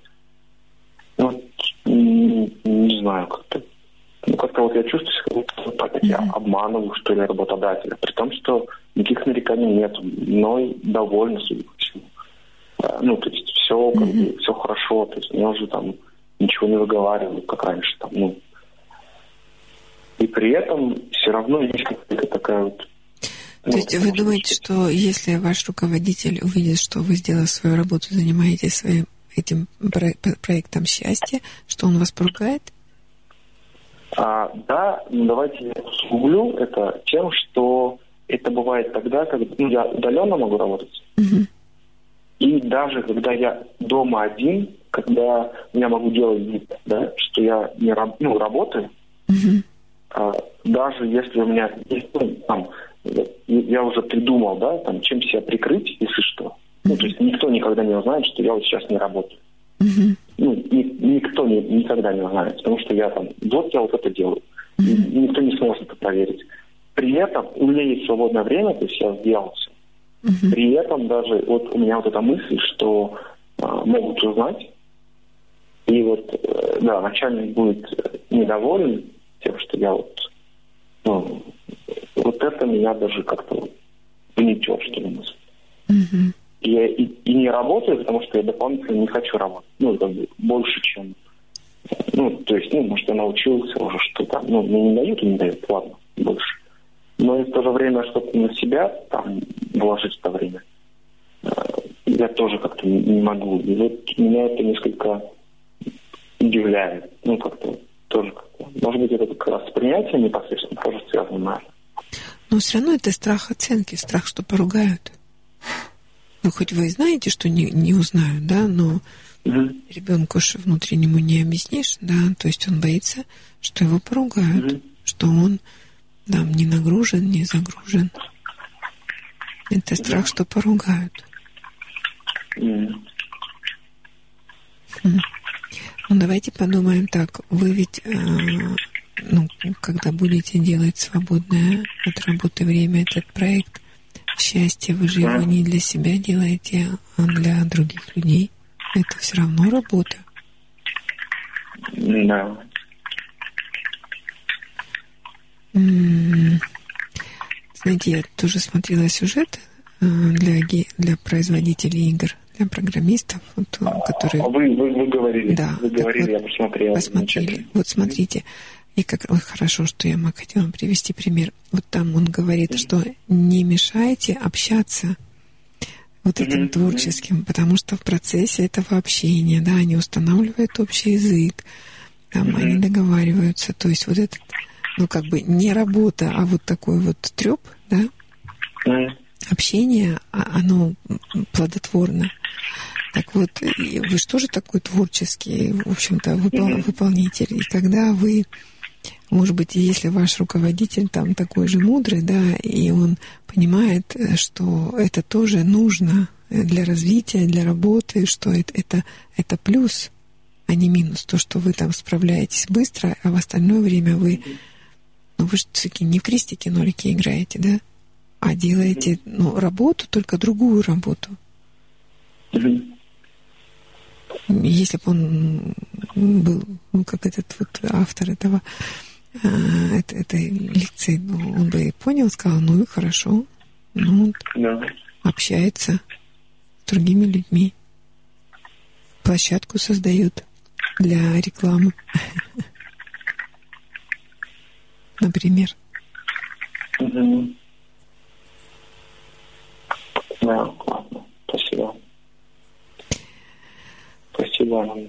вот, не знаю, как-то. Ну, как-то вот я чувствую себя, вот так я обманываю, что ли, работодателя. При том, что никаких нареканий нет. Мной довольны, судя по всему. А, Ну, то есть все, как бы, все хорошо. То есть мне уже там ничего не выговаривают, как раньше. Там, ну. И при этом все равно есть какая-то такая вот... То ну, есть вы думаете, что если ваш руководитель увидит, что вы сделали свою работу, занимаетесь своим этим про- про- проектом счастья, что он вас поругает? А, да, ну, давайте я усугублю это тем, что это бывает тогда, когда ну, я удаленно могу работать. Мгм. И даже когда я дома один, когда я могу делать вид, да, что я не ну, работаю, Мгм. а, даже если у меня есть, ну, там, я уже придумал, да, там, чем себя прикрыть, если что. Ну, то есть никто никогда не узнает, что я вот сейчас не работаю. Мгм. Ну, ни- никто не- никогда не узнает, потому что я там, вот я вот это делаю. И никто не сможет это проверить. При этом у меня есть свободное время, то есть я сделал все. Мгм. При этом даже вот у меня вот эта мысль, что а, могут узнать, и вот, э, да, начальник будет э, недоволен тем, что я вот, ну, вот это меня даже как-то гнетет, что ли, мысль. Мгм. И и, и не работаю, потому что я дополнительно не хочу работать. Ну, как бы больше, чем... Ну, то есть, ну, может, я научился уже что-то. Ну, мне не дают и не дают, ладно, больше. Но и в то же время что-то на себя там вложить это время э, я тоже как-то не, могу. И вот меня это несколько удивляет. Ну, как-то тоже как-то. Может быть, это как раз с принятием непосредственно тоже связано, наверное. Но все равно это страх оценки, страх, что поругают. Ну, хоть вы и знаете, что не, не узнают, да, но Мгм. ребенку же внутреннему не объяснишь, да, то есть он боится, что его поругают, Мгм. что он там не нагружен, не загружен. Это страх, что поругают. М. Ну, давайте подумаем так. Вы ведь э, ну, когда будете делать свободное от работы время этот проект, счастье вы же его не для себя делаете, а для других людей. Это все равно работа. Да. Знаете, я тоже смотрела сюжет э, для, для производителей игр, для программистов, вот, э, которые А вы, вы, вы говорили, Да, вы говорили, вот, я посмотрел. посмотрели. Вот смотрите, и как ой, хорошо, что я мог хотела вам привести пример. Вот там он говорит, что не мешайте общаться вот этим творческим, потому что в процессе этого общения, да, они устанавливают общий язык, там они договариваются, то есть вот этот, ну как бы не работа, а вот такой вот треп, да, Мгм. общение, а- оно плодотворно. Так вот, вы же тоже такой творческий, в общем-то, выпол- выполнитель. И когда вы, может быть, если ваш руководитель там такой же мудрый, да, и он понимает, э, что это тоже нужно э, для развития, для работы, что это, это, это плюс, а не минус. То, что вы там справляетесь быстро, а в остальное время вы, ну вы же все-таки не в крестике-нолике играете, да? а делаете ну, работу, только другую работу. Если бы он был, ну, как этот вот автор этого, эт- этой лекции, ну, он бы и понял, сказал, ну и хорошо, ну, вот Да. общается с другими людьми, площадку создает для рекламы, например. Да, классно. Спасибо. Спасибо вам.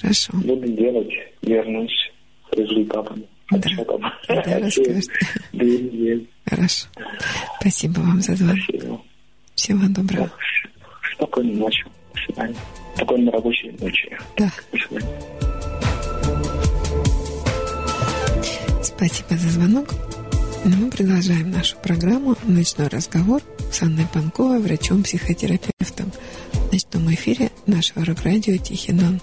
Хорошо. Буду делать, вернусь с результатом. Да. Да, недели. Хорошо. Спасибо вам за звонок. Спасибо. Всего доброго. Спокойной ночи. До свидания. Спокойной рабочей ночи. Да. До свидания. Спасибо за звонок. Ну, Мы продолжаем нашу программу «Ночной разговор» с Анной Панковой, врачом-психотерапевтом. В ночном эфире нашего рок-радио «Тихий Дон».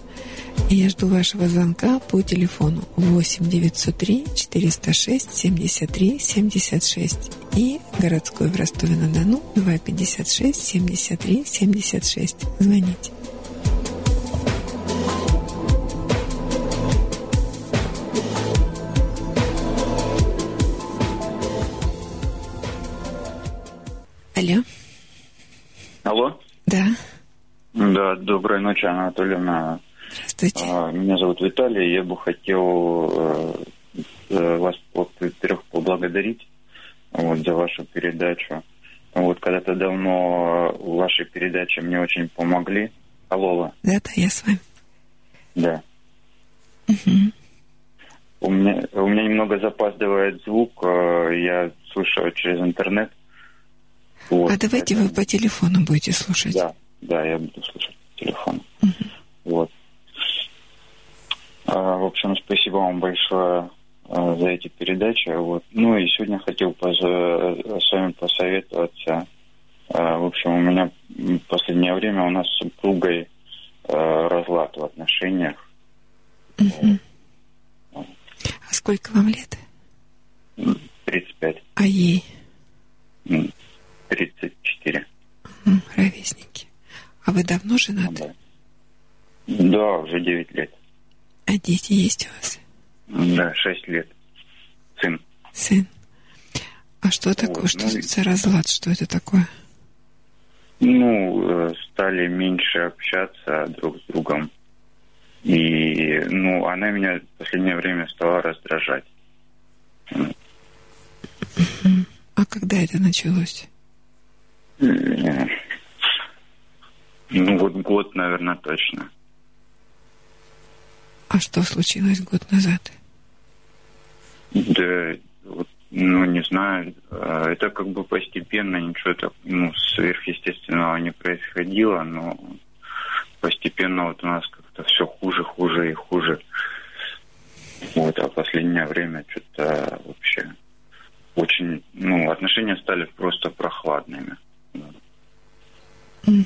И я жду вашего звонка по телефону 8 903 406 73 76 и городской в Ростове-на-Дону 256 73 76. Звоните. Алло, Алло? да, Да, доброй ночи, Анатольевна. здравствуйте. А, Меня зовут Виталий. Я бы хотел э, э, вас, во-первых, поблагодарить вот, за вашу передачу. Вот когда-то давно э, ваши передачи мне очень помогли. Алло, Да-да, я с вами. да. Мгм. У меня, у меня немного запаздывает звук, я слушаю через интернет. Вот, А давайте вы поэтому- по телефону будете слушать. Да, да, я буду слушать по телефону. Вот. А, в общем, спасибо вам большое а, за эти передачи. Вот. Ну и сегодня хотел поза- с вами посоветоваться. А, в общем, у меня в последнее время у нас с супругой а, разлад в отношениях. Мгм. А сколько вам лет? 35, А ей? м, 34. М, Ровесники. А вы давно женаты? Да. да, уже 9 лет. А дети есть у вас? Да, 6 лет. Сын. Сын? А что такое? Вот, Что ну за разлад? Что это такое? Ну, э, стали меньше общаться друг с другом. И, ну, она меня в последнее время стала раздражать. А когда это началось? Ну, вот год, наверное, точно. А что случилось год назад? Да, вот, ну, не знаю, э, это как бы постепенно, ничего так, ну, сверхъестественного не происходило, но постепенно вот у нас как-то все хуже, хуже и хуже. Вот, а в последнее время что-то вообще очень, ну, отношения стали просто прохладными. Мгм.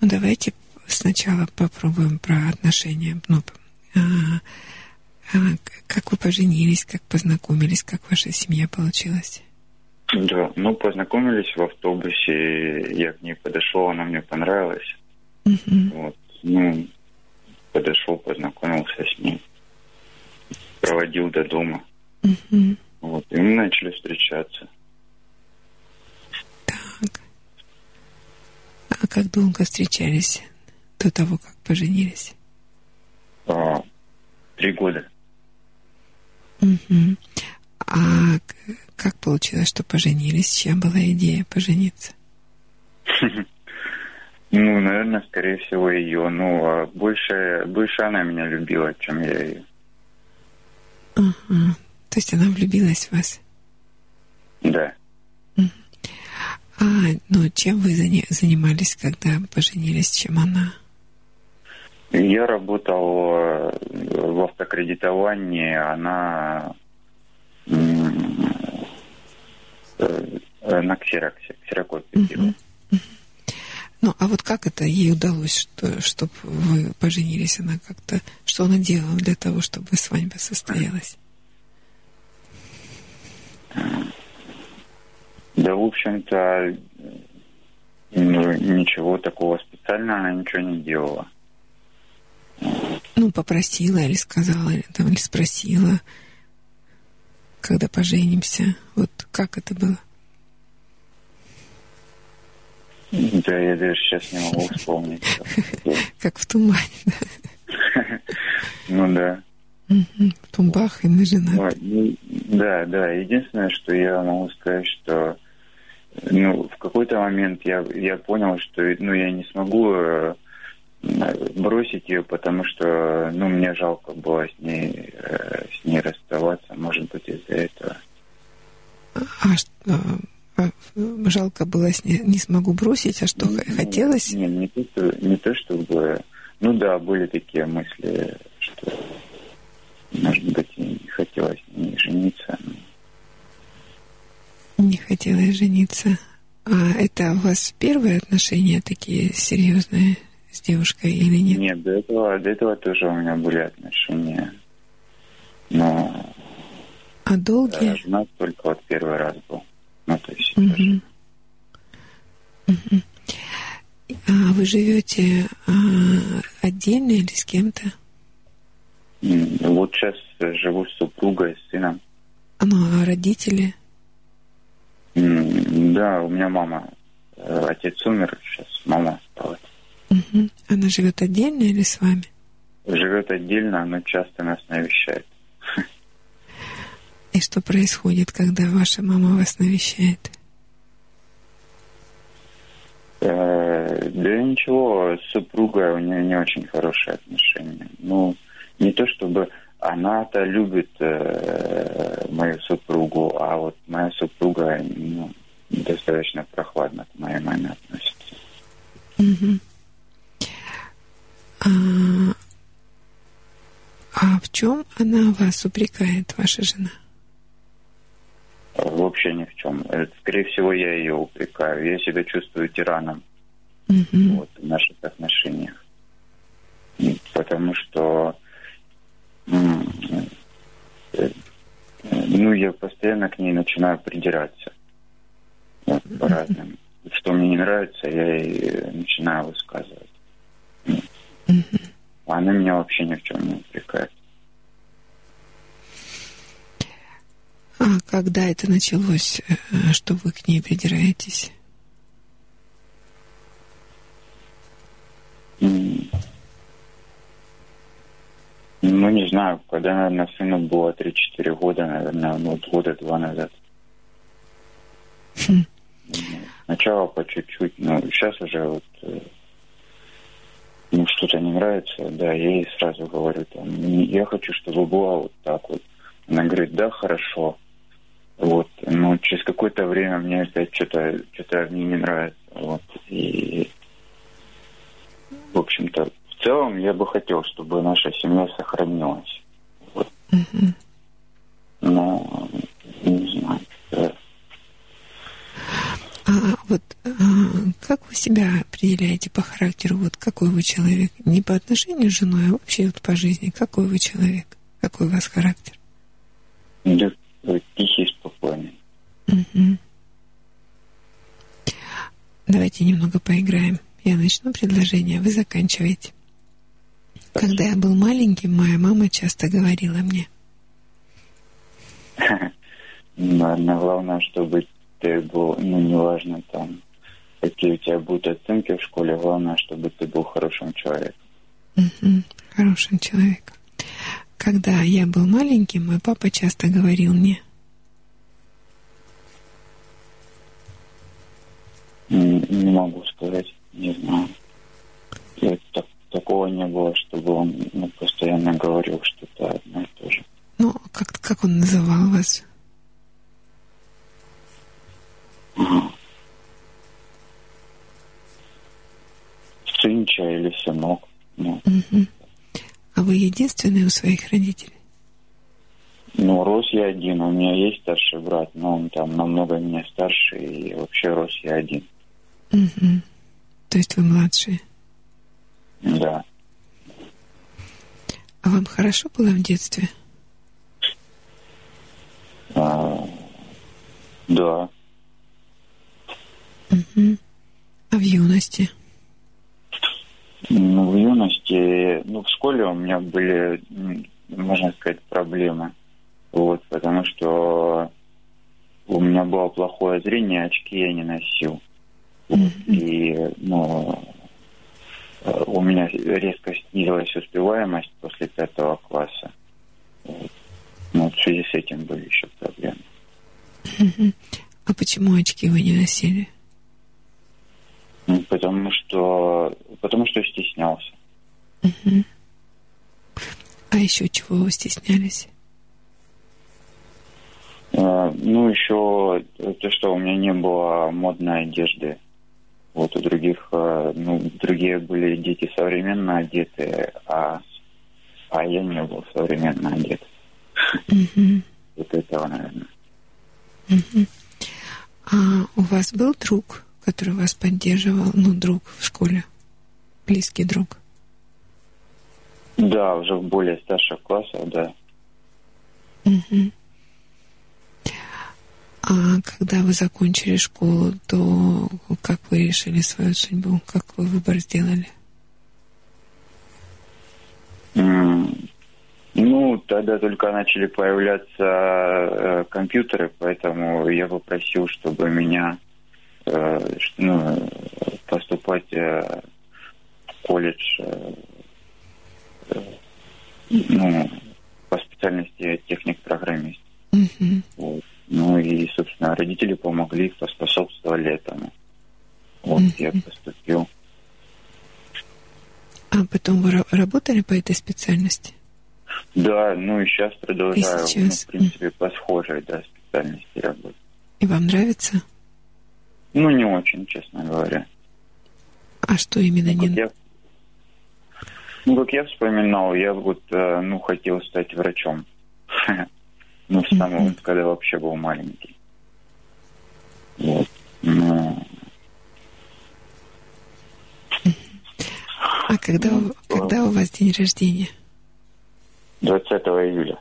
Ну, давайте сначала попробуем про отношения. Ну, а, А, как вы поженились, как познакомились, как ваша семья получилась? Да, ну, познакомились в автобусе, я к ней подошел, она мне понравилась. Угу. Вот, ну, подошел, познакомился с ней, проводил до дома. Угу. Вот, и мы начали встречаться. Так. А как долго встречались до того, как поженились? А, три года. Угу. А как получилось, что поженились? Чья была идея пожениться? Ну, наверное, скорее всего, ее. Ну, а больше, больше она меня любила, чем я ее. Ага. То есть она влюбилась в вас? Да. А, ну, чем вы занимались, когда поженились, чем она? Я работал э, в автокредитовании, она Э, на ксероксе, ксерокопии. Ну, а вот как это ей удалось, что, чтобы вы поженились? Она как-то... Что она делала для того, чтобы свадьба состоялась? Да, в общем-то, ну, ничего такого специального она ничего не делала. Ну, попросила или сказала, или, там, или спросила, когда поженимся. Вот как это было? Да, я даже сейчас не могу вспомнить. Как в тумане, Ну да. В тумбах и мы женаты. Ну, да, да. Единственное, что я могу сказать, что ну, в какой-то момент я, я понял, что ну, я не смогу э, бросить ее, потому что ну, мне жалко было с ней, э, с ней расставаться, может быть, из-за этого. А что? А, жалко было, не, не смогу бросить, а что ну, хотелось? Не, не, то, не то, чтобы... Ну да, были такие мысли, что, может быть, не хотелось не жениться. Но... Не хотелось жениться. А это у вас первые отношения такие серьезные с девушкой или нет? Нет, до этого, до этого тоже у меня были отношения. Но... А долгие? Жена только вот первый раз был. Ну, то есть угу. Угу. А вы живете а, отдельно или с кем-то? Вот сейчас живу с супругой, с сыном. Ну, а родители? Да, у меня мама. Э, отец умер, сейчас мама осталась. Угу. Она живет отдельно или с вами? Живет отдельно, но часто нас навещает. И что происходит, когда ваша мама вас навещает? Э, да ничего, с супругой у нее не очень хорошие отношения. Ну, не то чтобы она-то любит э, мою супругу, а вот моя супруга ну, достаточно прохладно к моей маме относится. Угу. А, а в чем она вас упрекает, ваша жена? Вообще ни в чем. Это, скорее всего, я ее упрекаю. Я себя чувствую тираном угу. вот, в наших отношениях. Потому что э, ну, я постоянно к ней начинаю придираться. Вот, по разным. Что мне не нравится, я ей начинаю высказывать. Она меня вообще ни в чем не упрекает. А когда это началось, э, что вы к ней придираетесь? Ну, не знаю, когда, наверное, сыну было 3-4 года, наверное, ну, вот года два назад. Хм. Сначала по чуть-чуть, но сейчас уже вот э, ну, что-то не нравится, да, я ей сразу говорю, там, я хочу, чтобы было вот так вот. Она говорит, да, хорошо. Вот. Но через какое-то время мне опять что-то что мне не нравится. Вот. И, в общем-то, в целом я бы хотел, чтобы наша семья сохранилась. Вот. Угу. Но не знаю. А вот а, как вы себя определяете по характеру? Вот какой вы человек? Не по отношению с женой, а вообще вот по жизни. Какой вы человек? Какой у вас характер? Да, тихий, спокойный. Угу. Давайте немного поиграем. Я начну предложение, вы заканчиваете. Когда я был маленьким, моя мама часто говорила мне. Наверное, главное, чтобы ты был, ну, неважно там, какие у тебя будут оценки в школе, главное, чтобы ты был хорошим человеком. Угу, хорошим человеком. Когда я был маленьким, мой папа часто говорил мне. Не, не могу сказать, не знаю. Я, так, такого не было, чтобы он ну, постоянно говорил что-то одно и то же. Ну, как, как он называл вас? Сынча или сынок. Ну. Угу. А вы единственный у своих родителей? Ну, рос я один. У меня есть старший брат, но он там намного меня старше, и вообще рос я один. Угу. То есть вы младшие? Да. А вам хорошо было в детстве? А, да. Угу. А в юности? Ну, в юности, ну, в школе у меня были, можно сказать, проблемы. Вот, потому что у меня было плохое зрение, очки я не носил. Вот, и, ну, у меня резко снизилась успеваемость после пятого класса. Вот. Ну, в связи с этим были еще проблемы. А почему очки вы не носили? Ну, потому что, потому что стеснялся. А еще чего вы стеснялись? А, ну, еще то, что у меня не было модной одежды. Вот у других, а, ну, другие были дети современно одеты, а, а я не был современно одет. Угу. Вот этого, наверное. Угу. А у вас был друг, который вас поддерживал, ну, друг в школе, близкий друг? Да, уже в более старших классах, да. Угу. А когда вы закончили школу, то как вы решили свою судьбу? Как вы выбор сделали? Mm. Ну, тогда только начали появляться э, компьютеры, поэтому я попросил, чтобы меня э, ну, поступать э, в колледж э, ну, по специальности техник-программист. Угу. Вот. Ну и, собственно, родители помогли, поспособствовали этому. Вот Мгм. я поступил. А потом вы ра- работали по этой специальности? Да, ну и сейчас продолжаю, И сейчас. ну, в принципе, по схожей, да, специальности работать. И вам нравится? Ну, не очень, честно говоря. А что именно Ну, не... я, ну, как я вспоминал, я вот, э, ну, хотел стать врачом. Ну, с самого, когда вообще был маленький. Вот. Ну, А когда, у- когда у вас день рождения? 20 июля,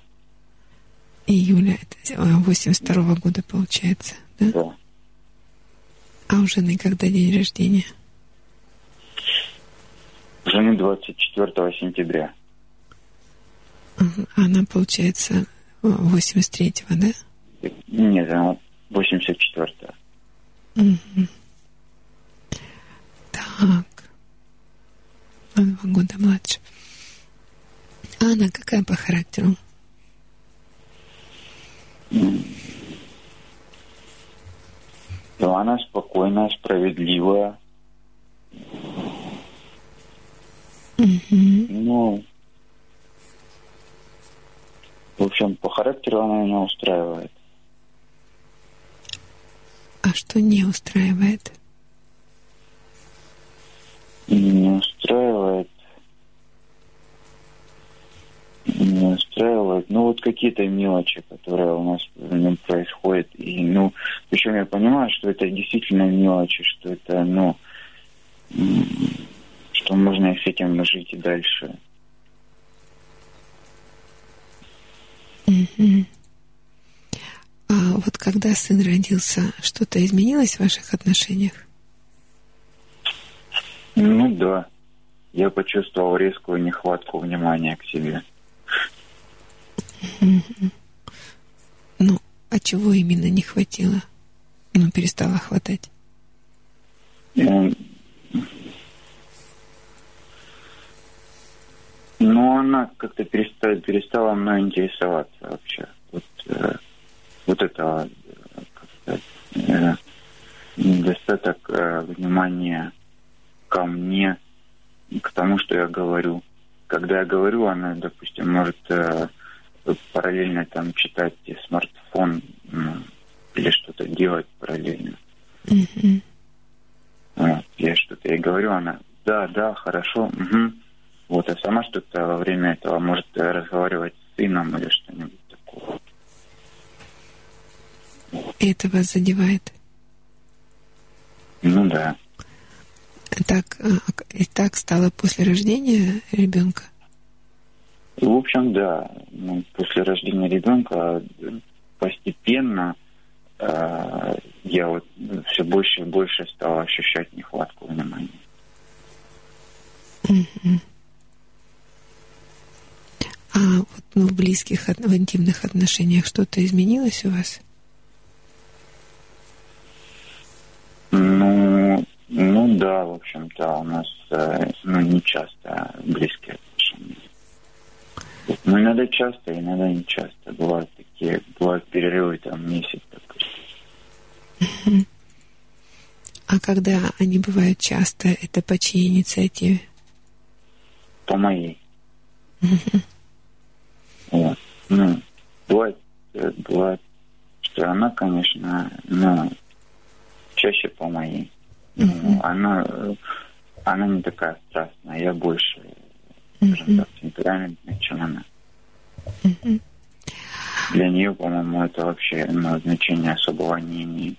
Июля, это 82 года получается, да? да. А у жены когда день рождения? Жены 24 сентября. Ага. Она, получается, 83-го, да? Нет, она 84 Мгм. Так. На два года младше. А она какая по характеру? Но она спокойная, справедливая. Мгм. Ну, в общем, по характеру она меня устраивает. А что не устраивает? Не устраивает. Не устраивает. Ну, вот какие-то мелочи, которые у нас в нем происходят. И, ну, причем я понимаю, что это действительно мелочи, что это, ну, что можно и с этим жить и дальше. А вот когда сын родился, что-то изменилось в ваших отношениях? Ну да. Я почувствовал резкую нехватку внимания к себе. Ну, а чего именно не хватило? Ну, перестало хватать. Ну, она как-то перестала, перестала мной интересоваться вообще. Вот, э, вот это э, как сказать, э, недостаток э, внимания ко мне, к тому, что я говорю. Когда я говорю, она, допустим, может э, параллельно там читать смартфон м, или что-то делать параллельно. Вот, я что-то ей говорю, она, да, да, хорошо, угу. Вот, а сама что-то во время этого может э, разговаривать с сыном или что-нибудь такое. И это вас задевает. Ну да. Так, а, и так стало после рождения ребенка? В общем, да, ну, после рождения ребенка э, постепенно э, я вот все больше и больше стал ощущать нехватку внимания. Мгм. А вот ну, в близких, в интимных отношениях что-то изменилось у вас? Ну, ну да, в общем-то, у нас э, ну, не часто близкие отношения. Ну, иногда часто, иногда не часто. Бывают такие, бывают перерывы там месяц, допустим. А когда они бывают часто, это по чьей инициативе? По моей. Вот. Ну, бывает, э, бывает, что она, конечно, ну, чаще по моей. Ну, она, э, она не такая страстная, я больше, скажем так, темпераментный, чем она. Для нее, по-моему, это вообще ну, значения особого не имеет.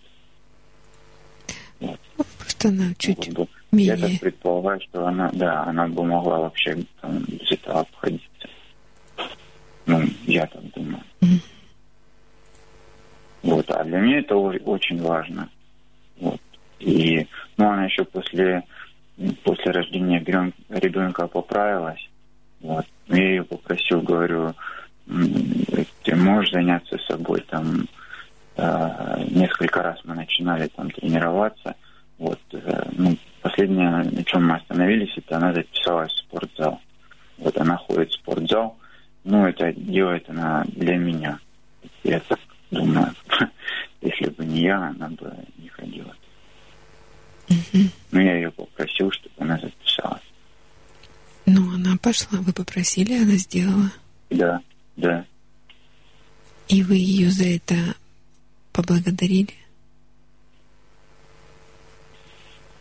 Просто она чуть Вот бы Я менее. так предполагаю, что она, да, она бы могла вообще там, без этого обходиться. Ну, я так думаю. Мгм. Вот, а для меня это очень важно. Вот. И, ну, она еще после, после рождения ребен- ребенка поправилась. Вот. Но Я ее попросил, говорю, «М, ты можешь заняться собой там э, несколько раз мы начинали там тренироваться. Вот, э, ну, последнее, на чем мы остановились, это она записалась в спортзал. Вот она ходит в спортзал, ну, это делает она для меня. Я так думаю, если бы не я, она бы не ходила. Но я ее попросил, чтобы она записалась. Ну, она пошла, вы попросили, она сделала. Да, да. И вы ее за это поблагодарили?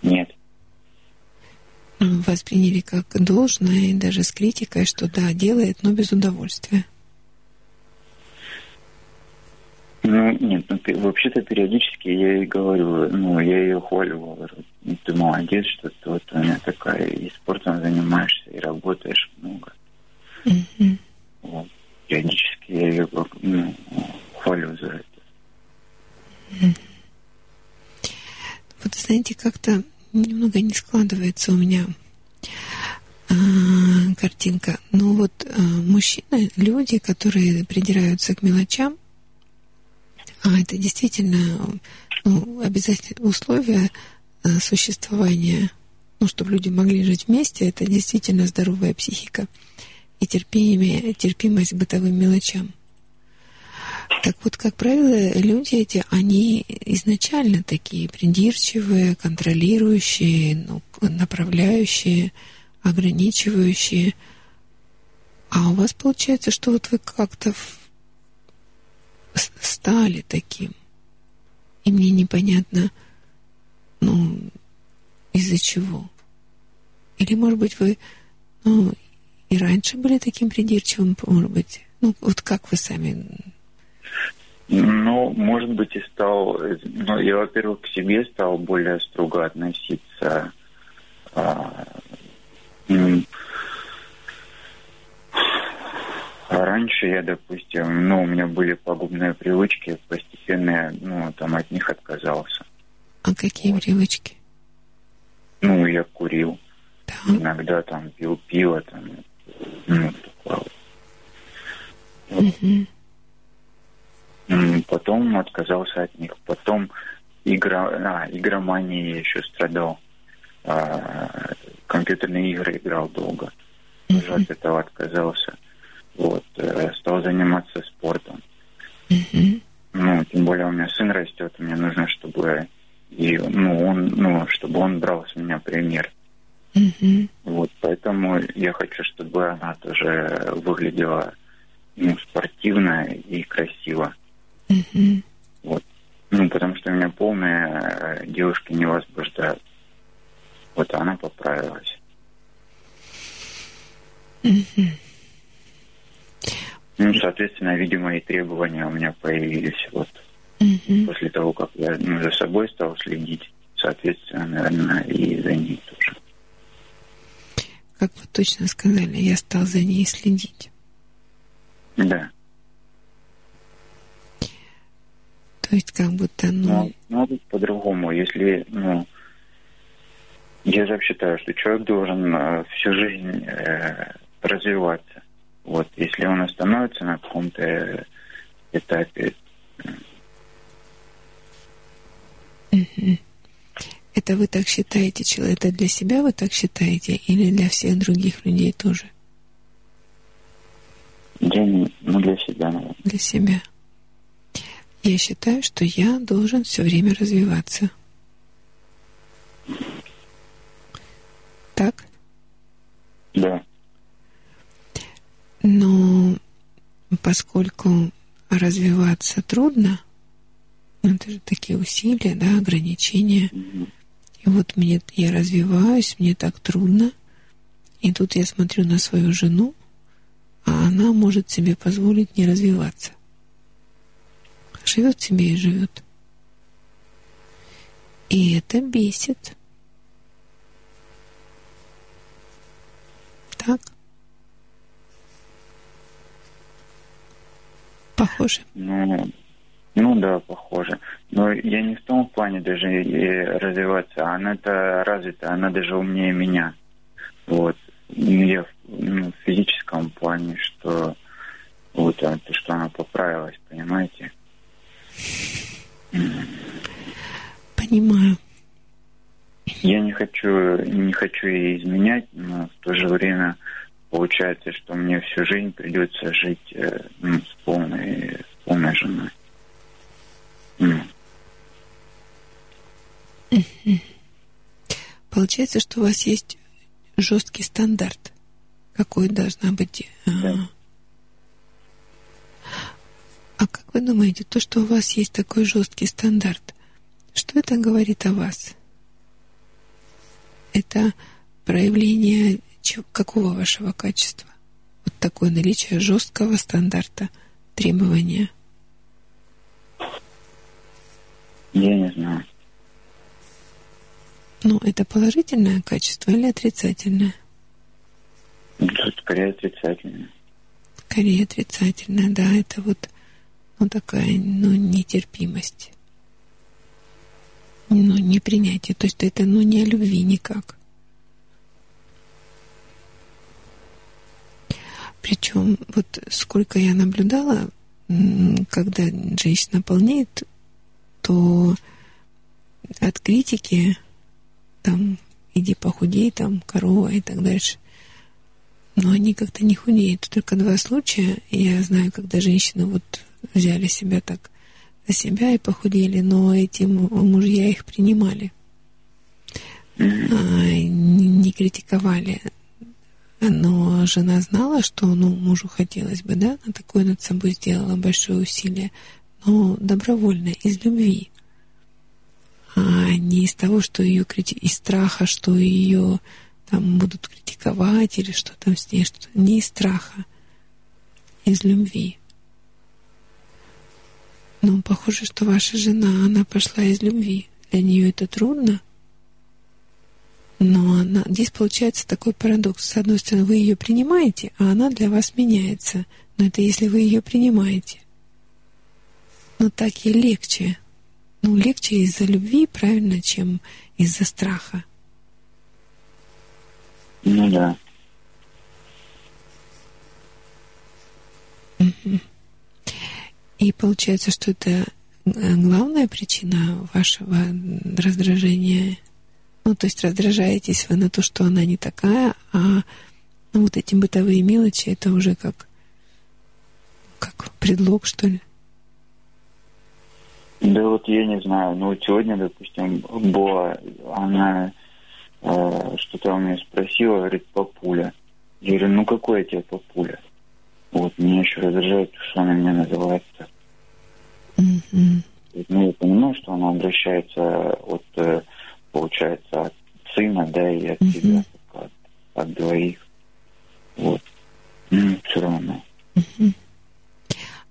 Нет. Ну, Восприняли как должное, и даже с критикой, что да, делает, но без удовольствия. Ну, нет, ну, вообще-то периодически я ей говорю, ну, я ее хвалю, говорю, «Ну, ты молодец, что ты вот у меня такая, и спортом занимаешься, и работаешь много. Мгм. Вот. Периодически я ее ну, хвалю за это. Вот знаете, как-то немного не складывается у меня а, картинка. Ну вот а, мужчины, люди, которые придираются к мелочам, а это действительно ну, обязательно условия а, существования, ну, чтобы люди могли жить вместе, это действительно здоровая психика и терпимость к бытовым мелочам. Так вот, как правило, люди эти, они изначально такие придирчивые, контролирующие, ну, направляющие, ограничивающие. А у вас получается, что вот вы как-то стали таким. И мне непонятно, ну, из-за чего. Или, может быть, вы, ну, и раньше были таким придирчивым, может быть. Ну, вот как вы сами Ну, может быть, и стал... Ну, я, во-первых, к себе стал более строго относиться. а, А раньше я, допустим, ну, у меня были пагубные привычки, постепенно я, ну, там от них отказался. А какие вот. привычки? Ну, я курил. Да. Иногда там пил пиво, там, ну, такое вот. Угу. Потом отказался от них. Потом игра, а, игромания я еще страдал. А, компьютерные игры играл долго. Тоже от этого отказался. Вот. Э, стал заниматься спортом. Ну, тем более у меня сын растет, мне нужно, чтобы и, ну, он, ну, чтобы он брал с меня пример. Вот, поэтому я хочу, чтобы она тоже выглядела ну, спортивно и красиво. Вот. Ну, потому что меня полные э, девушки не возбуждают. Вот она поправилась. Ну, соответственно, видимо, и требования у меня появились вот угу. после того, как я ну, за собой стал следить. Соответственно, наверное, и за ней тоже. Как вы точно сказали, я стал за ней следить. Да. То есть как будто, ну... Ну, ну по-другому. Если, ну... Я же считаю, что человек должен э, всю жизнь э, развиваться. Вот, если он остановится на каком-то э, этапе. Это вы так считаете, это для себя вы так считаете или для всех других людей тоже? Для, ну, для себя, наверное. Для себя. Я считаю, что я должен все время развиваться. Так? Да. Но поскольку развиваться трудно, ну, это же такие усилия, да, ограничения. И вот мне я развиваюсь, мне так трудно. И тут я смотрю на свою жену, а она может себе позволить не развиваться живет себе и живет. И это бесит. Так? Похоже? Ну, ну да, похоже. Но я не в том плане даже развиваться. Она-то развита, она даже умнее меня. Вот. Я ну, в физическом плане, что вот а, то, что она поправилась, понимаете? Понимаю. Я не хочу, не хочу ей изменять, но в то же время получается, что мне всю жизнь придется жить э, ну, с полной, с полной женой. Mm. Получается, что у вас есть жесткий стандарт, какой должна быть э, да. А как вы думаете, то, что у вас есть такой жесткий стандарт, что это говорит о вас? Это проявление какого вашего качества? Вот такое наличие жесткого стандарта требования. Я не знаю. Ну, это положительное качество или отрицательное? Тут скорее отрицательное. Скорее отрицательное, да. Это вот ну, такая, ну, нетерпимость. Ну, непринятие. То есть это, ну, не о любви никак. Причем, вот сколько я наблюдала, когда женщина полнеет, то от критики, там, иди похудей, там, корова и так дальше, но они как-то не худеют. Только два случая. Я знаю, когда женщина вот взяли себя так за себя и похудели, но эти мужья их принимали, а, не критиковали. Но жена знала, что ну, мужу хотелось бы, да, на такое над собой сделала большое усилие, но добровольно, из любви, а не из того, что ее крити... из страха, что ее там будут критиковать или что там с ней, что-то, не из страха, из любви. Но похоже, что ваша жена, она пошла из любви. Для нее это трудно. Но она, здесь получается такой парадокс. С одной стороны, вы ее принимаете, а она для вас меняется Но это если вы ее принимаете. Но так ей легче. Ну, легче из-за любви, правильно, чем из-за страха. Ну да. Угу. И получается, что это э, главная причина вашего раздражения. Ну, то есть раздражаетесь вы на то, что она не такая, а ну, вот эти бытовые мелочи, это уже как, как предлог, что ли? Да вот я не знаю. Ну, сегодня, допустим, была, она э, что-то у меня спросила, говорит, папуля. Я говорю, ну какой я тебе папуля? Вот, меня еще раздражает, что она меня называет так. Mm-hmm. Ну, я понимаю, что она обращается от, э, получается, от сына, да, и от mm-hmm. себя, от, от двоих. Вот. Ну, все равно. Mm-hmm.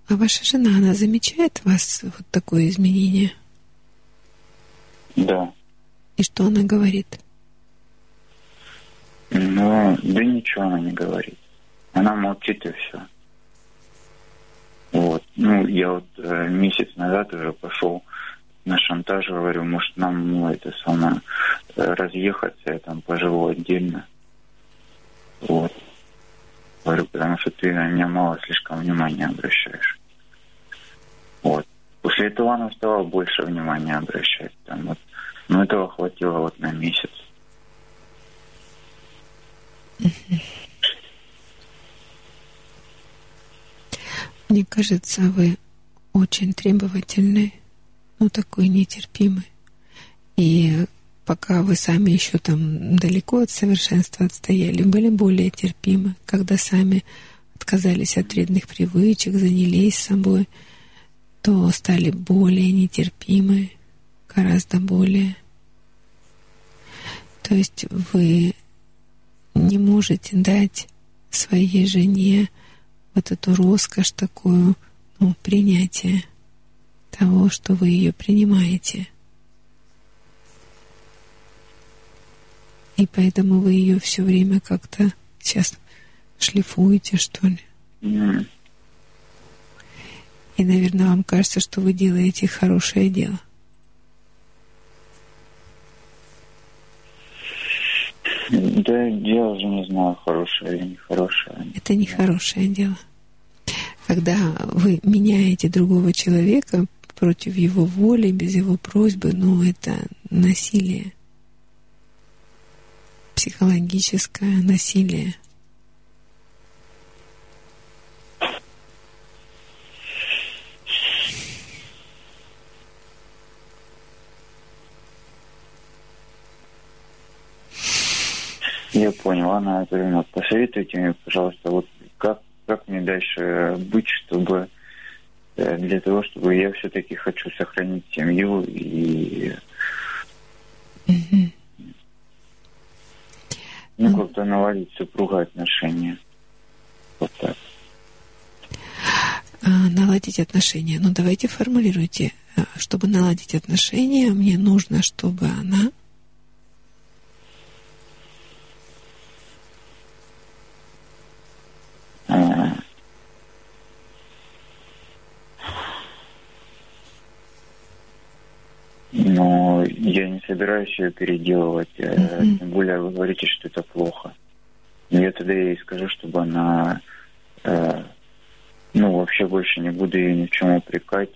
А ваша жена, она замечает у вас вот такое изменение? Да. И что она говорит? Ну, да ничего она не говорит. Она молчит и все. Вот. Ну, я вот э, месяц назад уже пошел на шантаж, говорю, может, нам, ну, это самое, э, разъехаться, я там поживу отдельно. Вот. Говорю, потому что ты на меня мало слишком внимания обращаешь. Вот. После этого она стала больше внимания обращать. Там, вот. Но этого хватило вот на месяц. Мне кажется, вы очень требовательный, ну такой нетерпимый. И пока вы сами еще там далеко от совершенства отстояли, были более терпимы, когда сами отказались от вредных привычек, занялись собой, то стали более нетерпимы, гораздо более. То есть вы не можете дать своей жене вот эту роскошь такую, ну, принятие того, что вы ее принимаете. И поэтому вы ее все время как-то сейчас шлифуете, что ли. Mm. И, наверное, вам кажется, что вы делаете хорошее дело. Да, дело же не знаю, хорошее или нехорошее. Это не хорошее дело. Когда вы меняете другого человека против его воли, без его просьбы, ну, это насилие. Психологическое насилие. Я понял, Анна Анатольевна, посоветуйте мне, пожалуйста, вот как, как мне дальше быть, чтобы э, для того, чтобы я все-таки хочу сохранить семью и ну, как-то наладить супруга отношения. Вот так. А, наладить отношения. Ну, давайте формулируйте. А, Чтобы наладить отношения, мне нужно, чтобы она А, Но я не собираюсь ее переделывать. Мгм. Тем более вы говорите, что это плохо. Но я тогда ей скажу, чтобы она, э, ну, вообще больше не буду ее ни в чем упрекать.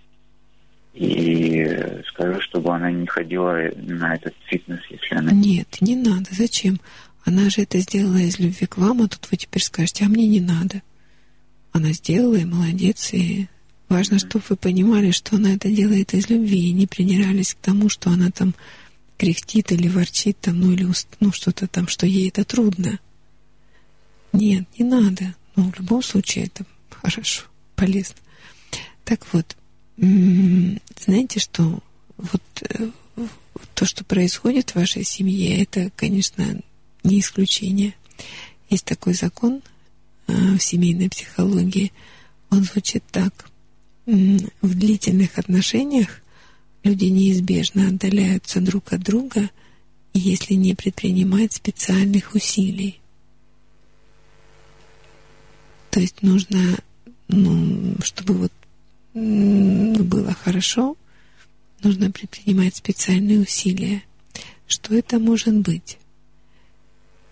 И скажу, чтобы она не ходила на этот фитнес, если она... Нет, не надо. Зачем? Она же это сделала из любви к вам, а тут вы теперь скажете, а мне не надо. Она сделала, и молодец, и важно, чтобы вы понимали, что она это делает из любви, и не придирались к тому, что она там кряхтит или ворчит там, ну или ну, что-то там, что ей это трудно. Нет, не надо. Но в любом случае это хорошо, полезно. Так вот, м, знаете, что вот э, то, что происходит в вашей семье, это, конечно, не исключение. Есть такой закон э, в семейной психологии. Он звучит так. В длительных отношениях люди неизбежно отдаляются друг от друга, если не предпринимать специальных усилий. То есть нужно ну, чтобы вот было хорошо, нужно предпринимать специальные усилия. Что это может быть?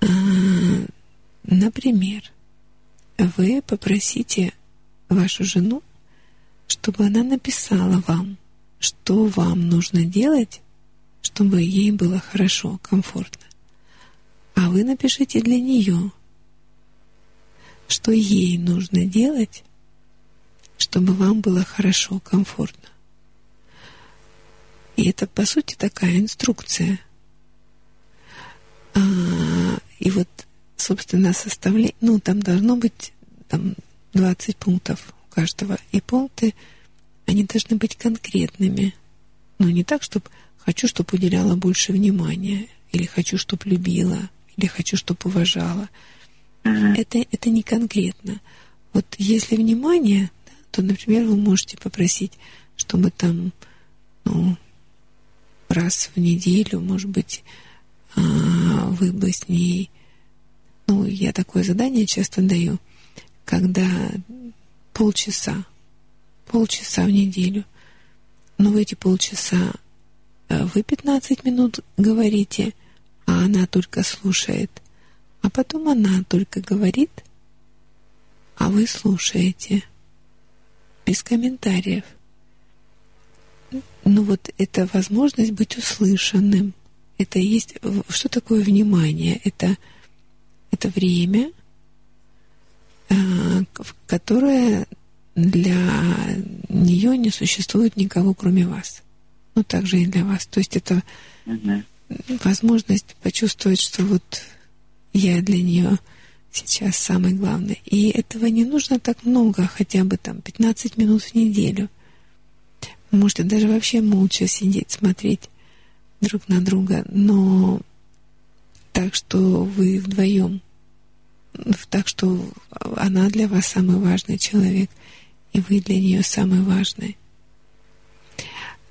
А, например, вы попросите вашу жену, чтобы она написала вам, что вам нужно делать, чтобы ей было хорошо, комфортно. А вы напишите для нее, что ей нужно делать, чтобы вам было хорошо, комфортно. И это, по сути, такая инструкция. А, и вот, собственно, составление, ну, там должно быть там 20 пунктов у каждого. И пункты, они должны быть конкретными. Ну, не так, чтобы хочу, чтобы уделяла больше внимания, или хочу, чтобы любила, или хочу, чтобы уважала. Это, это не конкретно. Вот если внимание, да, то, например, вы можете попросить, чтобы там, ну, раз в неделю, может быть, а, вы бы с ней... Ну, я такое задание часто даю, когда полчаса, полчаса в неделю. Но в эти полчаса э, вы 15 минут говорите, а она только слушает. А потом она только говорит, а вы слушаете. Без комментариев ну вот это возможность быть услышанным. Это есть... Что такое внимание? Это, это время, а, которое для нее не существует никого, кроме вас. Ну, также и для вас. То есть это угу. возможность почувствовать, что вот я для нее сейчас самый главный. И этого не нужно так много, хотя бы там 15 минут в неделю. Можете даже вообще молча сидеть, смотреть друг на друга, но так, что вы вдвоем, так, что она для вас самый важный человек, и вы для нее самый важный.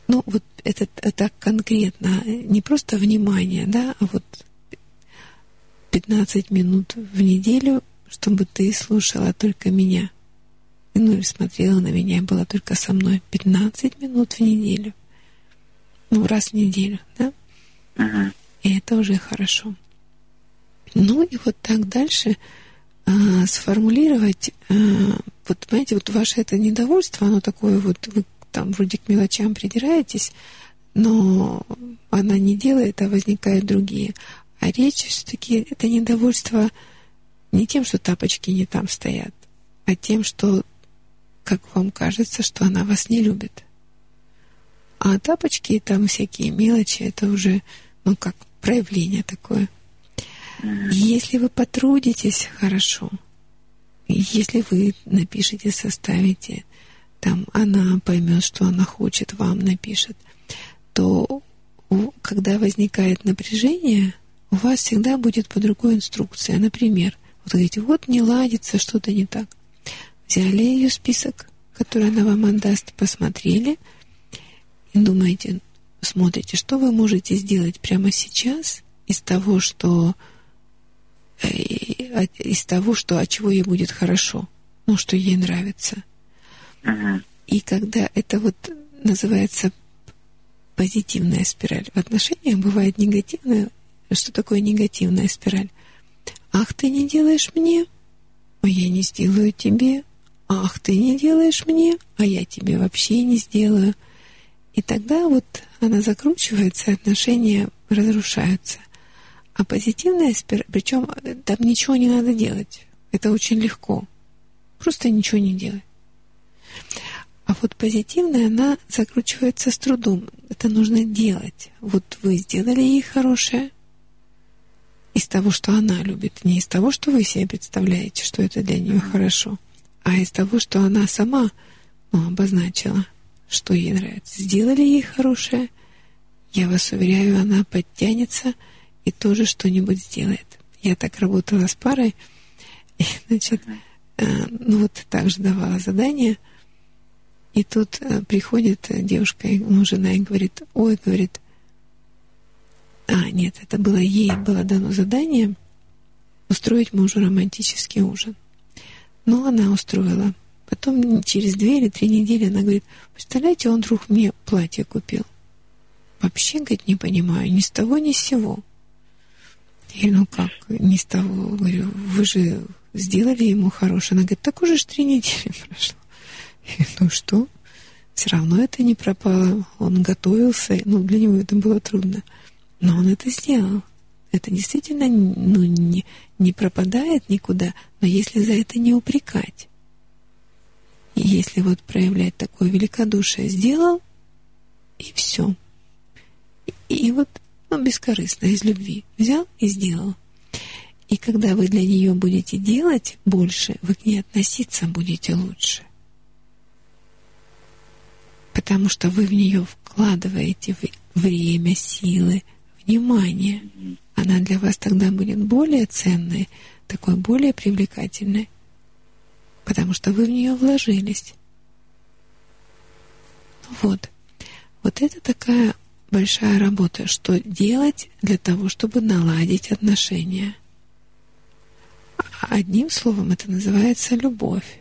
Ну, вот это, так конкретно, не просто внимание, да, а вот 15 минут в неделю, чтобы ты слушала только меня – ну и смотрела на меня, была только со мной 15 минут в неделю. Ну, раз в неделю, да? Uh-huh. И это уже хорошо. Ну и вот так дальше а, сформулировать, а, вот понимаете, вот ваше это недовольство, оно такое вот, вы там вроде к мелочам придираетесь, но она не делает, а возникают другие. А речь все-таки это недовольство не тем, что тапочки не там стоят, а тем, что как вам кажется, что она вас не любит. А тапочки и там всякие мелочи, это уже, ну, как проявление такое. Если вы потрудитесь хорошо, если вы напишите, составите, там она поймет, что она хочет, вам напишет, то когда возникает напряжение, у вас всегда будет под рукой инструкция. Например, вот говорите, вот не ладится, что-то не так взяли ее список, который она вам отдаст, посмотрели и думаете, смотрите, что вы можете сделать прямо сейчас из того, что из того, что от чего ей будет хорошо, ну, что ей нравится. И когда это вот называется позитивная спираль. В отношениях бывает негативная. Что такое негативная спираль? Ах, ты не делаешь мне, а я не сделаю тебе ах, ты не делаешь мне, а я тебе вообще не сделаю. И тогда вот она закручивается, отношения разрушаются. А позитивная спираль, причем э, там ничего не надо делать. Это очень легко. Просто ничего не делать. А вот позитивная, она закручивается с трудом. Это нужно делать. Вот вы сделали ей хорошее из того, что она любит, не из того, что вы себе представляете, что это для нее хорошо а из того, что она сама ну, обозначила, что ей нравится. Сделали ей хорошее, я вас уверяю, она подтянется и тоже что-нибудь сделает. Я так работала с парой, и, значит, э, ну вот так же давала задание, и тут э, приходит девушка, ну, жена, и говорит, ой, говорит, а, нет, это было ей, было дано задание устроить мужу романтический ужин. Но она устроила. Потом потом через две или три недели она говорит, представляете, он вдруг мне платье купил. Вообще, говорит, не понимаю, ни с того, ни с сего. Я ну как, не с того, говорю, вы же сделали ему хорошее. Она говорит, так уже ж три недели прошло. Я, ну что? Все равно это не пропало. Он готовился, ну, для него это было трудно. Но он это сделал. Это действительно ну, не, не пропадает никуда, но если за это не упрекать, и если вот проявлять такое великодушие, сделал, и все. И, и вот ну, бескорыстно, из любви. Взял и сделал. И когда вы для нее будете делать больше, вы к ней относиться будете лучше. Потому что вы в нее вкладываете время, силы, внимание. Она для вас тогда будет более ценной, такой более привлекательной. Потому что вы в нее вложились. Вот. Вот это такая большая работа, что делать для того, чтобы наладить отношения. Одним словом, это называется любовь.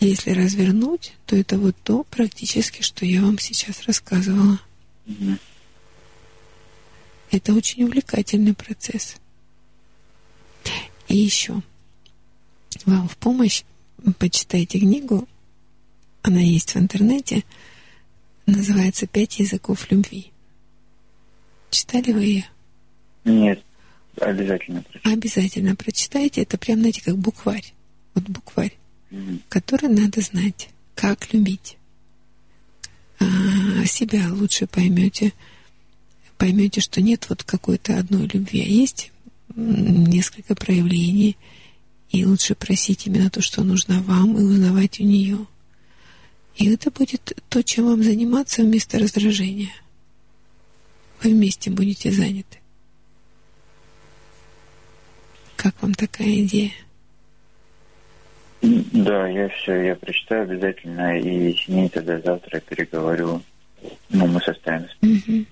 Если развернуть, то это вот то практически, что я вам сейчас рассказывала. Mm-hmm. Это очень увлекательный процесс. И еще вам в помощь почитайте книгу, она есть в интернете – Называется «Пять языков любви». Читали вы ее? Нет, обязательно прочитайте. Обязательно прочитайте. Это прям, знаете, как букварь. Вот букварь, mm который надо знать, как любить. А, себя лучше поймете. Поймете, что нет вот какой-то одной любви, а есть несколько проявлений. И лучше просить именно то, что нужно вам, и узнавать у нее – и это будет то, чем вам заниматься вместо раздражения. Вы вместе будете заняты. Как вам такая идея? Да, я все, я прочитаю обязательно, и с ней тогда завтра переговорю. Ну, мы составим. Угу.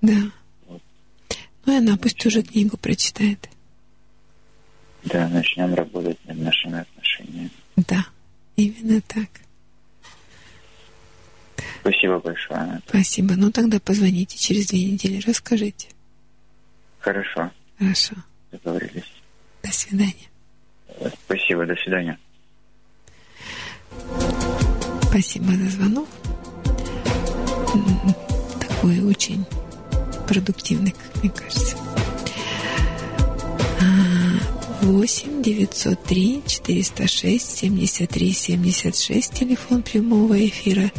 Да. Вот. Ну, и она пусть уже книгу прочитает. Да, начнем работать над нашими отношениями. Да, именно так. Спасибо большое. Спасибо. Ну тогда позвоните через две недели, расскажите. Хорошо. Хорошо. Договорились. До свидания. Спасибо, до свидания. Спасибо за звонок. Такой очень продуктивный, как мне кажется. 8 903 406 73 76 телефон прямого эфира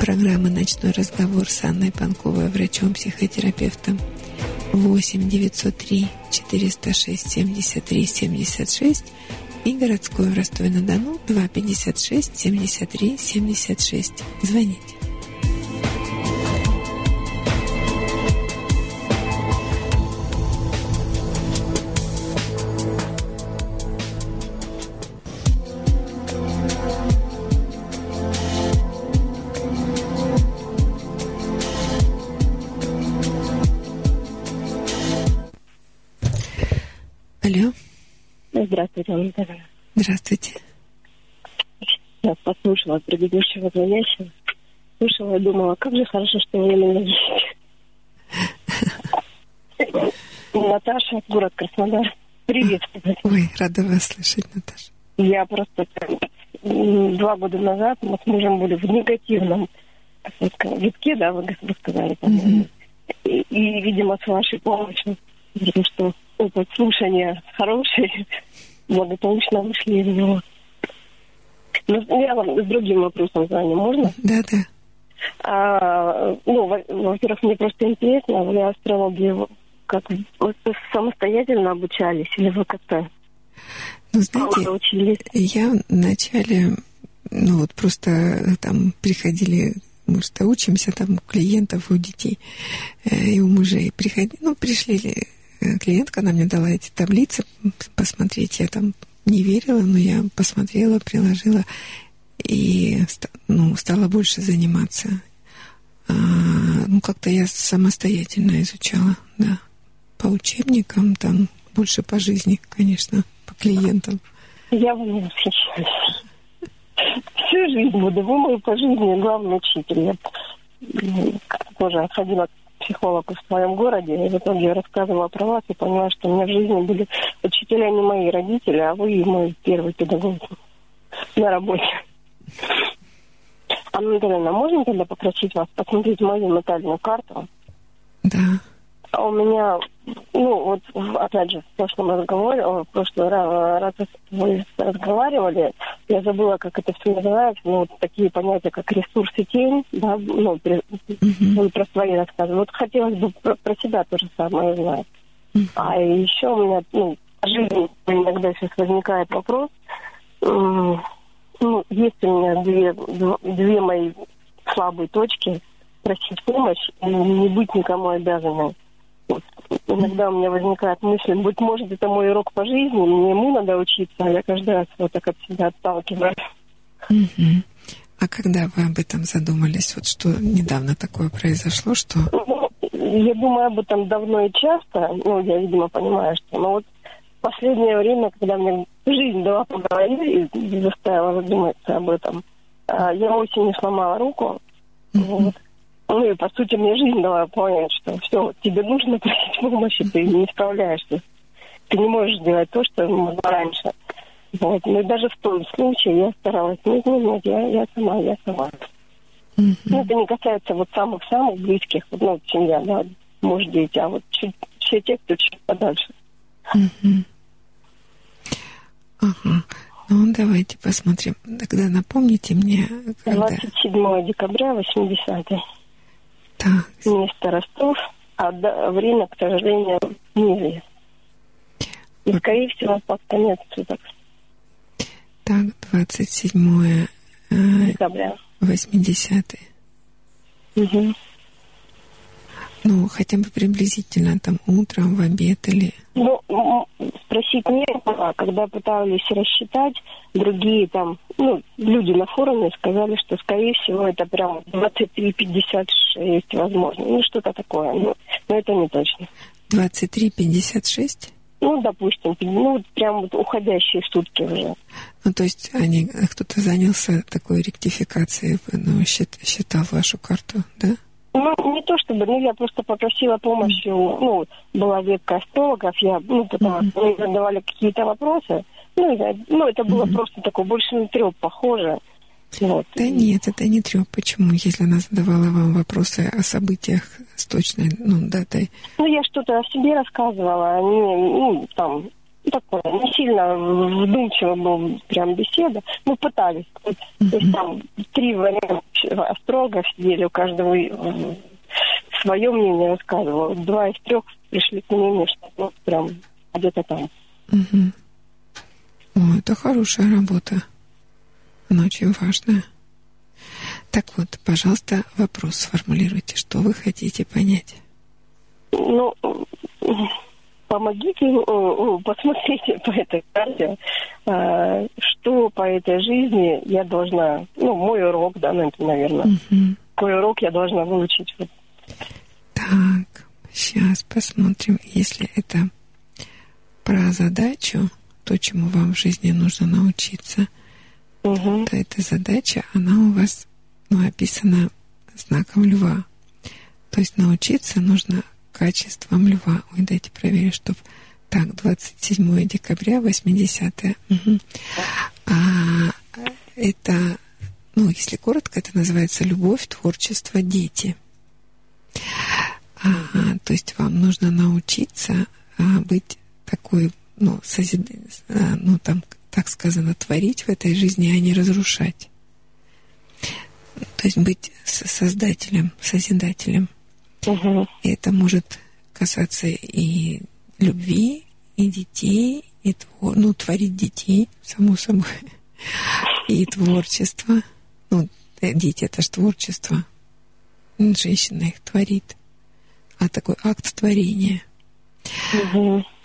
Программа «Ночной разговор» с Анной Панковой, врачом-психотерапевтом. 8 903 406 73 76 и городской в Ростове-на-Дону 256 73 76. Звоните. Здравствуйте. Я послушала предыдущего звонящего. Слушала и думала, как же хорошо, что вы меня есть. Наташа, город Краснодар. Привет. Ой, рада вас слышать, Наташа. Я просто два года назад мы с мужем были в негативном витке, да, вы, вы сказали, по-моему. И, и, видимо, с вашей помощью, потому что опыт слушания хороший, благополучно вышли из него. Ну, я вам с другим вопросом звоню, можно? Да, да. А, ну, во-первых, мне просто интересно, вы астрологию как вы самостоятельно обучались или вы как-то ну, знаете, учились? я вначале, ну вот просто э, там приходили, мы что учимся там у клиентов, у детей э, и у мужей. Приходили, ну, пришли клиентка, она мне дала эти таблицы посмотреть. Я там не верила, но я посмотрела, приложила и ну, стала больше заниматься. А, ну, как-то я самостоятельно изучала, да. По учебникам, там, больше по жизни, конечно, по клиентам. Я вам восхищаюсь. Всю жизнь буду. Вы мой по жизни главный учитель. Я тоже ходила к психологу в своем городе, и в итоге я рассказывала про вас и поняла, что у меня в жизни были учителя не мои родители, а вы мой первый педагог на работе. Анна Натальевна, можно тогда попросить вас посмотреть мою натальную карту? Да. А у меня, ну, вот, опять же, в прошлом разговоре, в прошлый раз, вы разговаривали, я забыла, как это все называется, ну, вот такие понятия, как ресурс и тень, да, ну, при- вы про свои рассказывали. Вот хотелось бы про, про себя то же самое узнать. А еще у меня, ну, в жизни иногда сейчас возникает вопрос, ну, есть у меня две, дв- две мои слабые точки, просить помощь и не быть никому обязанной. Иногда у меня возникает мысль, быть может, это мой урок по жизни, мне ему надо учиться, а я каждый раз вот так от себя отталкиваюсь. А когда вы об этом задумались, вот что недавно такое произошло, что... Ну, я думаю об этом давно и часто, ну, я, видимо, понимаю, что... Но вот в последнее время, когда мне жизнь дала по голове и заставила задуматься об этом, а, я осенью сломала руку, вот. Ну и, по сути, мне жизнь дала понять, что все, тебе нужно просить помощи, ты не справляешься. Ты не можешь делать то, что могла раньше. Вот. Но даже в том случае я старалась, нет, нет, нет, я, я сама, я сама. Ну, это не касается вот самых-самых близких, вот, ну, семья, да, муж, дети, а вот чуть, все те, кто чуть подальше. Ага. Ну, давайте посмотрим. Тогда напомните мне, когда... 27 декабря, 80-й. Так. Место Ростов, а время, к сожалению, неизвестно. И, скорее всего, под конец суток Так, 27 э, декабря. 80 Мгм. Ну, хотя бы приблизительно, там, утром, в обед или... Ну, м, спросить не было. Когда пытались рассчитать, другие там, ну, люди на форуме сказали, что, скорее всего, это прям 23.56, возможно. Ну, что-то такое. Ну, но это не точно. 23.56? Ну, допустим, ну, прям вот уходящие сутки уже. Ну, то есть они, кто-то занялся такой ректификацией, ну, счит- считал вашу карту, да? Ну, не то чтобы, ну, я просто попросила помощи, ну, была ветка астрологов, я, ну, пыталась, они задавали какие-то вопросы, ну, я- ну, это было просто такое, больше на треп похоже. Вот. Да нет, это не трёп. Почему? Если она задавала вам вопросы о событиях с точной, ну, датой. Ну, я что-то о себе рассказывала, они, ну, там, такое, не сильно вдумчиво был прям беседа. Мы пытались. То есть там три варианта астрологов сидели, у каждого свое мнение рассказывало. Вот Два из трех пришли к мнению, что ну, прям где-то там. О, это хорошая работа. Она очень важная. Так вот, пожалуйста, вопрос сформулируйте, что вы хотите понять. Ну, помогите, э, э, посмотрите по этой карте, э, что по этой жизни я должна, ну, мой урок, да, ну, наверное, какой урок я должна выучить. Вот. Так, сейчас посмотрим, если это про задачу, то, чему вам в жизни нужно научиться, то эта задача, она у вас ну, описана знаком льва. То есть научиться нужно качествам льва. Ой, дайте проверю, чтобы... Так, 27 декабря, 80-е. Мгм. А это, ну, если коротко, это называется любовь, творчество, дети. А, то есть вам нужно научиться а, быть такой, ну, созид... а, ну, там, так сказано, творить в этой жизни, а не разрушать. То есть быть создателем, созидателем. И это может касаться и любви, и детей, и твор... ну, творить детей, само собой, и творчество. Ну, э, дети это же творчество. Женщина их творит. А такой акт творения.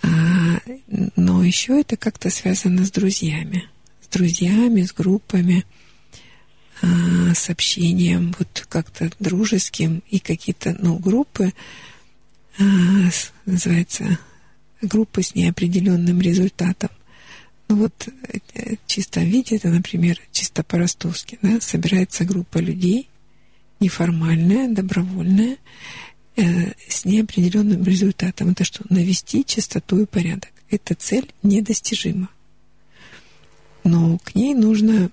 А, но еще это как-то связано с друзьями. С друзьями, с группами, а, с общением, вот как-то дружеским. И какие-то, ну, группы, а, называется, группы с неопределенным результатом. Ну вот э, чисто виде, это, например, чисто по-ростовски, да, собирается группа людей, неформальная, добровольная, э, с неопределенным результатом. Это что? Навести чистоту и порядок. Эта цель недостижима. Но к ней нужно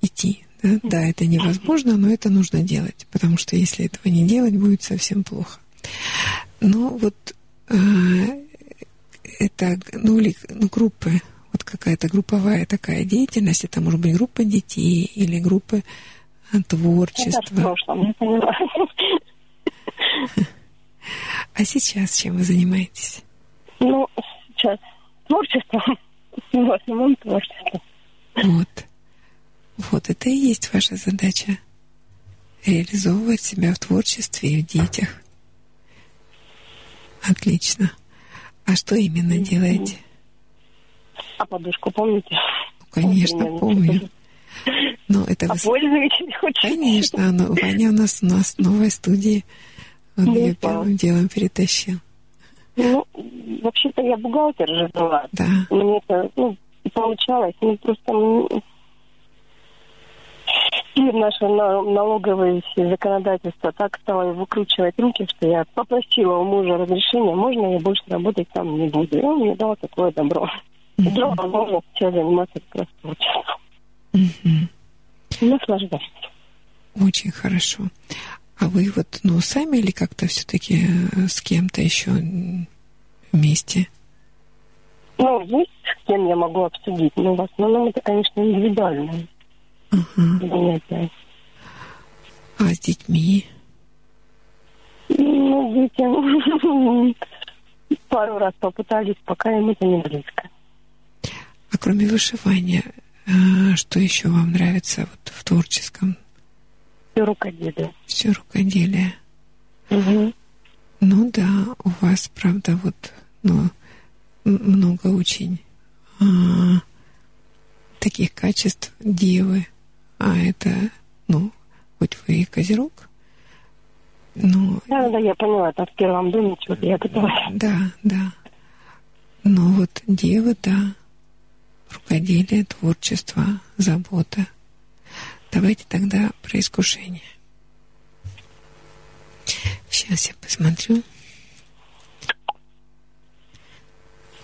идти. Да? да, это невозможно, но это нужно делать, потому что если этого не делать, будет совсем плохо. Но вот э, это ну, ли, ну, группы, вот какая-то групповая такая деятельность, это может быть группа детей или группа э, творчества. Это в прошлом, я поняла. А сейчас чем вы занимаетесь? Ну, сейчас творчество. В основном творчество. Вот. Вот это и есть ваша задача. Реализовывать себя в творчестве и в детях. Отлично. А что именно делаете? А подушку помните? Ну, конечно, помню. Но это а вы... пользуетесь хоть Конечно, но Ваня у нас у нас в новой студии. Он ну, ее первым делом перетащил. Ну, вообще-то я бухгалтер же была. Да. Мне это, ну, получалось. Ну, просто и наше налоговое законодательство так стало выкручивать руки, что я попросила у мужа разрешения, можно я больше работать там не буду. И он мне дал такое добро. Дал возможность сейчас заниматься как раз творчеством. Наслаждаюсь. Очень хорошо. А вы вот, ну, сами или как-то все-таки э, с кем-то еще вместе? Ну, есть с кем я могу обсудить, но в основном это, конечно, индивидуально. Ага. А с детьми? Ну, дети пару раз попытались, пока им это не близко. А кроме вышивания, э, что еще вам нравится вот в творческом? Все рукоделие. Все рукоделие. Угу. Ну да, у вас, правда, вот, ну, много очень а, таких качеств девы а это, ну, хоть вы и козерог, но... Да, да, я поняла, там в первом доме что-то я готова. Да, да. Но вот дева, да, рукоделие, творчество, забота. Давайте тогда про искушение. Сейчас я посмотрю.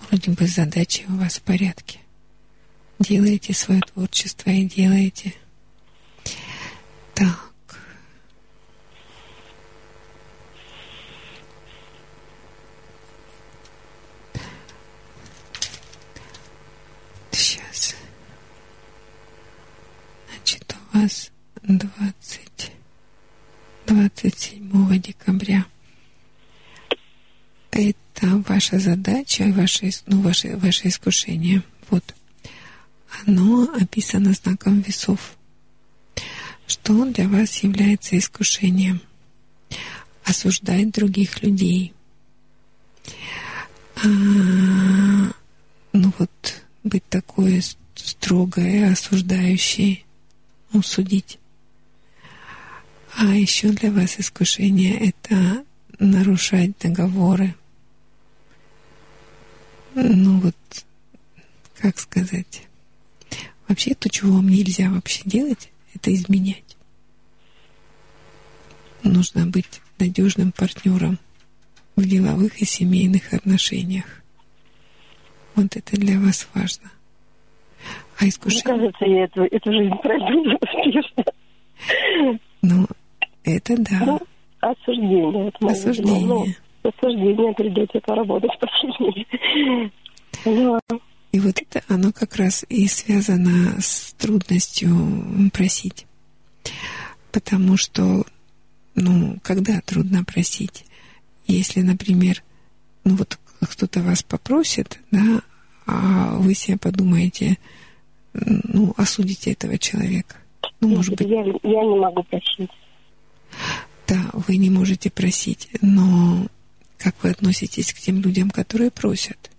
Вроде бы задачи у вас в порядке. Делаете свое творчество и делаете – так. Сейчас. Значит, у вас 20, 27 декабря. Это ваша задача, ваше, ну, ваше, ваше искушение. Вот. Оно описано знаком весов. Что для вас является искушением? Осуждать других людей. А, ну вот, быть такой строгой, осуждающей, ну, судить. А еще для вас искушение — это нарушать договоры. Ну вот, как сказать? Вообще то, чего вам нельзя вообще делать, это изменять. Нужно быть надежным партнером в деловых и семейных отношениях. Вот это для вас важно. А искушение... Мне кажется, я эту, эту жизнь пройду успешно. Ну, это да. Ну, осуждение. Это осуждение. Ну, осуждение придется поработать посильнее. Ну, и вот это, оно как раз и связано с трудностью просить. Потому что, ну, когда трудно просить? Если, например, ну вот кто-то вас попросит, да, а вы себе подумаете, ну, осудите этого человека. Ну, Нет, может быть... Я, я не могу просить. Да, вы не можете просить, но как вы относитесь к тем людям, которые просят?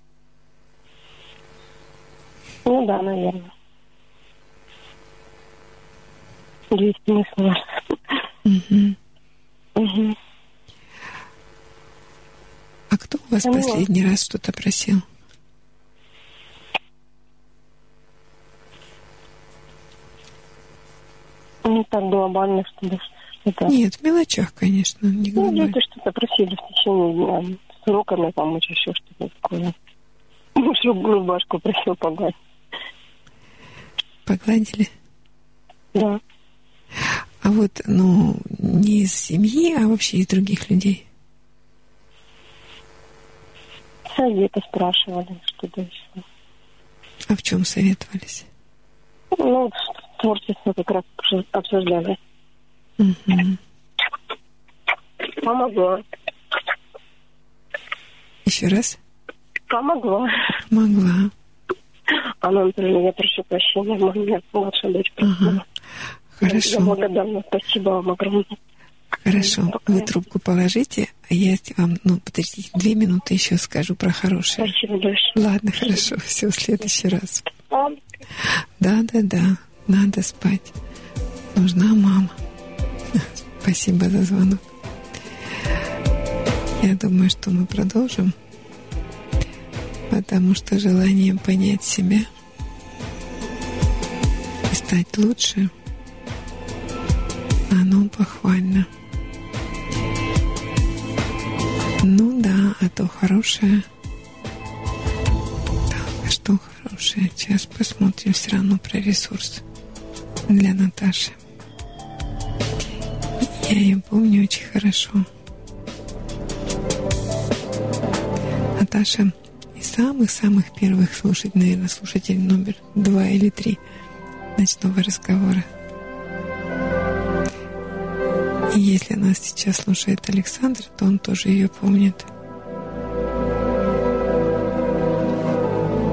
Ну да, наверное. Есть смысл. Угу. Угу. А кто у вас ну Поняла. последний раз что-то просил? Не так глобально, чтобы что-то... Нет, в мелочах, конечно, не ну, глобально. Ну, люди что-то просили в течение дня. С уроками помочь, еще что-то такое. Муж рубашку просил погладить. Погладили? Да. А вот, ну, не из семьи, а вообще из других людей. Совета спрашивали, что-то еще. А в чем советовались? Ну, творчество как раз обсуждали. Мгм. Помогла. Еще раз? Помогла. Могла. Анна Анатольевна, я прошу прощения, моя младшая дочь просила. Хорошо. Я благодарна, спасибо вам огромное. Хорошо. Вы трубку положите, а я вам, ну, подождите, две минуты еще скажу про хорошее. Спасибо большое. Ладно, хорошо. Все, в следующий раз. Да, да, да. Надо спать. Нужна мама. Спасибо за звонок. Я думаю, что мы продолжим, потому что желание понять себя и стать лучше, оно похвально. Ну да, а то хорошее. Так, а что хорошее? Сейчас посмотрим все равно про ресурс для Наташи. Я ее помню очень хорошо. Наташа самых-самых первых слушать, наверное, слушатель номер два или три ночного разговора. И если нас сейчас слушает Александр, то он тоже ее помнит.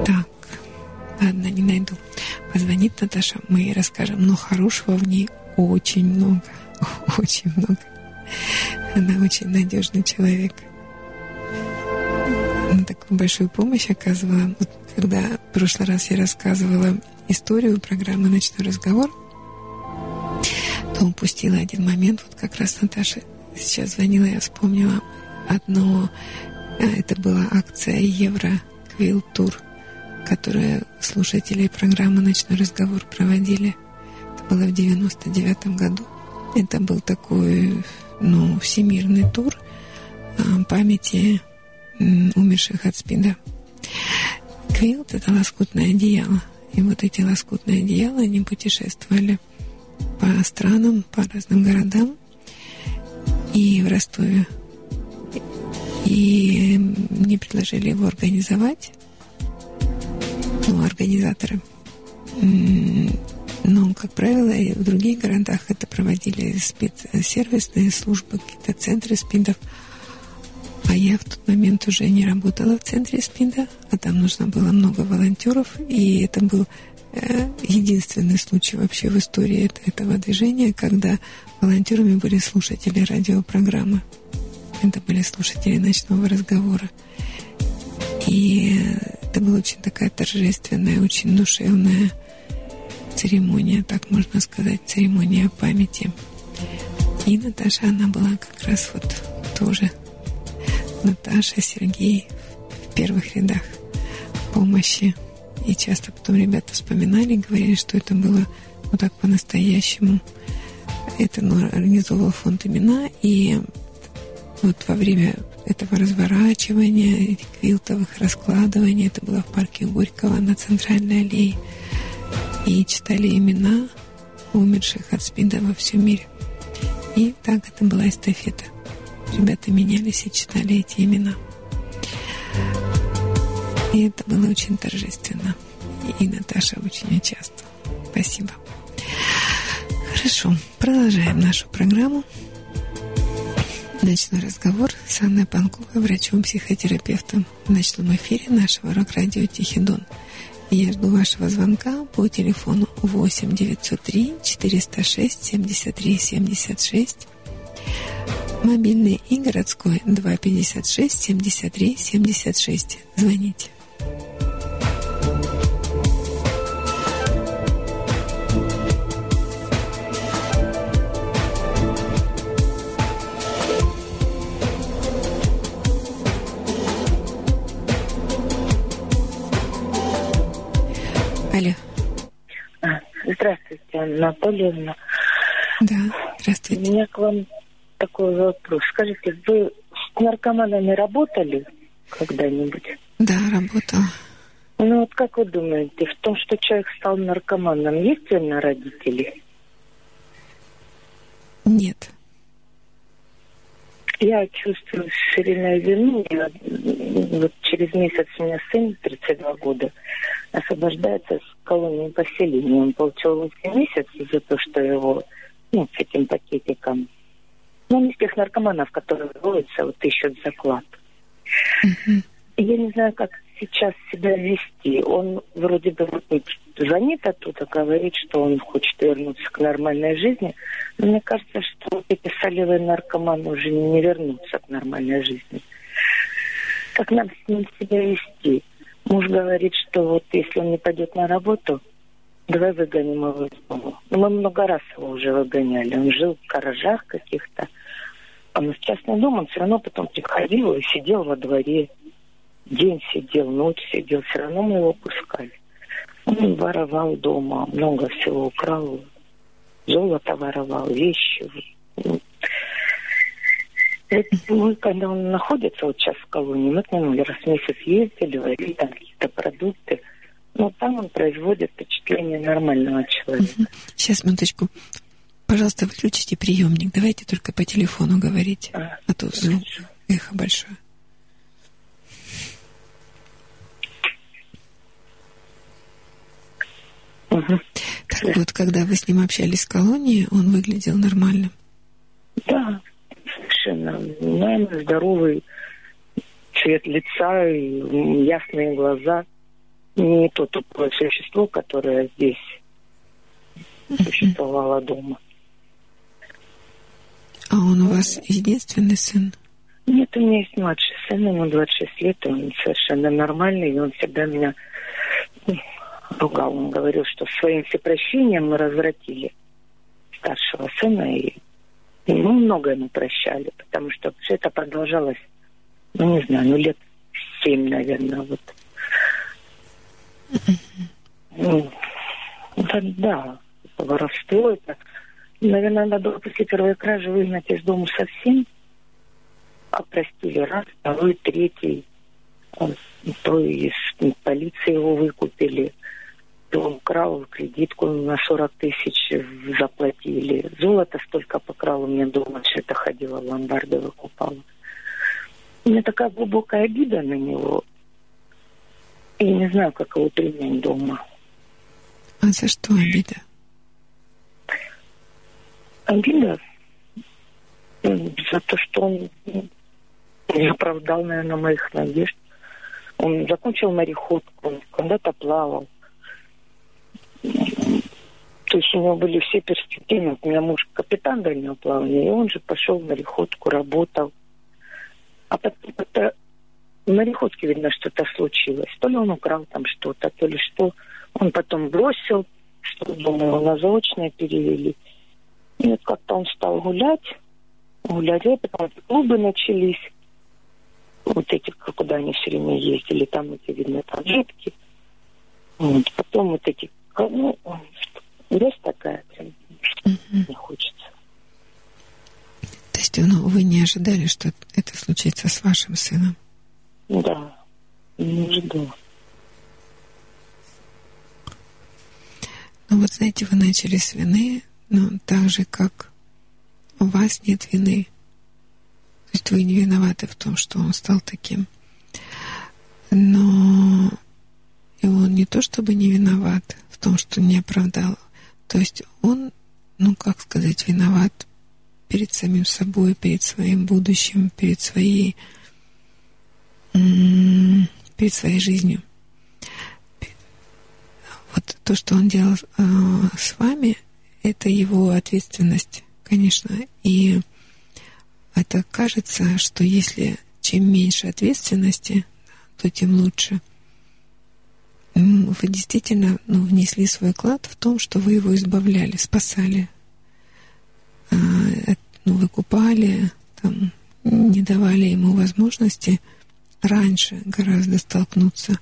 Так, ладно, не найду. Позвонит Наташа, мы ей расскажем, но хорошего в ней очень много. Очень много. Она очень надежный человек. Такую большую помощь оказывала. Вот когда в прошлый раз я рассказывала историю программы «Ночной разговор», то упустила один момент. Вот как раз Наташа сейчас звонила, я вспомнила одно. а, Это была акция Евро Квилл Тур, которую слушатели программы «Ночной разговор» проводили. Это было в 99 году. Это был такой, ну, всемирный тур а, памяти умерших от СПИДа. Квилт — это лоскутное одеяло. И вот эти лоскутные одеяла, они путешествовали по странам, по разным городам. И в Ростове. И мне предложили его организовать. Ну, организаторы. Но, как правило, и в других городах это проводили спецсервисные службы, какие-то центры СПИДов. А я в тот момент уже не работала в центре СПИДа, а там нужно было много волонтеров, и это был э, единственный случай вообще в истории эт- этого движения, когда волонтерами были слушатели радиопрограммы. Это были слушатели ночного разговора. И это была очень такая торжественная, очень душевная церемония, так можно сказать, церемония памяти. И Наташа, она была как раз вот тоже Наташа, Сергей в первых рядах помощи. И часто потом ребята вспоминали, говорили, что это было вот так по-настоящему. Это ну, организовывал фонд имена, и вот во время этого разворачивания, этих квилтовых раскладываний, это было в парке Горького на Центральной аллее, и читали имена умерших от СПИДа во всем мире. И так это была эстафета. Ребята менялись и читали эти имена. И это было очень торжественно. И Наташа очень участвовала. Спасибо. Хорошо, продолжаем нашу программу. Ночной разговор с Анной Панковой, врачом-психотерапевтом в ночном эфире нашего рок-радио «Тихий Дон». Я жду вашего звонка по телефону 8 903 406 73 76 Мобильный и городской 256 73 76. Звоните. Алло. Здравствуйте, Анна Анатольевна. Да, здравствуйте. У меня к вам такой вопрос. Скажите, вы с наркоманами работали когда-нибудь? Да, работала. Ну вот как вы думаете, в том, что человек стал наркоманом, есть вина родителей? Нет. Я чувствую время вину. Я, вот через месяц у меня сын, 32 года, освобождается с колонии поселения. Он получил 8 месяцев за то, что его ну, с этим пакетиком. Ну, не с тех наркоманов, которые воруются, вот ищут заклад. Я не знаю, как сейчас себя вести. Он вроде бы вот звонит оттуда, говорит, что он хочет вернуться к нормальной жизни. Но мне кажется, что вот эти солевые наркоманы уже не вернутся к нормальной жизни. Как нам с ним себя вести? Муж говорит, что вот если он не пойдет на работу, давай выгоним его из дома. Но мы много раз его уже выгоняли. Он жил в гаражах каких-то. Он в частный дом, он все равно потом приходил и сидел во дворе День сидел, ночь сидел, все равно мы его пускали. Он воровал дома, много всего украл. Золото воровал, вещи. Мы, когда он находится вот сейчас в колонии, мы к нему раз в месяц ездили, варили там какие-то продукты. Но там он производит впечатление нормального человека. Сейчас, минуточку. Пожалуйста, выключите приемник. Давайте только по телефону говорить. А, а то звук, эхо большое. Угу. Так вот, когда вы с ним общались в колонии, он выглядел нормальным? Да, совершенно нормальный, здоровый, цвет лица, и ясные глаза. Не то тупое существо, которое здесь существовало дома. А он у вас единственный сын? Нет, у меня есть младший сын, ему 26 лет, он совершенно нормальный, и он всегда меня ругал. Он говорил, что своим всепрощением мы развратили старшего сына, и, мы многое мы прощали, потому что все это продолжалось, ну, не знаю, ну, лет семь, наверное, вот. Ну, да, да, воровство это. Наверное, надо было после первой кражи выгнать из дома совсем. А раз, второй, третий. То из полиции его выкупили он украл кредитку на 40 тысяч заплатили. Золото столько покрал у меня дома, все это ходила в ломбарды, выкупала. У меня такая глубокая обида на него. И не знаю, как его принять дома. А за что обида? Обида за то, что он не оправдал, наверное, моих надежд. Он закончил мореходку, он когда-то плавал. То есть у него были все перспективы. У меня муж капитан дальнего плавания, и он же пошел в мореходку, работал. А потом это в мореходке, видно, что-то случилось. То ли он украл там что-то, то ли что. Он потом бросил, что, думаю, на заочное перевели. И вот как-то он стал гулять, гулять, и потом клубы начались. Вот эти, куда они все время ездили, там эти, видно, таблетки. Вот. Потом вот эти ну, есть такая, прям, угу. не хочется. То есть ну, вы не ожидали, что это случится с вашим сыном? Да, не ожидала. Ну вот знаете, вы начали с вины, но так же, как у вас нет вины. То есть вы не виноваты в том, что он стал таким. Но и он не то чтобы не виноват, том, что не оправдал. То есть он, ну как сказать, виноват перед самим собой, перед своим будущим, перед своей, перед своей жизнью. Вот то, что он делал э, с вами, это его ответственность, конечно. И это кажется, что если чем меньше ответственности, то тем лучше – вы действительно ну, внесли свой вклад в том, что вы его избавляли, спасали, а, ну, выкупали, там, не давали ему возможности раньше гораздо столкнуться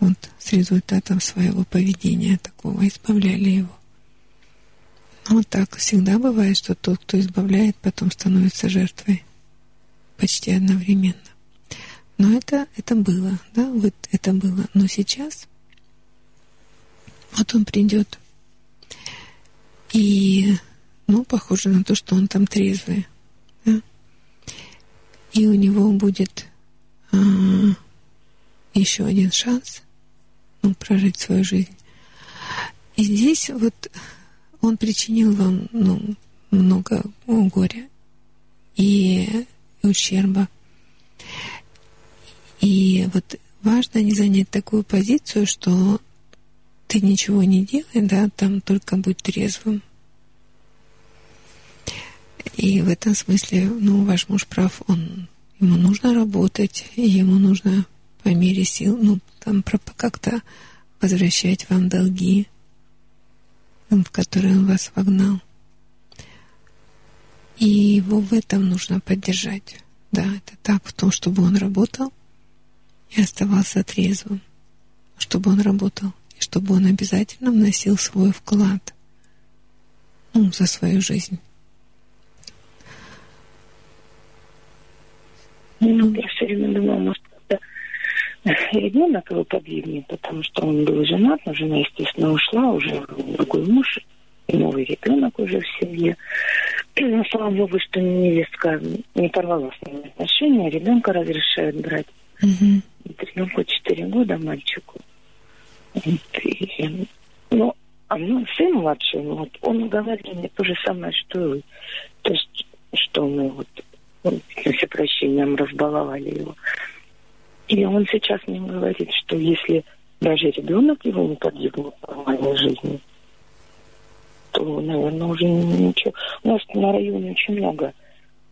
вот, с результатом своего поведения такого, избавляли его. Вот так всегда бывает, что тот, кто избавляет, потом становится жертвой. Почти одновременно. Но это, это было, да, вот это было. Но сейчас вот он придет. И, ну, похоже на то, что он там трезвый. Да? И у него будет а, еще один шанс ну, прожить свою жизнь. И здесь вот он причинил вам ну, много горя и ущерба. И вот важно не занять такую позицию, что ты ничего не делай, да, там только будь трезвым. И в этом смысле, ну, ваш муж прав, он, ему нужно работать, ему нужно по мере сил, ну, там как-то возвращать вам долги, в которые он вас вогнал. И его в этом нужно поддержать. Да, это так, в том, чтобы он работал и оставался трезвым, чтобы он работал, и чтобы он обязательно вносил свой вклад ну, за свою жизнь. Ну, я все время думала, может, ребенок его подвигнет, потому что он был женат, но жена, естественно, ушла, уже другой муж, и новый ребенок уже в семье. Но слава богу, что невестка не порвала с ними отношения, ребенка разрешают брать. Угу. Ребенку 4 года, мальчику. И, ну, а ну, сын младший, ну, вот, он говорил мне то же самое, что и вы. То есть, что мы вот, ну, все прощением разбаловали его. И он сейчас мне говорит, что если даже ребенок его не подвигнул в нормальной жизни, то, наверное, уже ничего. У нас на районе очень много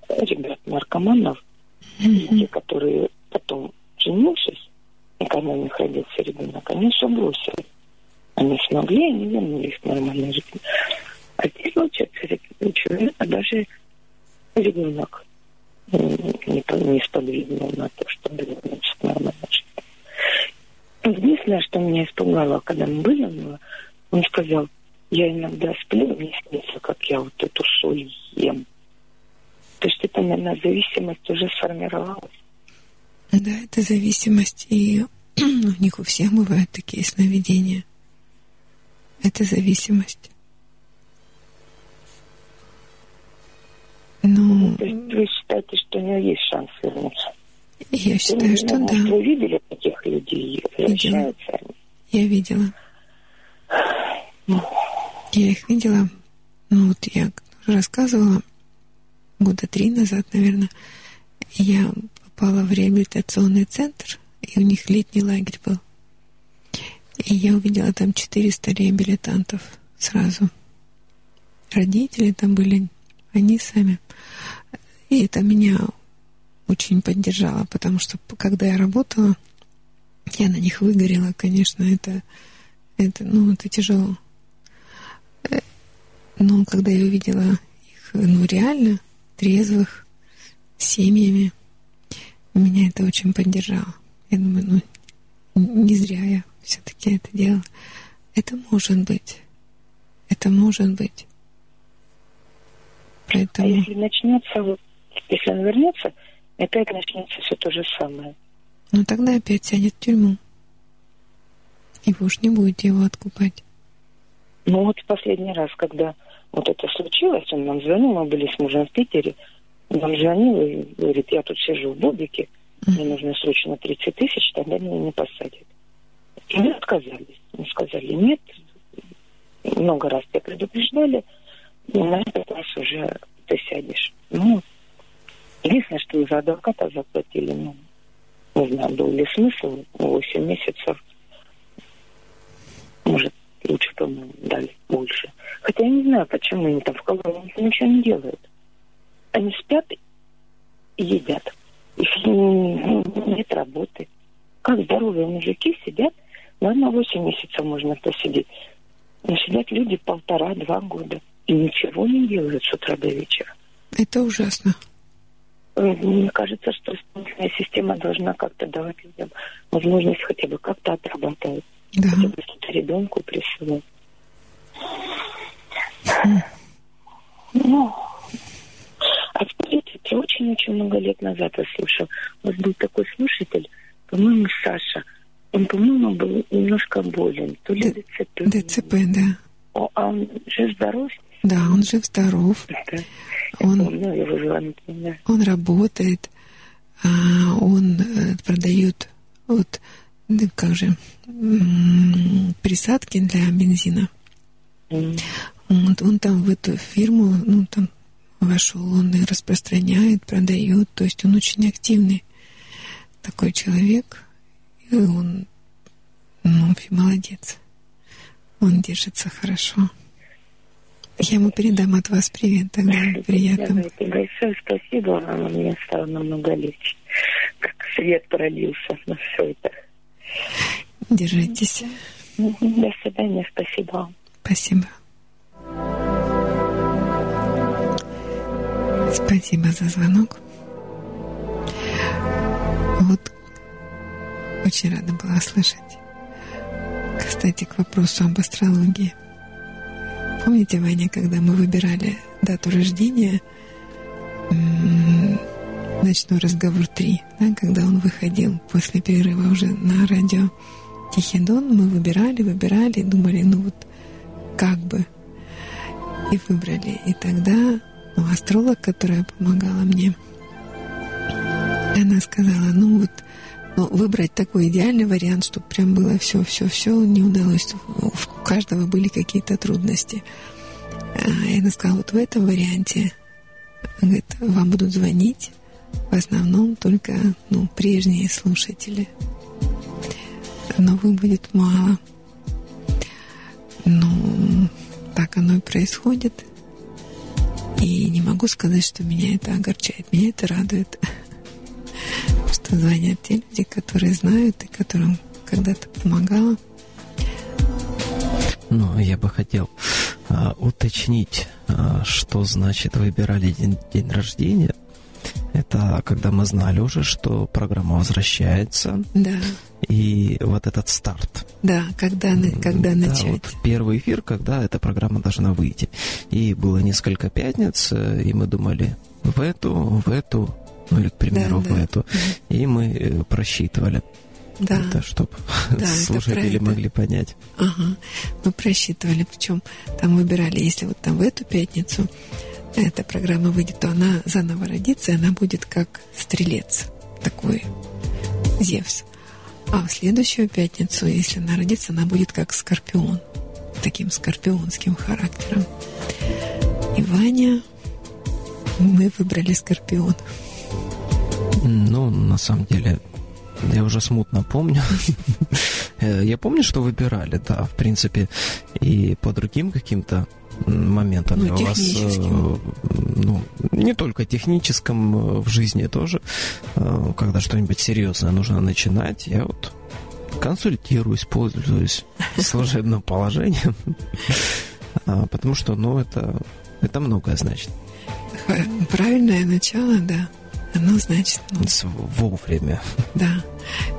ребят наркоманов, mm-hmm. те, которые потом женившись, и когда у них родился ребенок, они все бросили. Они смогли, они вернулись к нормальной жизни. А здесь случается человек, а даже ребенок не, не сподвигнул на то, чтобы вернуться к нормальной жизни. Единственное, что меня испугало, когда мы были он сказал, я иногда сплю, мне снится, как я вот эту соль ем. То есть это, наверное, зависимость уже сформировалась. Да, это зависимость, и у них у всех бывают такие сновидения. Это зависимость. Считаете, что у него есть шанс вернуться? Я считаю, вы, что может, да. Вы видели таких людей? Видела. Я видела. Я их видела. Ну, вот я рассказывала года три назад, наверное. Я попала в реабилитационный центр, и у них летний лагерь был. И я увидела там 400 реабилитантов сразу. Родители там были, они сами. И это меня очень поддержало, потому что когда я работала, я на них выгорела, конечно, это, это, ну, это тяжело. Э, но когда я увидела их, ну, реально трезвых, семьями, меня это очень поддержало. Я думаю, ну, не зря я все-таки это делала. Это может быть. Это может быть. Поэтому... А если начнется, вот, если он вернется, опять начнется все то же самое. Ну тогда опять сядет в тюрьму. И вы уж не будете его откупать. Ну вот последний раз, когда вот это случилось, он нам звонил, мы были с мужем в Питере, нам звонил и говорит, я тут сижу в Бобике, мне нужно срочно 30 тысяч, тогда меня не посадят. И мы отказались. Мы сказали, нет, много раз тебя предупреждали, но на этот раз уже ты сядешь. Ну, единственное, что за адвоката заплатили, ну, не знаю, был ли смысл, 8 месяцев, может, лучше бы мы дали больше. Хотя я не знаю, почему они там в колонии ничего не делают. Они спят и едят. Их нет работы. Как здоровые мужики сидят, ладно, 8 месяцев можно посидеть. Но сидят люди полтора-два года и ничего не делают с утра до вечера. Это ужасно. Мне кажется, что исполнительная система должна как-то давать людям возможность хотя бы как-то отрабатывать. Да. Хотя бы что-то ребенку присылать. Ну, а скажите, я очень-очень много лет назад вас слушал. У вас был такой слушатель, по-моему, Саша. Он, по-моему, был немножко болен. То ли ДЦП. ДЦП, да. А он жив-здоров? Да, он жив-здоров. Да. Он, Помню его звонки, да. он работает, а, он э, продает вот, как же, присадки для бензина. Вот он там в эту фирму, ну, там вошел, он и распространяет, продает, то есть он очень активный такой человек, и он, ну, молодец. Он держится хорошо. Я ему передам от вас привет тогда, приятно. Давайте, большое спасибо вам, мне стало намного легче. Как свет пролился на все это. Держитесь. До свидания, спасибо вам. Спасибо. Спасибо за звонок. Вот очень рада была слышать. Кстати, к вопросу об астрологии. Помните, Ваня, когда мы выбирали дату рождения, ночной разговор 3, да, когда он выходил после перерыва уже на радио Тихий Дон, мы выбирали, выбирали, думали, ну вот как бы, и выбрали. И тогда ну, астролог, которая помогала мне, она сказала, ну вот, ну, выбрать такой идеальный вариант, чтобы прям было все, все, все, не удалось. У каждого были какие-то трудности. А, И она сказала, вот в этом варианте говорит, вам будут звонить в основном только ну, прежние слушатели. Новых будет мало. Ну, так оно и происходит. И не могу сказать, что меня это огорчает. Меня это радует. Что звонят те люди, которые знают и которым когда-то помогала. Ну, я бы хотел а, уточнить, а, что значит выбирали день, день рождения. Это когда мы знали уже, что программа возвращается. Да, И вот этот старт. да, когда, когда Да, начать. вот первый эфир, когда эта программа должна выйти. И было несколько пятниц, э, и мы думали в эту, в эту, ну или, к примеру, Да, в да. эту. И мы э, просчитывали Да. это, чтобы Да, слушатели это. могли понять. Ага. Мы просчитывали, причем там выбирали, если вот там в эту пятницу эта программа выйдет, то она заново родится, и она будет как стрелец, такой Зевс. А в следующую пятницу, если она родится, она будет как скорпион, таким скорпионским характером. И Ваня, мы выбрали скорпион. Ну, на самом деле, я уже смутно помню. Э, Я помню, что выбирали, да, в принципе, и по другим каким-то моментам. Ну, у вас, э, ну, не только техническом, э, в жизни тоже, когда что-нибудь серьезное нужно начинать, я вот консультируюсь, пользуюсь служебным положением, А, потому что, ну, это, это многое значит. Правильное начало, да. Оно значит, ну, С- Вовремя. Да.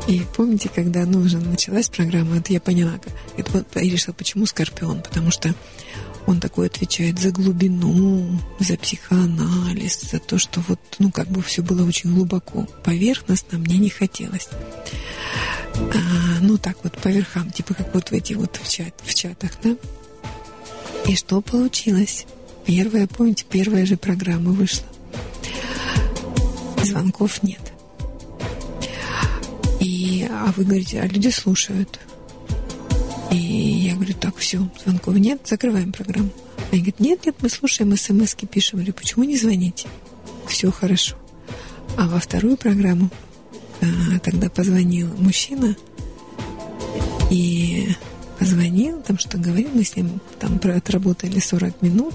И помните, когда ну, уже началась программа, это я поняла, это вот я решила, почему Скорпион, потому что он такой отвечает за глубину, за психоанализ, за то, что вот, ну, как бы все было очень глубоко. Поверхностно мне не хотелось. А, ну, так вот, по верхам, типа как вот в эти вот в, чат, в чатах, да? И что получилось? Первая, помните, первая же программа вышла. Звонков нет. И, а вы говорите, а люди слушают. И я говорю, так, все, звонков нет, закрываем программу. Они говорят, нет, нет, мы слушаем, смс пишем. Я говорю, почему не звоните? Все хорошо. А во вторую программу а, тогда позвонил мужчина и позвонил, там что говорил, мы с ним там отработали 40 минут,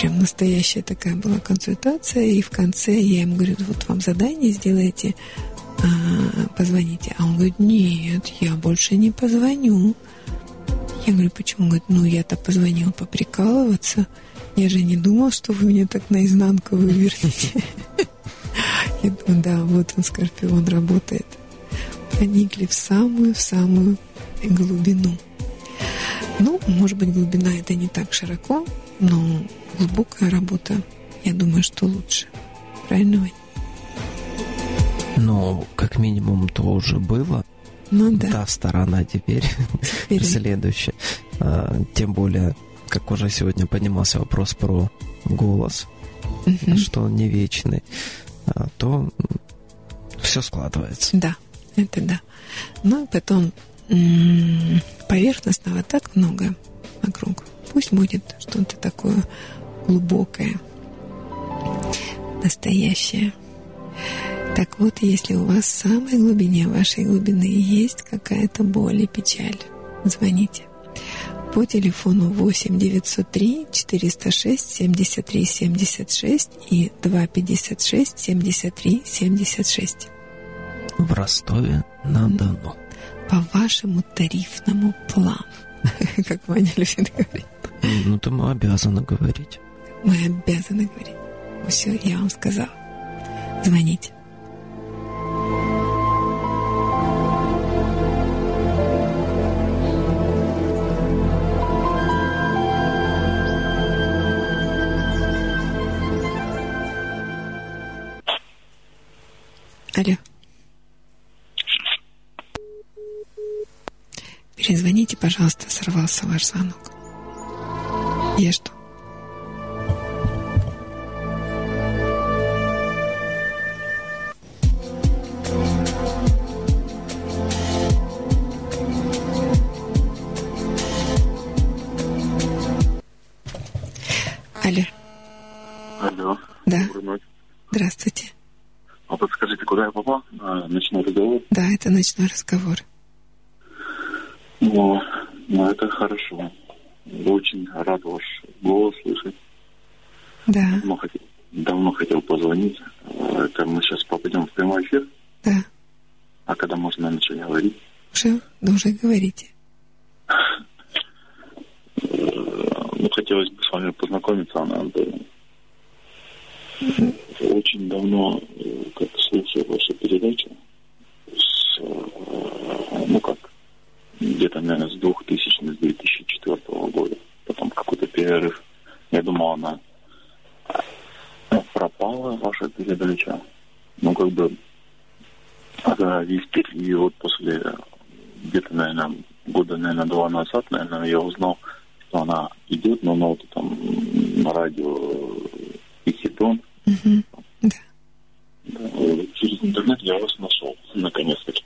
прям настоящая такая была консультация, и в конце я ему говорю, вот вам задание сделайте, а, позвоните. А он говорит, нет, я больше не позвоню. Я говорю, почему? Он говорит, ну я-то позвонил поприкалываться. Я же не думал, что вы меня так наизнанку вывернете. Я думаю, да, вот он, Скорпион, работает. Проникли в самую-в самую глубину. Ну, может быть, глубина это не так широко, но глубокая работа, я думаю, что лучше. Правильно, Вань? Ну, как минимум, то уже было. Ну да. Та сторона теперь, Теперь- следующая. А, Тем более, как уже сегодня поднимался вопрос про голос, Мгм. что он не вечный, а, то все складывается. Да, это да. Ну и потом поверхностного так много вокруг. Пусть будет что-то такое глубокое, настоящее. Так вот, если у вас в самой глубине вашей глубины есть какая-то боль и печаль, звоните по телефону 8 903 406 73 76 и 256 73 76 В Ростове на Дону. по вашему тарифному плану. Как Ваня любит говорить. Ну, то мы обязаны говорить. Мы обязаны говорить. Все, я вам сказала. Звоните. Алло. Перезвоните, пожалуйста, сорвался ваш звонок. Я что? Алло, Алло. Да. Здравствуйте. А подскажите, куда я попал? А, ночной разговор. Да, это ночной разговор. Ну, ну, это хорошо. Очень рад ваш голос слышать. Да, Давно хотел, давно хотел позвонить. Это мы сейчас попадем в прямой эфир. да. А когда можно начать говорить? Уже, да уже говорите. Ну, хотелось бы с вами познакомиться, Антоновна. Очень давно, э, как слушаю вашу передачу, с, э, ну как, где-то, наверное, с 2000 с 2004 года. Потом какой-то перерыв. Я думал, она пропала, ваша передача. Ну, как бы, за весь период после, э, где-то, наверное, года, наверное, два назад, наверное, я узнал, что она идет на ноты там на радио Исидон. Да, э, Через интернет я вас нашел, наконец-таки.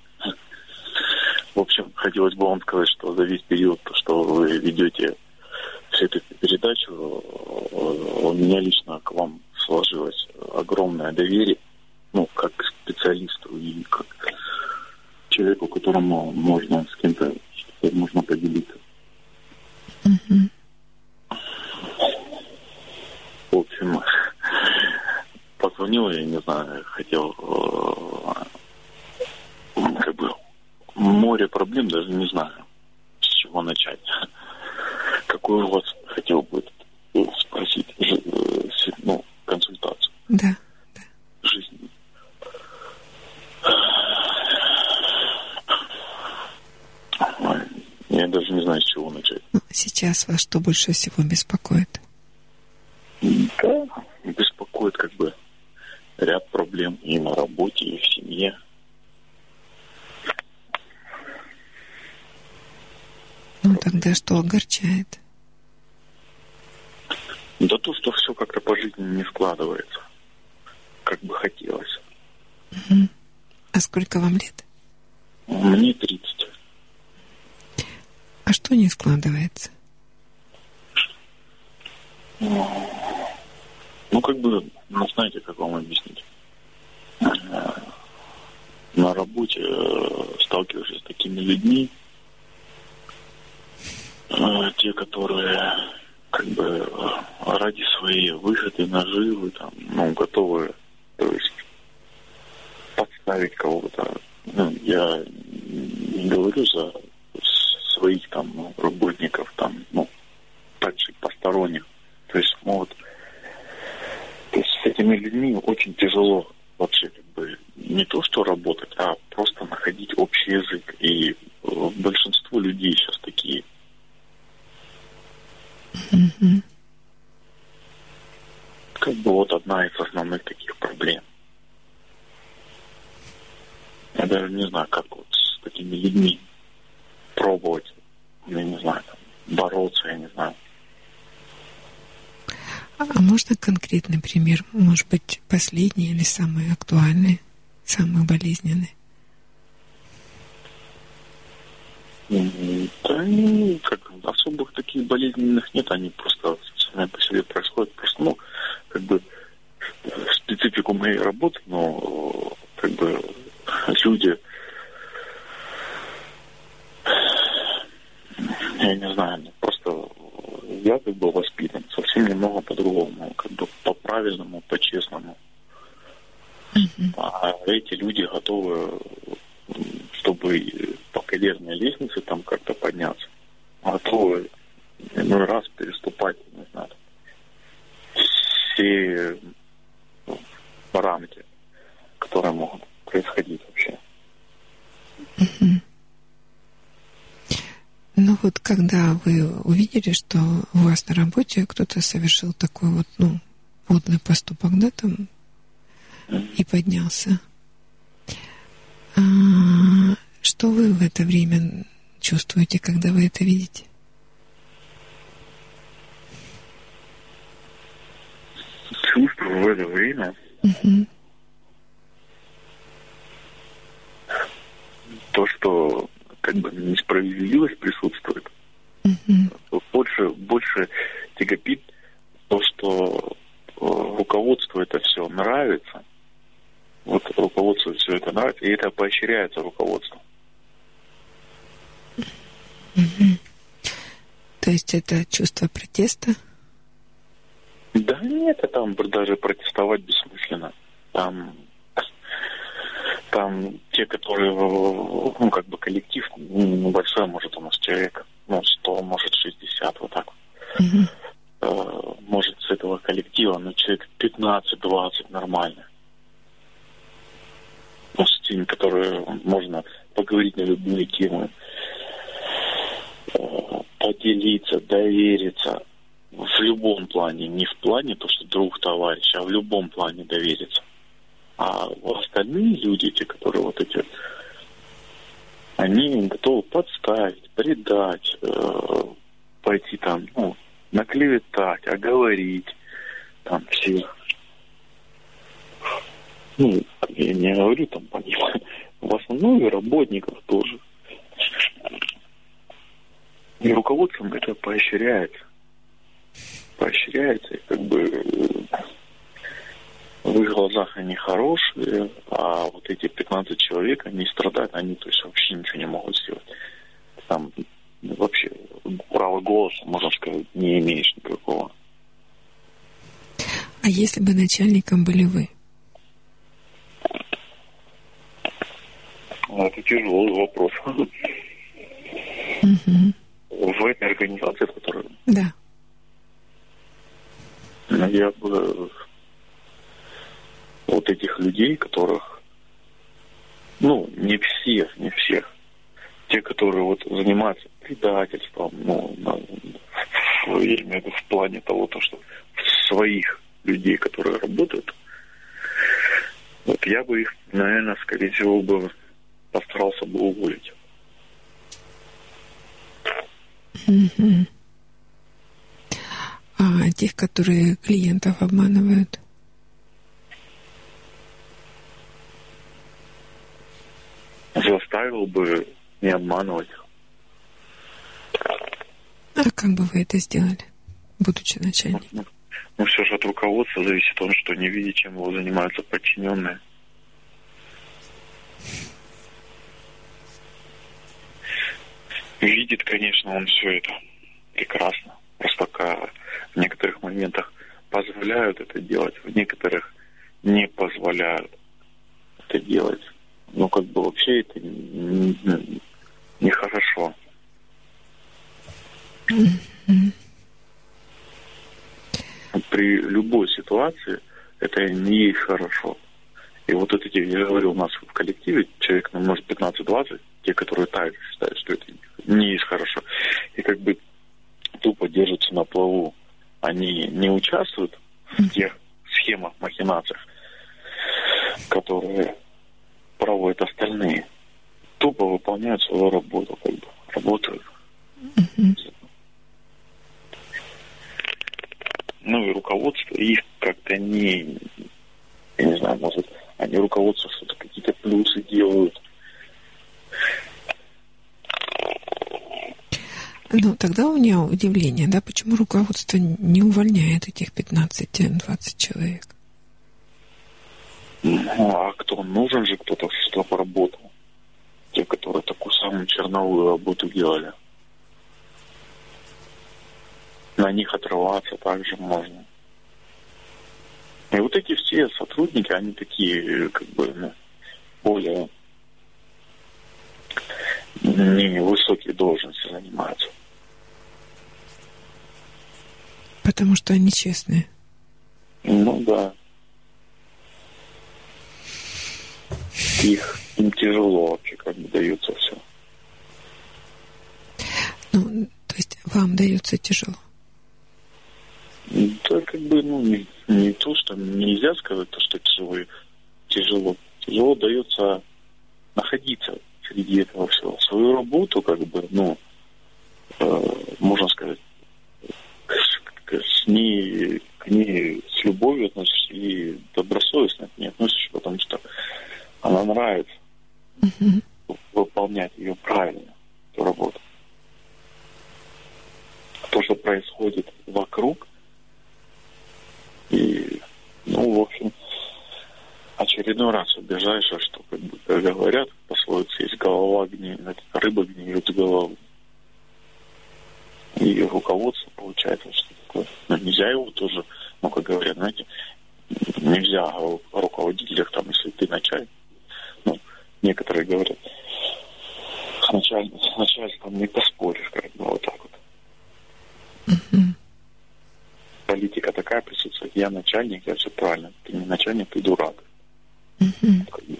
В общем, хотелось бы вам сказать, что за весь период, что вы ведете всю эту передачу, э, у меня лично к вам сложилось огромное доверие, ну, как к специалисту и как к человеку, которому можно с кем-то можно поделиться. Мгм. В общем, позвонил, я не знаю, хотел э, как бы море проблем, даже не знаю, с чего начать. Какой у вас хотел бы э, спросить, э, ну, консультацию Да. жизни? Ой, Я даже не знаю, с чего начать. Сейчас вас что больше всего беспокоит? Да, беспокоит как бы ряд проблем и на работе, и в семье. Ну, тогда что огорчает? Да то, что все как-то по жизни не складывается, как бы хотелось. Мгм. А сколько вам лет? Мне 30. А что не складывается? Ну, как бы, ну, знаете, как вам объяснить? Э, На работе э, сталкиваешься с такими людьми, э, те, которые как бы ради своей выгоды, наживы, там, ну, готовы, то есть, подставить кого-то. Ну, я не говорю за своих там ну, работников, там, ну, также посторонних. То есть, ну, вот, то есть с этими людьми очень тяжело вообще как бы не то что работать, а просто находить общий язык. И э, большинство людей сейчас такие. Мгм. Как бы вот одна из основных таких проблем. Я даже не знаю, как вот с такими людьми пробовать, я не знаю, там, бороться, я не знаю. А можно конкретный пример? Может быть, последний или самый актуальный, самый болезненный? Да, ну, как особых таких болезненных нет, они просто сами по себе происходят. Просто, ну, как бы в специфику моей работы, но как бы люди, я не знаю, ну, просто я как бы воспитан совсем немного по-другому, как бы по-правильному, по-честному. А эти люди готовы, чтобы по карьерной лестнице там как-то подняться, готовы иной раз переступать, не знаю, все ну, рамки, которые могут происходить вообще. Ну вот когда вы увидели, что у вас на работе кто-то совершил такой вот, ну, подлый поступок, да, там, и поднялся, а, что вы в это время чувствуете, когда вы это видите? Чувствую в это время Мгм. то, что как бы несправедливость присутствует. Больше, больше тягопит то, что э, руководству это все нравится. Вот руководству все это нравится, и это поощряется руководством. Мгм. То есть это чувство протеста? Да нет, а там даже протестовать бессмысленно. Там, там те, которые, ну, как бы коллектив ну, небольшой, может, у нас человек, ну, 100, может, 60, вот так. Э, Может, с этого коллектива, ну, человек 15-20 нормально. Ну, с теми, которые можно поговорить на любые темы, э, поделиться, довериться в любом плане, не в плане то, что друг, товарищ, а в любом плане довериться. А остальные люди, те, которые вот эти, они готовы подставить, предать, э, пойти там, ну, наклеветать, оговорить, там всех. Ну, я не говорю там по ним, в основном и работников тоже. И руководством это поощряется. Поощряется, и как бы э, в их глазах они хорошие, а вот эти 15 человек, они страдают, они то есть вообще ничего не могут сделать. Там вообще права голоса, можно сказать, не имеешь никакого. А если бы начальником были вы? Ну, Это тяжелый вопрос. Мгм. В этой организации, в которой Да. ну, я бы вот этих людей, которых, ну, не всех, не всех, те, которые вот занимаются предательством, ну, на- я имею в виду в плане того, то, что своих людей, которые работают, вот я бы их, наверное, скорее всего, бы постарался бы уволить. Мгм. А тех, которые клиентов обманывают? Заставил бы не обманывать. А как бы вы это сделали, будучи начальником? Ну, все же от руководства зависит он, что не видит, чем его занимаются подчиненные. Видит, конечно, он все это прекрасно. Просто пока в некоторых моментах позволяют это делать, в некоторых не позволяют это делать. Ну, как бы вообще это нехорошо. При любой ситуации это не хорошо. И вот это, я говорю, у нас в коллективе человек, ну, может, 15-20, те, которые также считают, что это не есть хорошо. И как бы тупо держатся на плаву. Они не участвуют в тех схемах, махинациях, которые проводят остальные. Тупо выполняют свою работу, как бы, работают. Ну и руководство их как-то не, я не знаю, может, они руководство что-то какие-то плюсы делают. Ну, тогда у меня удивление, да, почему руководство не увольняет этих 15-20 человек? Ну, а кто нужен же, кто-то что поработал. Те, которые такую самую черновую работу делали. На них отрываться также можно. И вот эти все сотрудники, они такие, как бы, ну, более невысокие должности занимаются. Потому что они честные. Ну да. Их им тяжело вообще как бы дается все. Ну, то есть вам дается тяжело? Да, как бы, ну, не, не то, что нельзя сказать, то, что тяжело. Тяжело. Тяжело дается находиться среди этого всего. Свою работу, как бы, ну, э, можно сказать, с ней, к ней с любовью относишься и добросовестно к ней относишься, потому что она нравится Мгм. выполнять ее правильно, эту работу. То, что происходит вокруг, и, ну, в общем, очередной раз убежаешься, что, как бы, говорят, пословица, есть голова гниет, рыба гниет голову. И руководство получается, что такое. Ну, нельзя его тоже, ну, как говорят, знаете, нельзя руководителях, там, если ты начальник, некоторые говорят, с, началь... с начальством не поспоришь, как бы, вот так вот. Политика такая присутствует, я начальник, я все правильно, ты не начальник, ты дурак. Бы.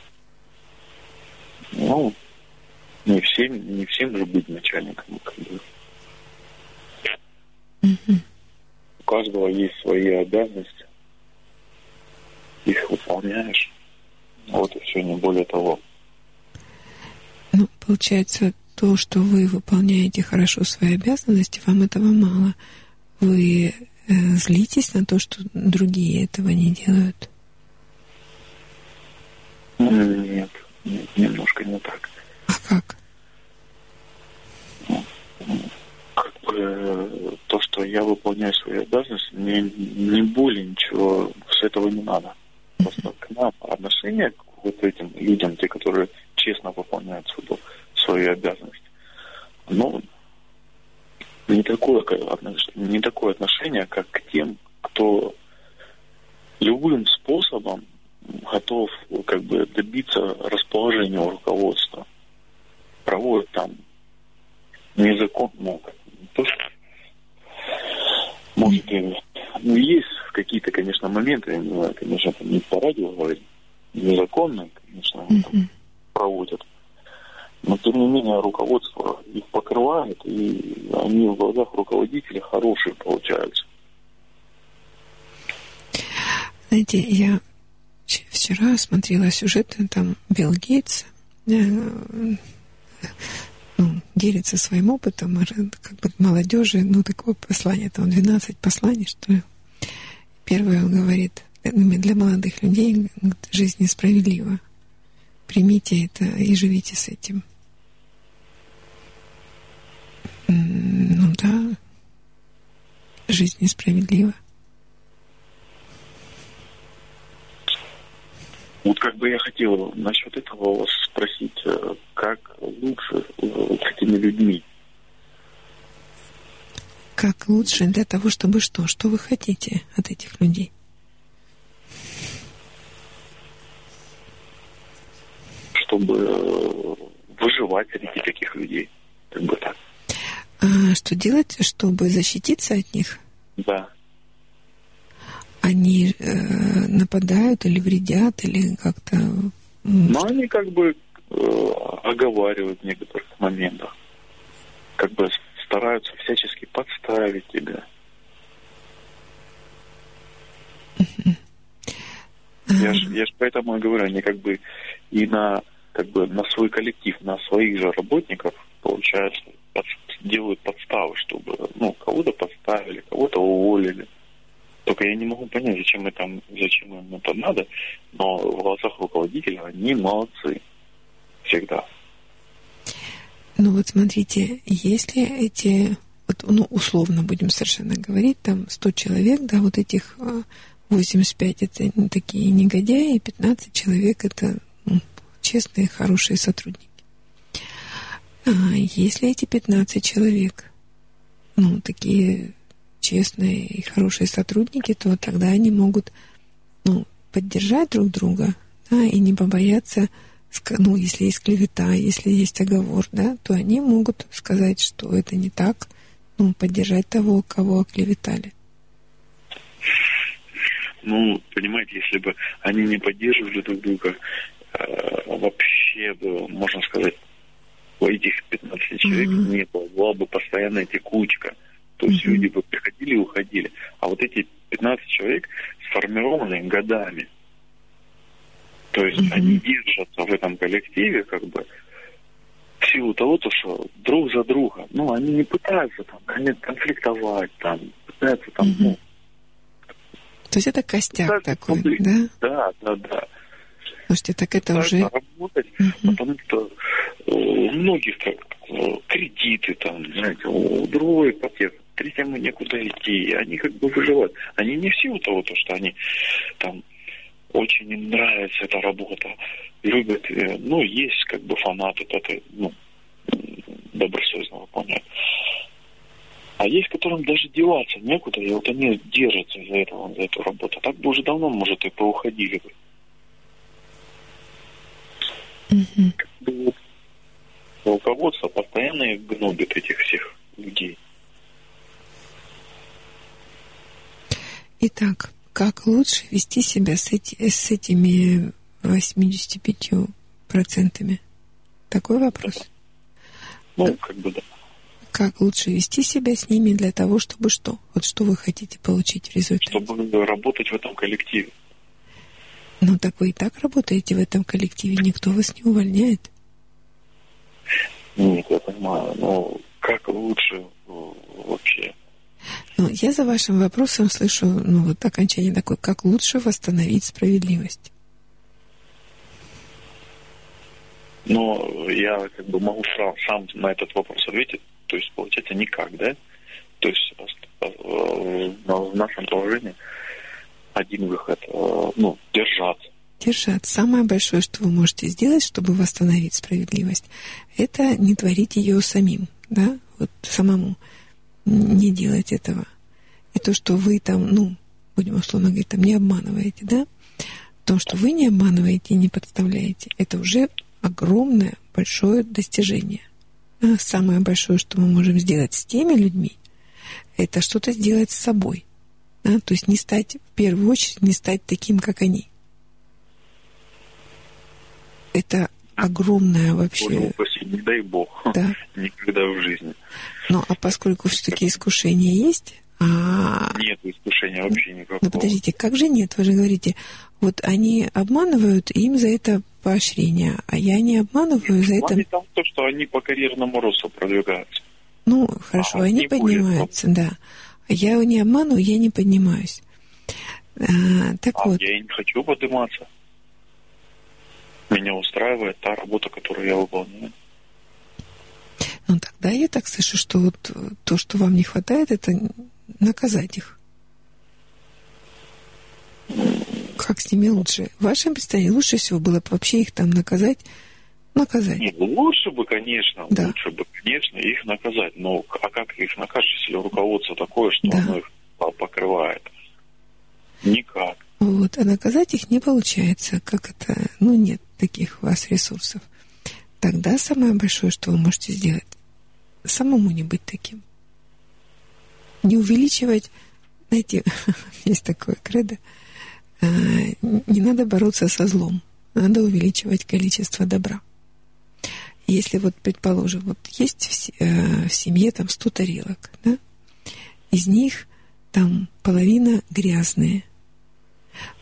Ну, не всем, не всем же быть начальником, как бы. У каждого есть свои обязанности. Их выполняешь. Вот и все, не более того. Ну, получается, то, что вы выполняете хорошо свои обязанности, вам этого мало. Вы э, злитесь на то, что другие этого не делают? Нет, нет, немножко не так. А как? Как бы то, что я выполняю свои обязанности, мне не более ничего с этого не надо. Просто к нам отношение к вот этим людям, те, которые честно выполняют свою, свои обязанности, ну, не такое, не такое отношение, как к тем, кто любым способом готов как бы добиться расположения у руководства. Проводят там незаконно, ну, то, что может, ну, есть какие-то, конечно, моменты, я не знаю, конечно, там не по радио говорить, незаконно, конечно, они там проводят. Но, тем не менее, руководство их покрывает, и они в глазах руководителей хорошие получаются. Знаете, я вчера смотрела сюжеты, там Билл Гейтс э, ну, делится своим опытом, как бы молодежи, ну, такое послание, там 12 посланий, что ли. Первое он говорит, для молодых людей жизнь несправедлива. Примите это и живите с этим. Ну да, жизнь несправедлива. Вот как бы я хотел насчет этого вас спросить, э, как лучше э, с этими людьми? Как лучше для того, чтобы что? Что вы хотите от этих людей? Чтобы э, выживать среди таких людей. Как бы так. А что делать, чтобы защититься от них? Да. Они э, нападают или вредят, или как-то... Но они как бы э, оговаривают в некоторых моментах. Как бы стараются всячески подставить тебя. Я ж, я ж поэтому и говорю, они как бы и на как бы на свой коллектив, на своих же работников, получается, под, делают подставы, чтобы, ну, кого-то подставили, кого-то уволили. Только я не могу понять, зачем, это, зачем им это надо, но в глазах руководителя они молодцы. Всегда. Ну вот смотрите, если эти, вот, ну условно будем совершенно говорить, там 100 человек, да, вот этих 85 а, это такие негодяи, 15 человек это честные, хорошие сотрудники. А если эти 15 человек, ну, такие честные и хорошие сотрудники, то тогда они могут, ну, поддержать друг друга, да, и не побояться, ну, если есть клевета, если есть оговор, да, то они могут сказать, что это не так, ну, поддержать того, кого оклеветали. Ну, понимаете, если бы они не поддерживали друг друга, вообще бы, можно сказать, у этих 15 человек mm-hmm. не было, была бы постоянная текучка. То есть mm-hmm. люди бы приходили и уходили. А вот эти 15 человек сформированы годами. То есть mm-hmm. они держатся в этом коллективе, как бы, в силу того, то, что друг за друга. Ну, они не пытаются там конфликтовать, там, пытаются там, mm-hmm. ну... То есть это костяк такой, да? Да, да, да. Слушайте, так это уже... работать, угу. потому что э, у многих так, э, кредиты там, знаете, у другой ипотека, третьему некуда идти, они как бы выживают. Они не все у того, то, что они там очень им нравится эта работа, любят, ну, есть как бы фанаты этой, ну, добросовестно выполняют. А есть, которым даже деваться некуда, и вот они держатся из-за этого, за эту работу. Так бы уже давно, может, и поуходили бы. Угу. Руководство постоянно гнобит этих всех людей. Итак, как лучше вести себя с, эти, с этими 85 процентами? Такой вопрос. Ну, как бы да. Как лучше вести себя с ними для того, чтобы что? Вот что вы хотите получить в результате? Чтобы работать в этом коллективе. Ну так вы и так работаете в этом коллективе, никто вас не увольняет. Нет, я понимаю, но как лучше э, вообще? Ну, я за вашим вопросом слышу, ну, вот окончание такое, как лучше восстановить справедливость? Но я как бы могу сам, сам на этот вопрос ответить, то есть получается никак, да? То есть э, в нашем положении один выход, э, ну, держаться. Держаться. Самое большое, что вы можете сделать, чтобы восстановить справедливость, это не творить ее самим, да, вот самому. Не делать этого. И то, что вы там, ну, будем условно говорить, там не обманываете, да, то, что вы не обманываете и не подставляете, это уже огромное, большое достижение. А самое большое, что мы можем сделать с теми людьми, это что-то сделать с собой – да? То есть не стать, в первую очередь, не стать таким, как они. Это огромное вообще... Ой, не дай бог. Да. Никогда в жизни. Ну, а поскольку все-таки искушение есть, а... Нет искушения вообще никакого. Ну, подождите, как же нет? Вы же говорите, вот они обманывают, им за это поощрение, а я не обманываю, за это... Там то, что они по карьерному росту продвигаются. Ну, хорошо, а они поднимаются, да. Я его не обманываю, я не поднимаюсь. А, так а вот. Я и не хочу подниматься. Меня устраивает та работа, которую я выполняю. Ну тогда я так слышу, что вот то, что вам не хватает, это наказать их. Как с ними лучше? В вашем представлении лучше всего было бы вообще их там наказать, наказать. Нет, лучше бы, конечно, да. лучше бы, конечно, их наказать. Но а как их накажешь, если руководство такое, что да. оно их покрывает? Никак. Вот, а наказать их не получается. Как это? Ну, нет таких у вас ресурсов. Тогда самое большое, что вы можете сделать, самому не быть таким. Не увеличивать, знаете, есть такое кредо, а, не надо бороться со злом, надо увеличивать количество добра. Если вот, предположим, вот есть в, э, семье там 100 тарелок, да, из них там половина грязные.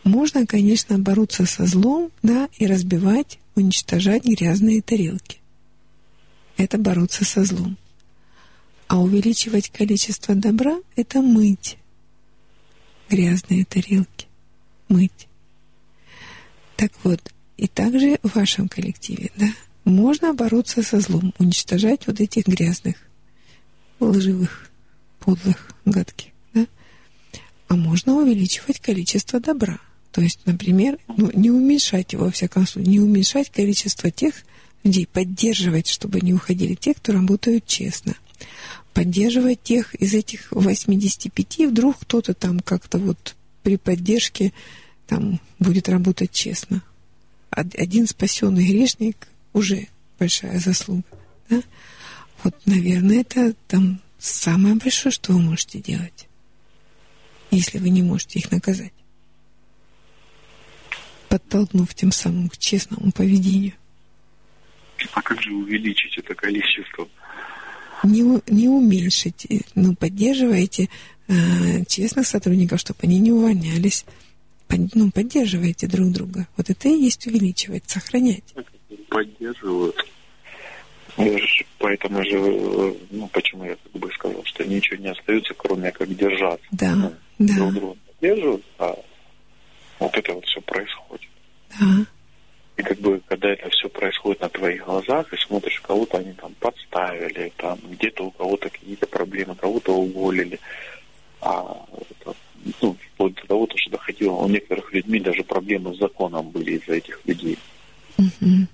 Можно, конечно, бороться со злом, да, и разбивать, уничтожать грязные тарелки. Это бороться со злом. А увеличивать количество добра – это мыть грязные тарелки. Мыть. Так вот, и также в вашем коллективе, да, можно бороться со злом, уничтожать вот этих грязных, лживых, подлых, гадких, да. А можно увеличивать количество добра. То есть, например, ну, не уменьшать его, во всяком случае, не уменьшать количество тех людей, поддерживать, чтобы не уходили те, кто работают честно. Поддерживать тех из этих 85, вдруг кто-то там как-то вот при поддержке там будет работать честно. Од- Один спасенный грешник уже большая заслуга. Да? Вот, наверное, это там самое большое, что вы можете делать, если вы не можете их наказать, подтолкнув тем самым к честному поведению. А как же увеличить это количество? Не, не уменьшить, э, но поддерживайте э, честных сотрудников, чтобы они не увольнялись. Под- ну, поддерживайте друг друга. Вот это и есть увеличивать, сохранять. Поддерживают. Я же- Поэтому же, э, ну, почему я как бы сказал, что ничего не остается, кроме как держаться. Да, да, Друг друга поддерживают, а вот это вот все происходит. да. И как бы, когда это все происходит на твоих глазах, и смотришь, кого-то они там подставили, там где-то у кого-то какие-то проблемы, кого-то уволили, а это, ну, вплоть до того, то, что доходило, у некоторых людьми даже проблемы с законом были из-за этих людей. Мгм.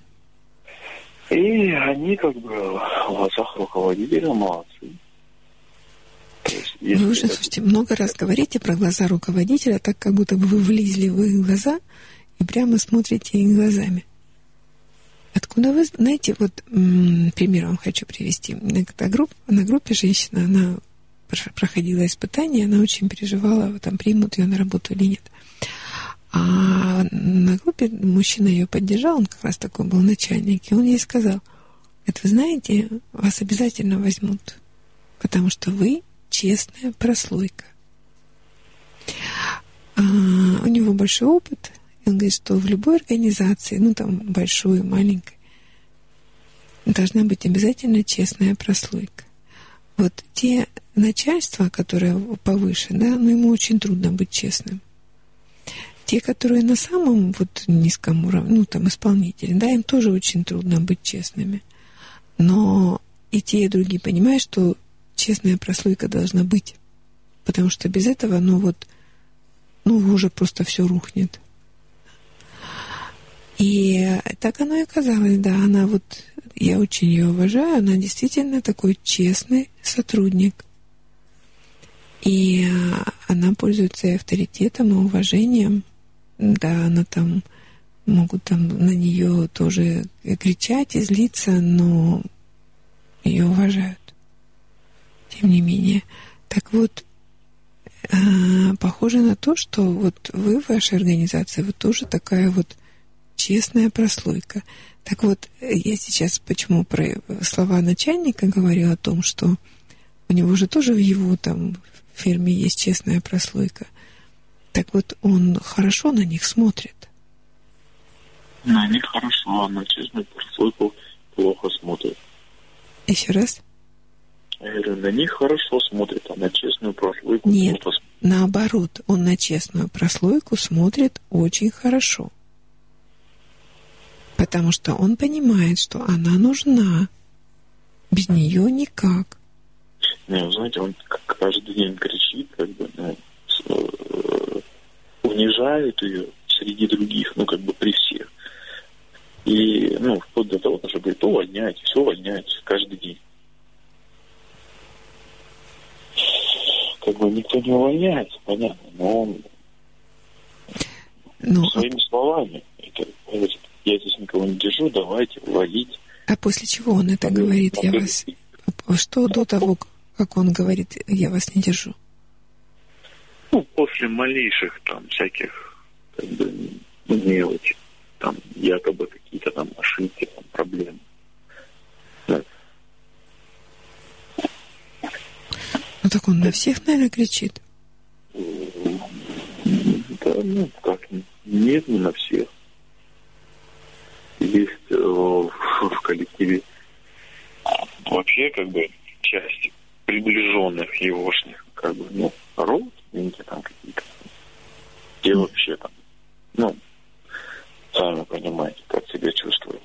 И они как бы в глазах руководителя молодцы. Есть, если Вы уже, слушайте, много раз говорите про глаза руководителя, так как будто бы вы влезли в их глаза и прямо смотрите их глазами. Откуда вы знаете, вот пример вам хочу привести. На, на групп- на группе женщина, она проходила испытание, она очень переживала, там примут ее на работу или нет. А на группе мужчина ее поддержал, он как раз такой был начальник, и он ей сказал, это вы знаете, вас обязательно возьмут, потому что вы честная прослойка. А, у него большой опыт, и он говорит, что в любой организации, ну там большой, маленькой, должна быть обязательно честная прослойка. Вот те начальства, которые повыше, да, ну ему очень трудно быть честным. Те, которые на самом вот низком уровне, ну там исполнители, да, им тоже очень трудно быть честными. Но и те, и другие понимают, что честная прослойка должна быть. Потому что без этого, ну вот, ну уже просто все рухнет. И так оно и оказалось, да, она вот, я очень ее уважаю, она действительно такой честный сотрудник. И а, она пользуется и авторитетом, и уважением. Да, она там, могут там на нее тоже кричать и злиться, но ее уважают. Тем не менее. Так вот, а, похоже на то, что вот вы в вашей организации, вы тоже такая вот честная прослойка. Так вот, я сейчас почему про слова начальника говорю о том, что у него же тоже в его там фирме есть честная прослойка. Так вот, он хорошо на них смотрит. На них хорошо, а на честную прослойку плохо смотрят. Еще раз? Я говорю, на них хорошо смотрят, а на честную прослойку Нет, плохо смотрят. наоборот, он на честную прослойку смотрит очень хорошо. Потому что он понимает, что она нужна. Без нее никак. Не, вы знаете, он каждый день кричит, как бы, ну, унижает ее среди других, ну, как бы при всех. И, ну, вплоть до того, что говорит, увольняйте, все увольняйте, каждый день. Как бы никто не увольняется, понятно, но он Ну, а, своими словами, это, говорит, я здесь никого не держу, давайте уводить. а после чего он это говорит? Я вас... а Что до того, как он говорит, я вас не держу? ну, после малейших там всяких как бы, мелочи, там якобы какие-то там ошибки, там проблемы. Да. Ну так он на всех, наверное, кричит. Да, ну как, нет, не на всех. Есть э, в, коллективе вообще как бы часть приближенных егошних как бы, ну, род, родственники там какие-то. И вообще там, ну, сами понимаете, как себя чувствуют.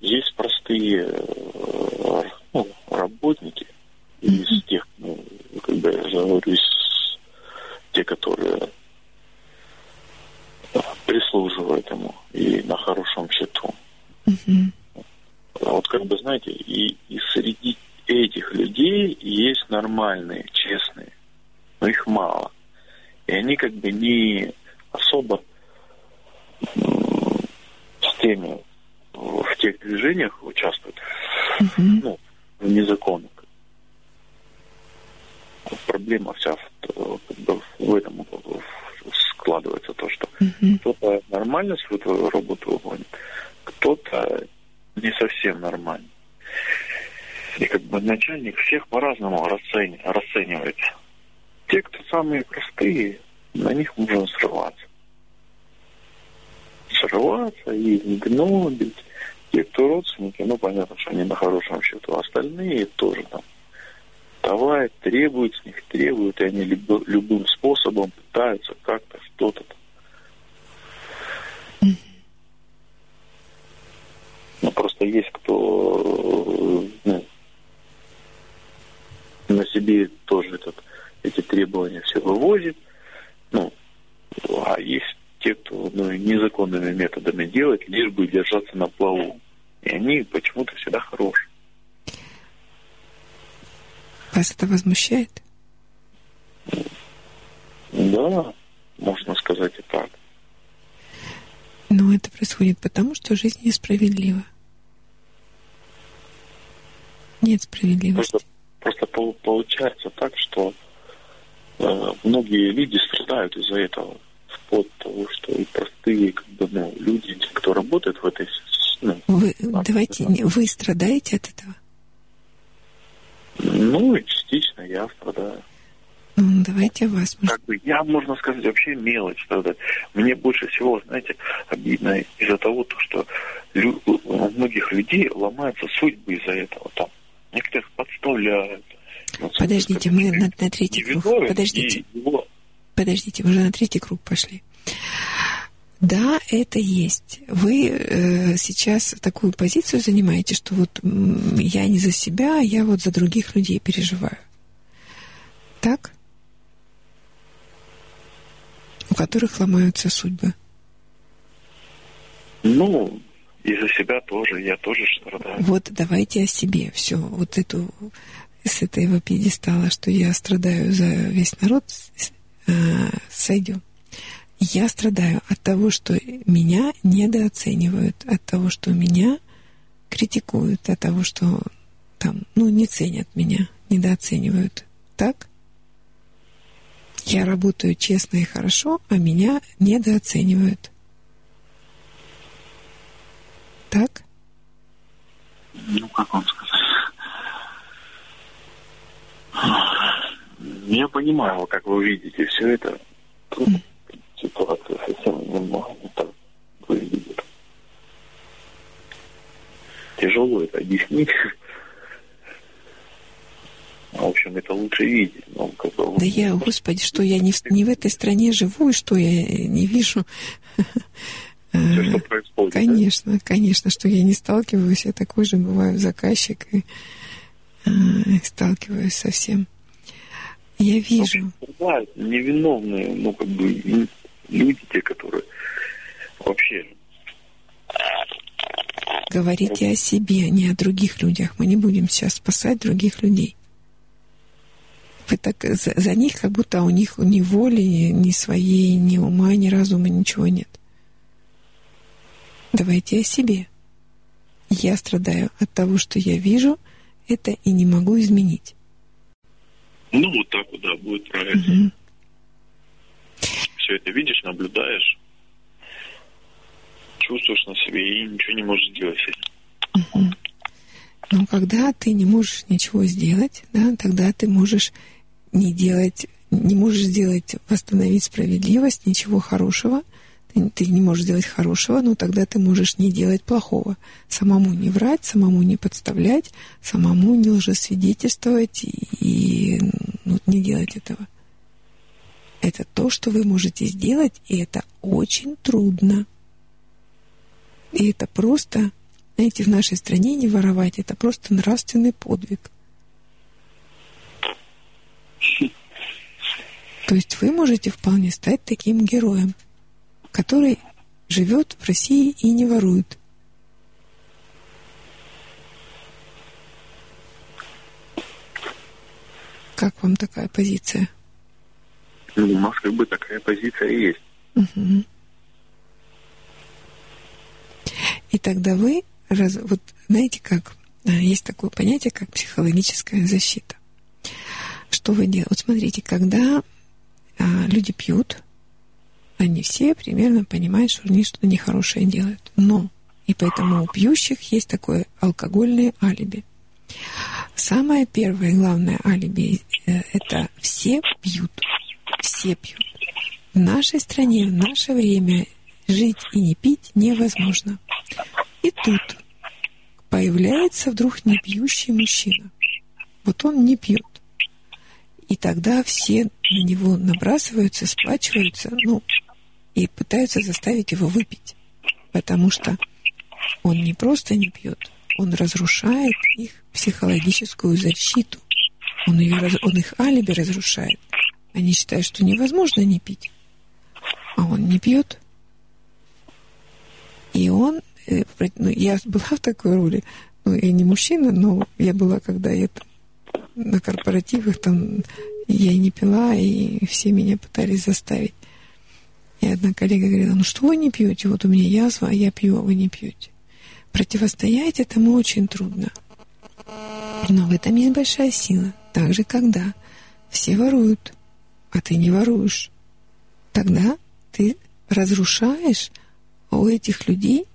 Есть простые э, ну, работники из тех, ну, как бы я же говорю, из те, которые э, прислуживают ему и на хорошем счету. Вот как бы, знаете, и, и среди этих людей есть нормальные, честные, но их мало. И они как бы не особо с теми в тех движениях участвуют, ну, в незаконных. Проблема вся в, как бы в этом складывается то, что кто-то нормально свою работу выполнит, кто-то не совсем нормально. И как бы начальник всех по-разному расцени- расценивается. Те, кто самые простые, на них можно срываться. Срываться и гнобить. Те, кто родственники, ну, понятно, что они на хорошем счету. А остальные тоже там давай, требуют с них, требуют, и они любо- любым способом пытаются как-то что-то там. Ну, просто есть кто э, ну, на себе тоже этот, эти требования все вывозит. Ну, а есть те, кто ну, незаконными методами делает, лишь бы держаться на плаву. И они почему-то всегда хорошие. Вас это возмущает? Да, можно сказать и так. Но это происходит потому, что жизнь несправедлива. Нет справедливости. Просто, просто пол- получается так, что э, многие люди страдают из-за этого. Вплоть до того, что и простые как бы, ну, люди, те, кто работает в этой... с- Ну, Вы, давайте, не- вы страдаете от этого? ну, и частично я страдаю. Ну, давайте о вас. Как бы я, можно сказать, вообще мелочь страдать. Мне больше всего, знаете, обидно из-за того, то, что лю- у многих людей ломаются судьбы из-за этого. Там некоторых подставляют. Подождите, мы на, на третий круг. Подождите. его Подождите, мы уже на третий круг пошли. Да, это есть. Вы э, сейчас такую позицию занимаете, что вот я не за себя, а я вот за других людей переживаю. Так? У которых ломаются судьбы. Ну, из-за себя тоже, я тоже страдаю. Вот давайте о себе. Все, вот эту с этого пьедестала, что я страдаю за весь народ, э, сойдем. Я страдаю от того, что меня недооценивают, от того, что меня критикуют, от того, что там, ну, не ценят меня, недооценивают. Так? Я работаю честно и хорошо, а меня недооценивают. Так? Ну, как вам сказать? Я понимаю, как вы видите все это. Ситуация совсем немного не так выглядит. Тяжело это объяснить. В общем, это лучше видеть. Но как бы, Да я, господи, что я не в, не в этой стране живу, и что я не вижу. Все, что происходит. да? Конечно, конечно, что я не сталкиваюсь, я такой же бываю заказчик и э, сталкиваюсь со всем. Я вижу. Бывают невиновные, ну, как бы, люди, те, которые вообще Говорите о себе, а не о других людях. Мы не будем сейчас спасать других людей. Вы так за, за них, как будто у них ни воли, ни своей, ни ума, ни разума, ничего нет. Давайте о себе. Я страдаю от того, что я вижу, это и не могу изменить. Ну, вот так вот, да, будет правильно. Все это видишь, наблюдаешь, чувствуешь на себе и ничего не можешь сделать с этим. Но когда ты не можешь ничего сделать, да, тогда ты можешь не делать, не можешь сделать, восстановить справедливость, ничего хорошего. Ты, ты не можешь сделать хорошего, но тогда ты можешь не делать плохого. Самому не врать, самому не подставлять, самому не лжесвидетельствовать и, и ну, не делать этого. Это то, что вы можете сделать, и это очень трудно. И это просто знаете, в нашей стране не воровать – это просто нравственный подвиг. То есть вы можете вполне стать таким героем, который живет в России и не ворует. Как вам такая позиция? Ну, у нас как бы такая позиция есть. И тогда вы раз, вот знаете как, а, есть такое понятие, как психологическая защита. Что вы делаете? Вот смотрите, когда а, люди пьют, они все примерно понимают, что они что-то нехорошее делают. Но и поэтому у пьющих есть такое алкогольное алиби. Самое первое главное алиби э, – это все пьют. Все пьют. В нашей стране, в наше время жить и не пить невозможно. И тут появляется вдруг непьющий мужчина. Вот он не пьет. И тогда все на него набрасываются, сплачиваются, ну, и пытаются заставить его выпить. Потому что он не просто не пьет, он разрушает их психологическую защиту. Он, ее, он их алиби разрушает. Они считают, что невозможно не пить. А он не пьет. И он Э, ну, я была в такой роли, ну, я не мужчина, но я была, когда я там на корпоративах, там, я не пила, и все меня пытались заставить. И одна коллега говорила, ну что вы не пьете? Вот у меня язва, а я пью, а вы не пьете. Противостоять этому очень трудно. Но в этом есть большая сила. Так же, когда все воруют, а ты не воруешь, тогда ты разрушаешь у этих людей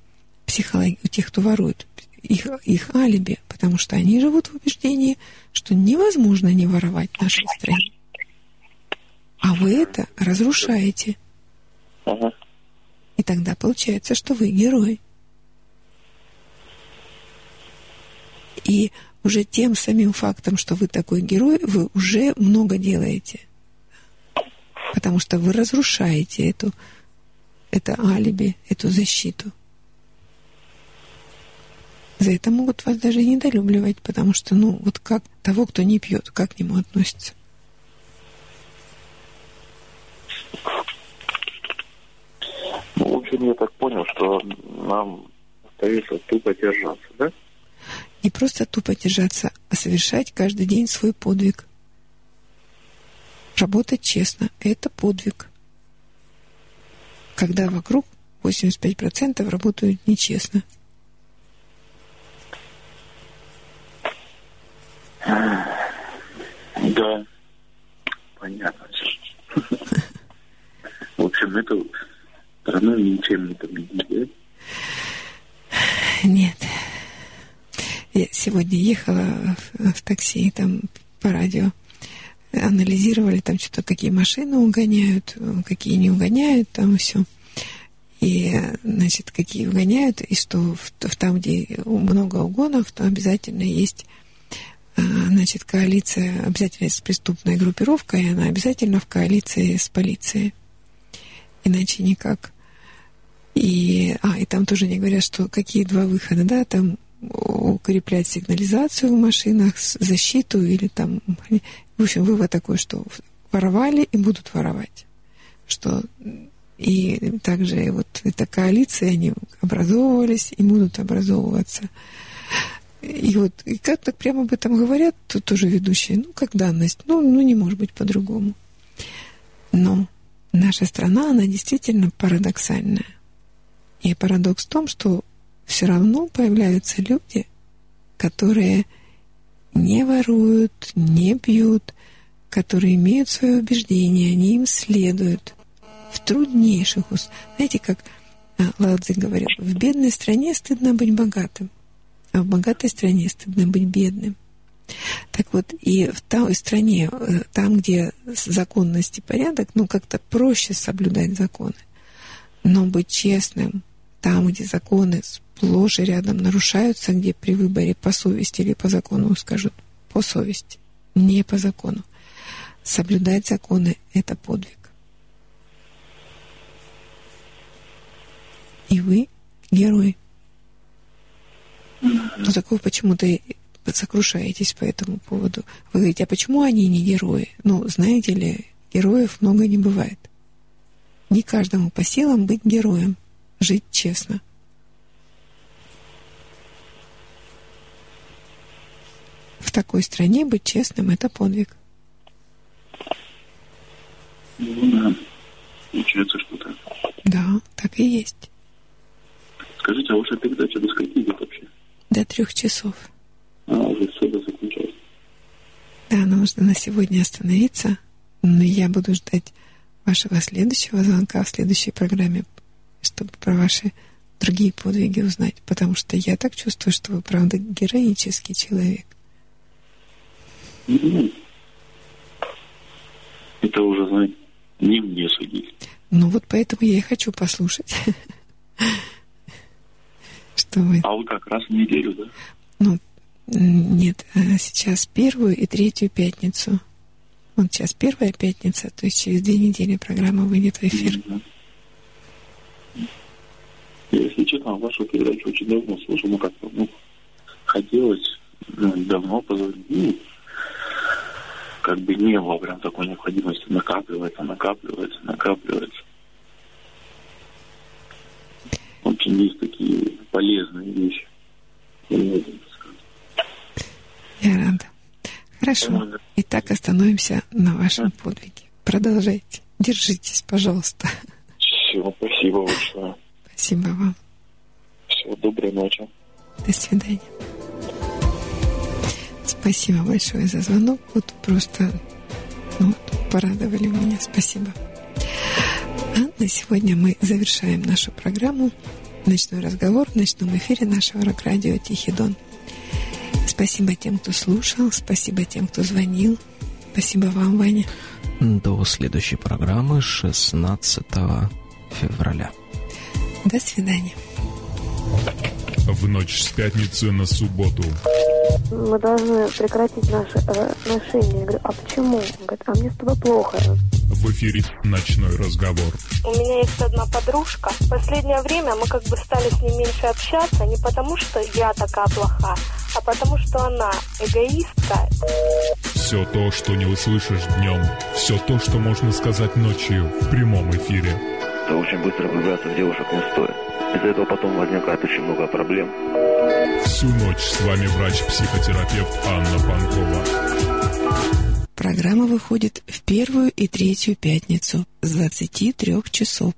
психологи... у тех, кто ворует, их, их алиби, потому что они живут в убеждении, что невозможно не воровать в нашей стране. А вы это разрушаете. Ага. И тогда получается, что вы герой. И уже тем самим фактом, что вы такой герой, вы уже много делаете. Потому что вы разрушаете эту, это алиби, эту защиту. За это могут вас даже недолюбливать, потому что, ну, вот как того, кто не пьет, как к нему относится. Ну, в общем, я так понял, что нам остается тупо держаться, да? Не просто тупо держаться, а совершать каждый день свой подвиг. Работать честно – это подвиг. Когда вокруг 85% работают нечестно – Да, понятно. В общем, эту страну ничем не победить? Нет. Я сегодня ехала в, в такси, там по радио анализировали там что-то, какие машины угоняют, какие не угоняют, там все. И, значит, какие угоняют, и что в, в там, где много угонов, то обязательно есть а, значит, коалиция обязательно с преступной группировкой, она обязательно в коалиции с полицией. Иначе никак. И, а, и там тоже не говорят, что какие два выхода, да, там укреплять сигнализацию в машинах, защиту или там... В общем, вывод такой, что воровали и будут воровать. Что и также вот эта коалиция, они образовывались и будут образовываться. И вот, и как так прямо об этом говорят, тут тоже ведущие, ну, как данность, ну, ну, не может быть по-другому. Но наша страна, она действительно парадоксальная. И парадокс в том, что все равно появляются люди, которые не воруют, не пьют, которые имеют свое убеждение, они им следуют в труднейших условиях. Знаете, как а, Ладзе говорил, в бедной стране стыдно быть богатым. А в богатой стране стыдно быть бедным. Так вот, и в той стране, э, там, где законность и порядок, ну, как-то проще соблюдать законы. Но быть честным, там, где законы сплошь и рядом нарушаются, где при выборе по совести или по закону скажут по совести, не по закону. Соблюдать законы — это подвиг. И вы герой. Но такого почему-то сокрушаетесь по этому поводу. Вы говорите, а почему они не герои? Ну, знаете ли, героев много не бывает. Не каждому по силам быть героем, жить честно. В такой стране быть честным – это подвиг. Ну да, получается, что так. Да, так и есть. Скажите, а ваша передача до скольки идет вообще? До трех часов. А, уже все, до закончилось. Да, нам нужно на сегодня остановиться, но я буду ждать вашего следующего звонка в следующей программе, чтобы про ваши другие подвиги узнать, потому что я так чувствую, что вы, правда, героический человек. Ну, это уже, знаете, не мне судить. Ну вот поэтому я и хочу послушать. Что вы... А вы как раз в неделю, да? Ну, нет, а сейчас первую и третью пятницу. Вот сейчас первая пятница, то есть через две недели программа выйдет в эфир. Если честно, вашу передачу очень давно слушал, но как-то, ну, хотелось ну, давно позвонить. Как бы не было прям такой необходимости. Накапливается, накапливается, накапливается. Очень есть такие полезные вещи. Я рада. Хорошо. Итак, остановимся на вашем подвиге. Продолжайте. Держитесь, пожалуйста. Все, спасибо большое. Спасибо вам. Всего доброй ночи. До свидания. Спасибо большое за звонок. Вот просто ну, порадовали меня. Спасибо. А на сегодня мы завершаем нашу программу «Ночной разговор» в ночном эфире нашего рок-радио «Тихий Дон». Спасибо тем, кто слушал, спасибо тем, кто звонил. Спасибо вам, Ваня. До следующей программы 16 февраля. До свидания. В ночь с пятницы на субботу. Мы должны прекратить наши э, отношения. Я говорю, а почему? Он говорит, а мне с тобой плохо. В эфире «Ночной разговор». У меня есть одна подружка. В последнее время мы как бы стали с ней меньше общаться, не потому что я такая плохая, а потому что она эгоистка. Все то, что не услышишь днем, все то, что можно сказать ночью в прямом эфире. Это очень быстро влюбляться в девушек не стоит. Из-за этого потом возникает очень много проблем. Всю ночь с вами врач-психотерапевт Анна Панкова. Программа выходит в первую и третью пятницу с 23 часов.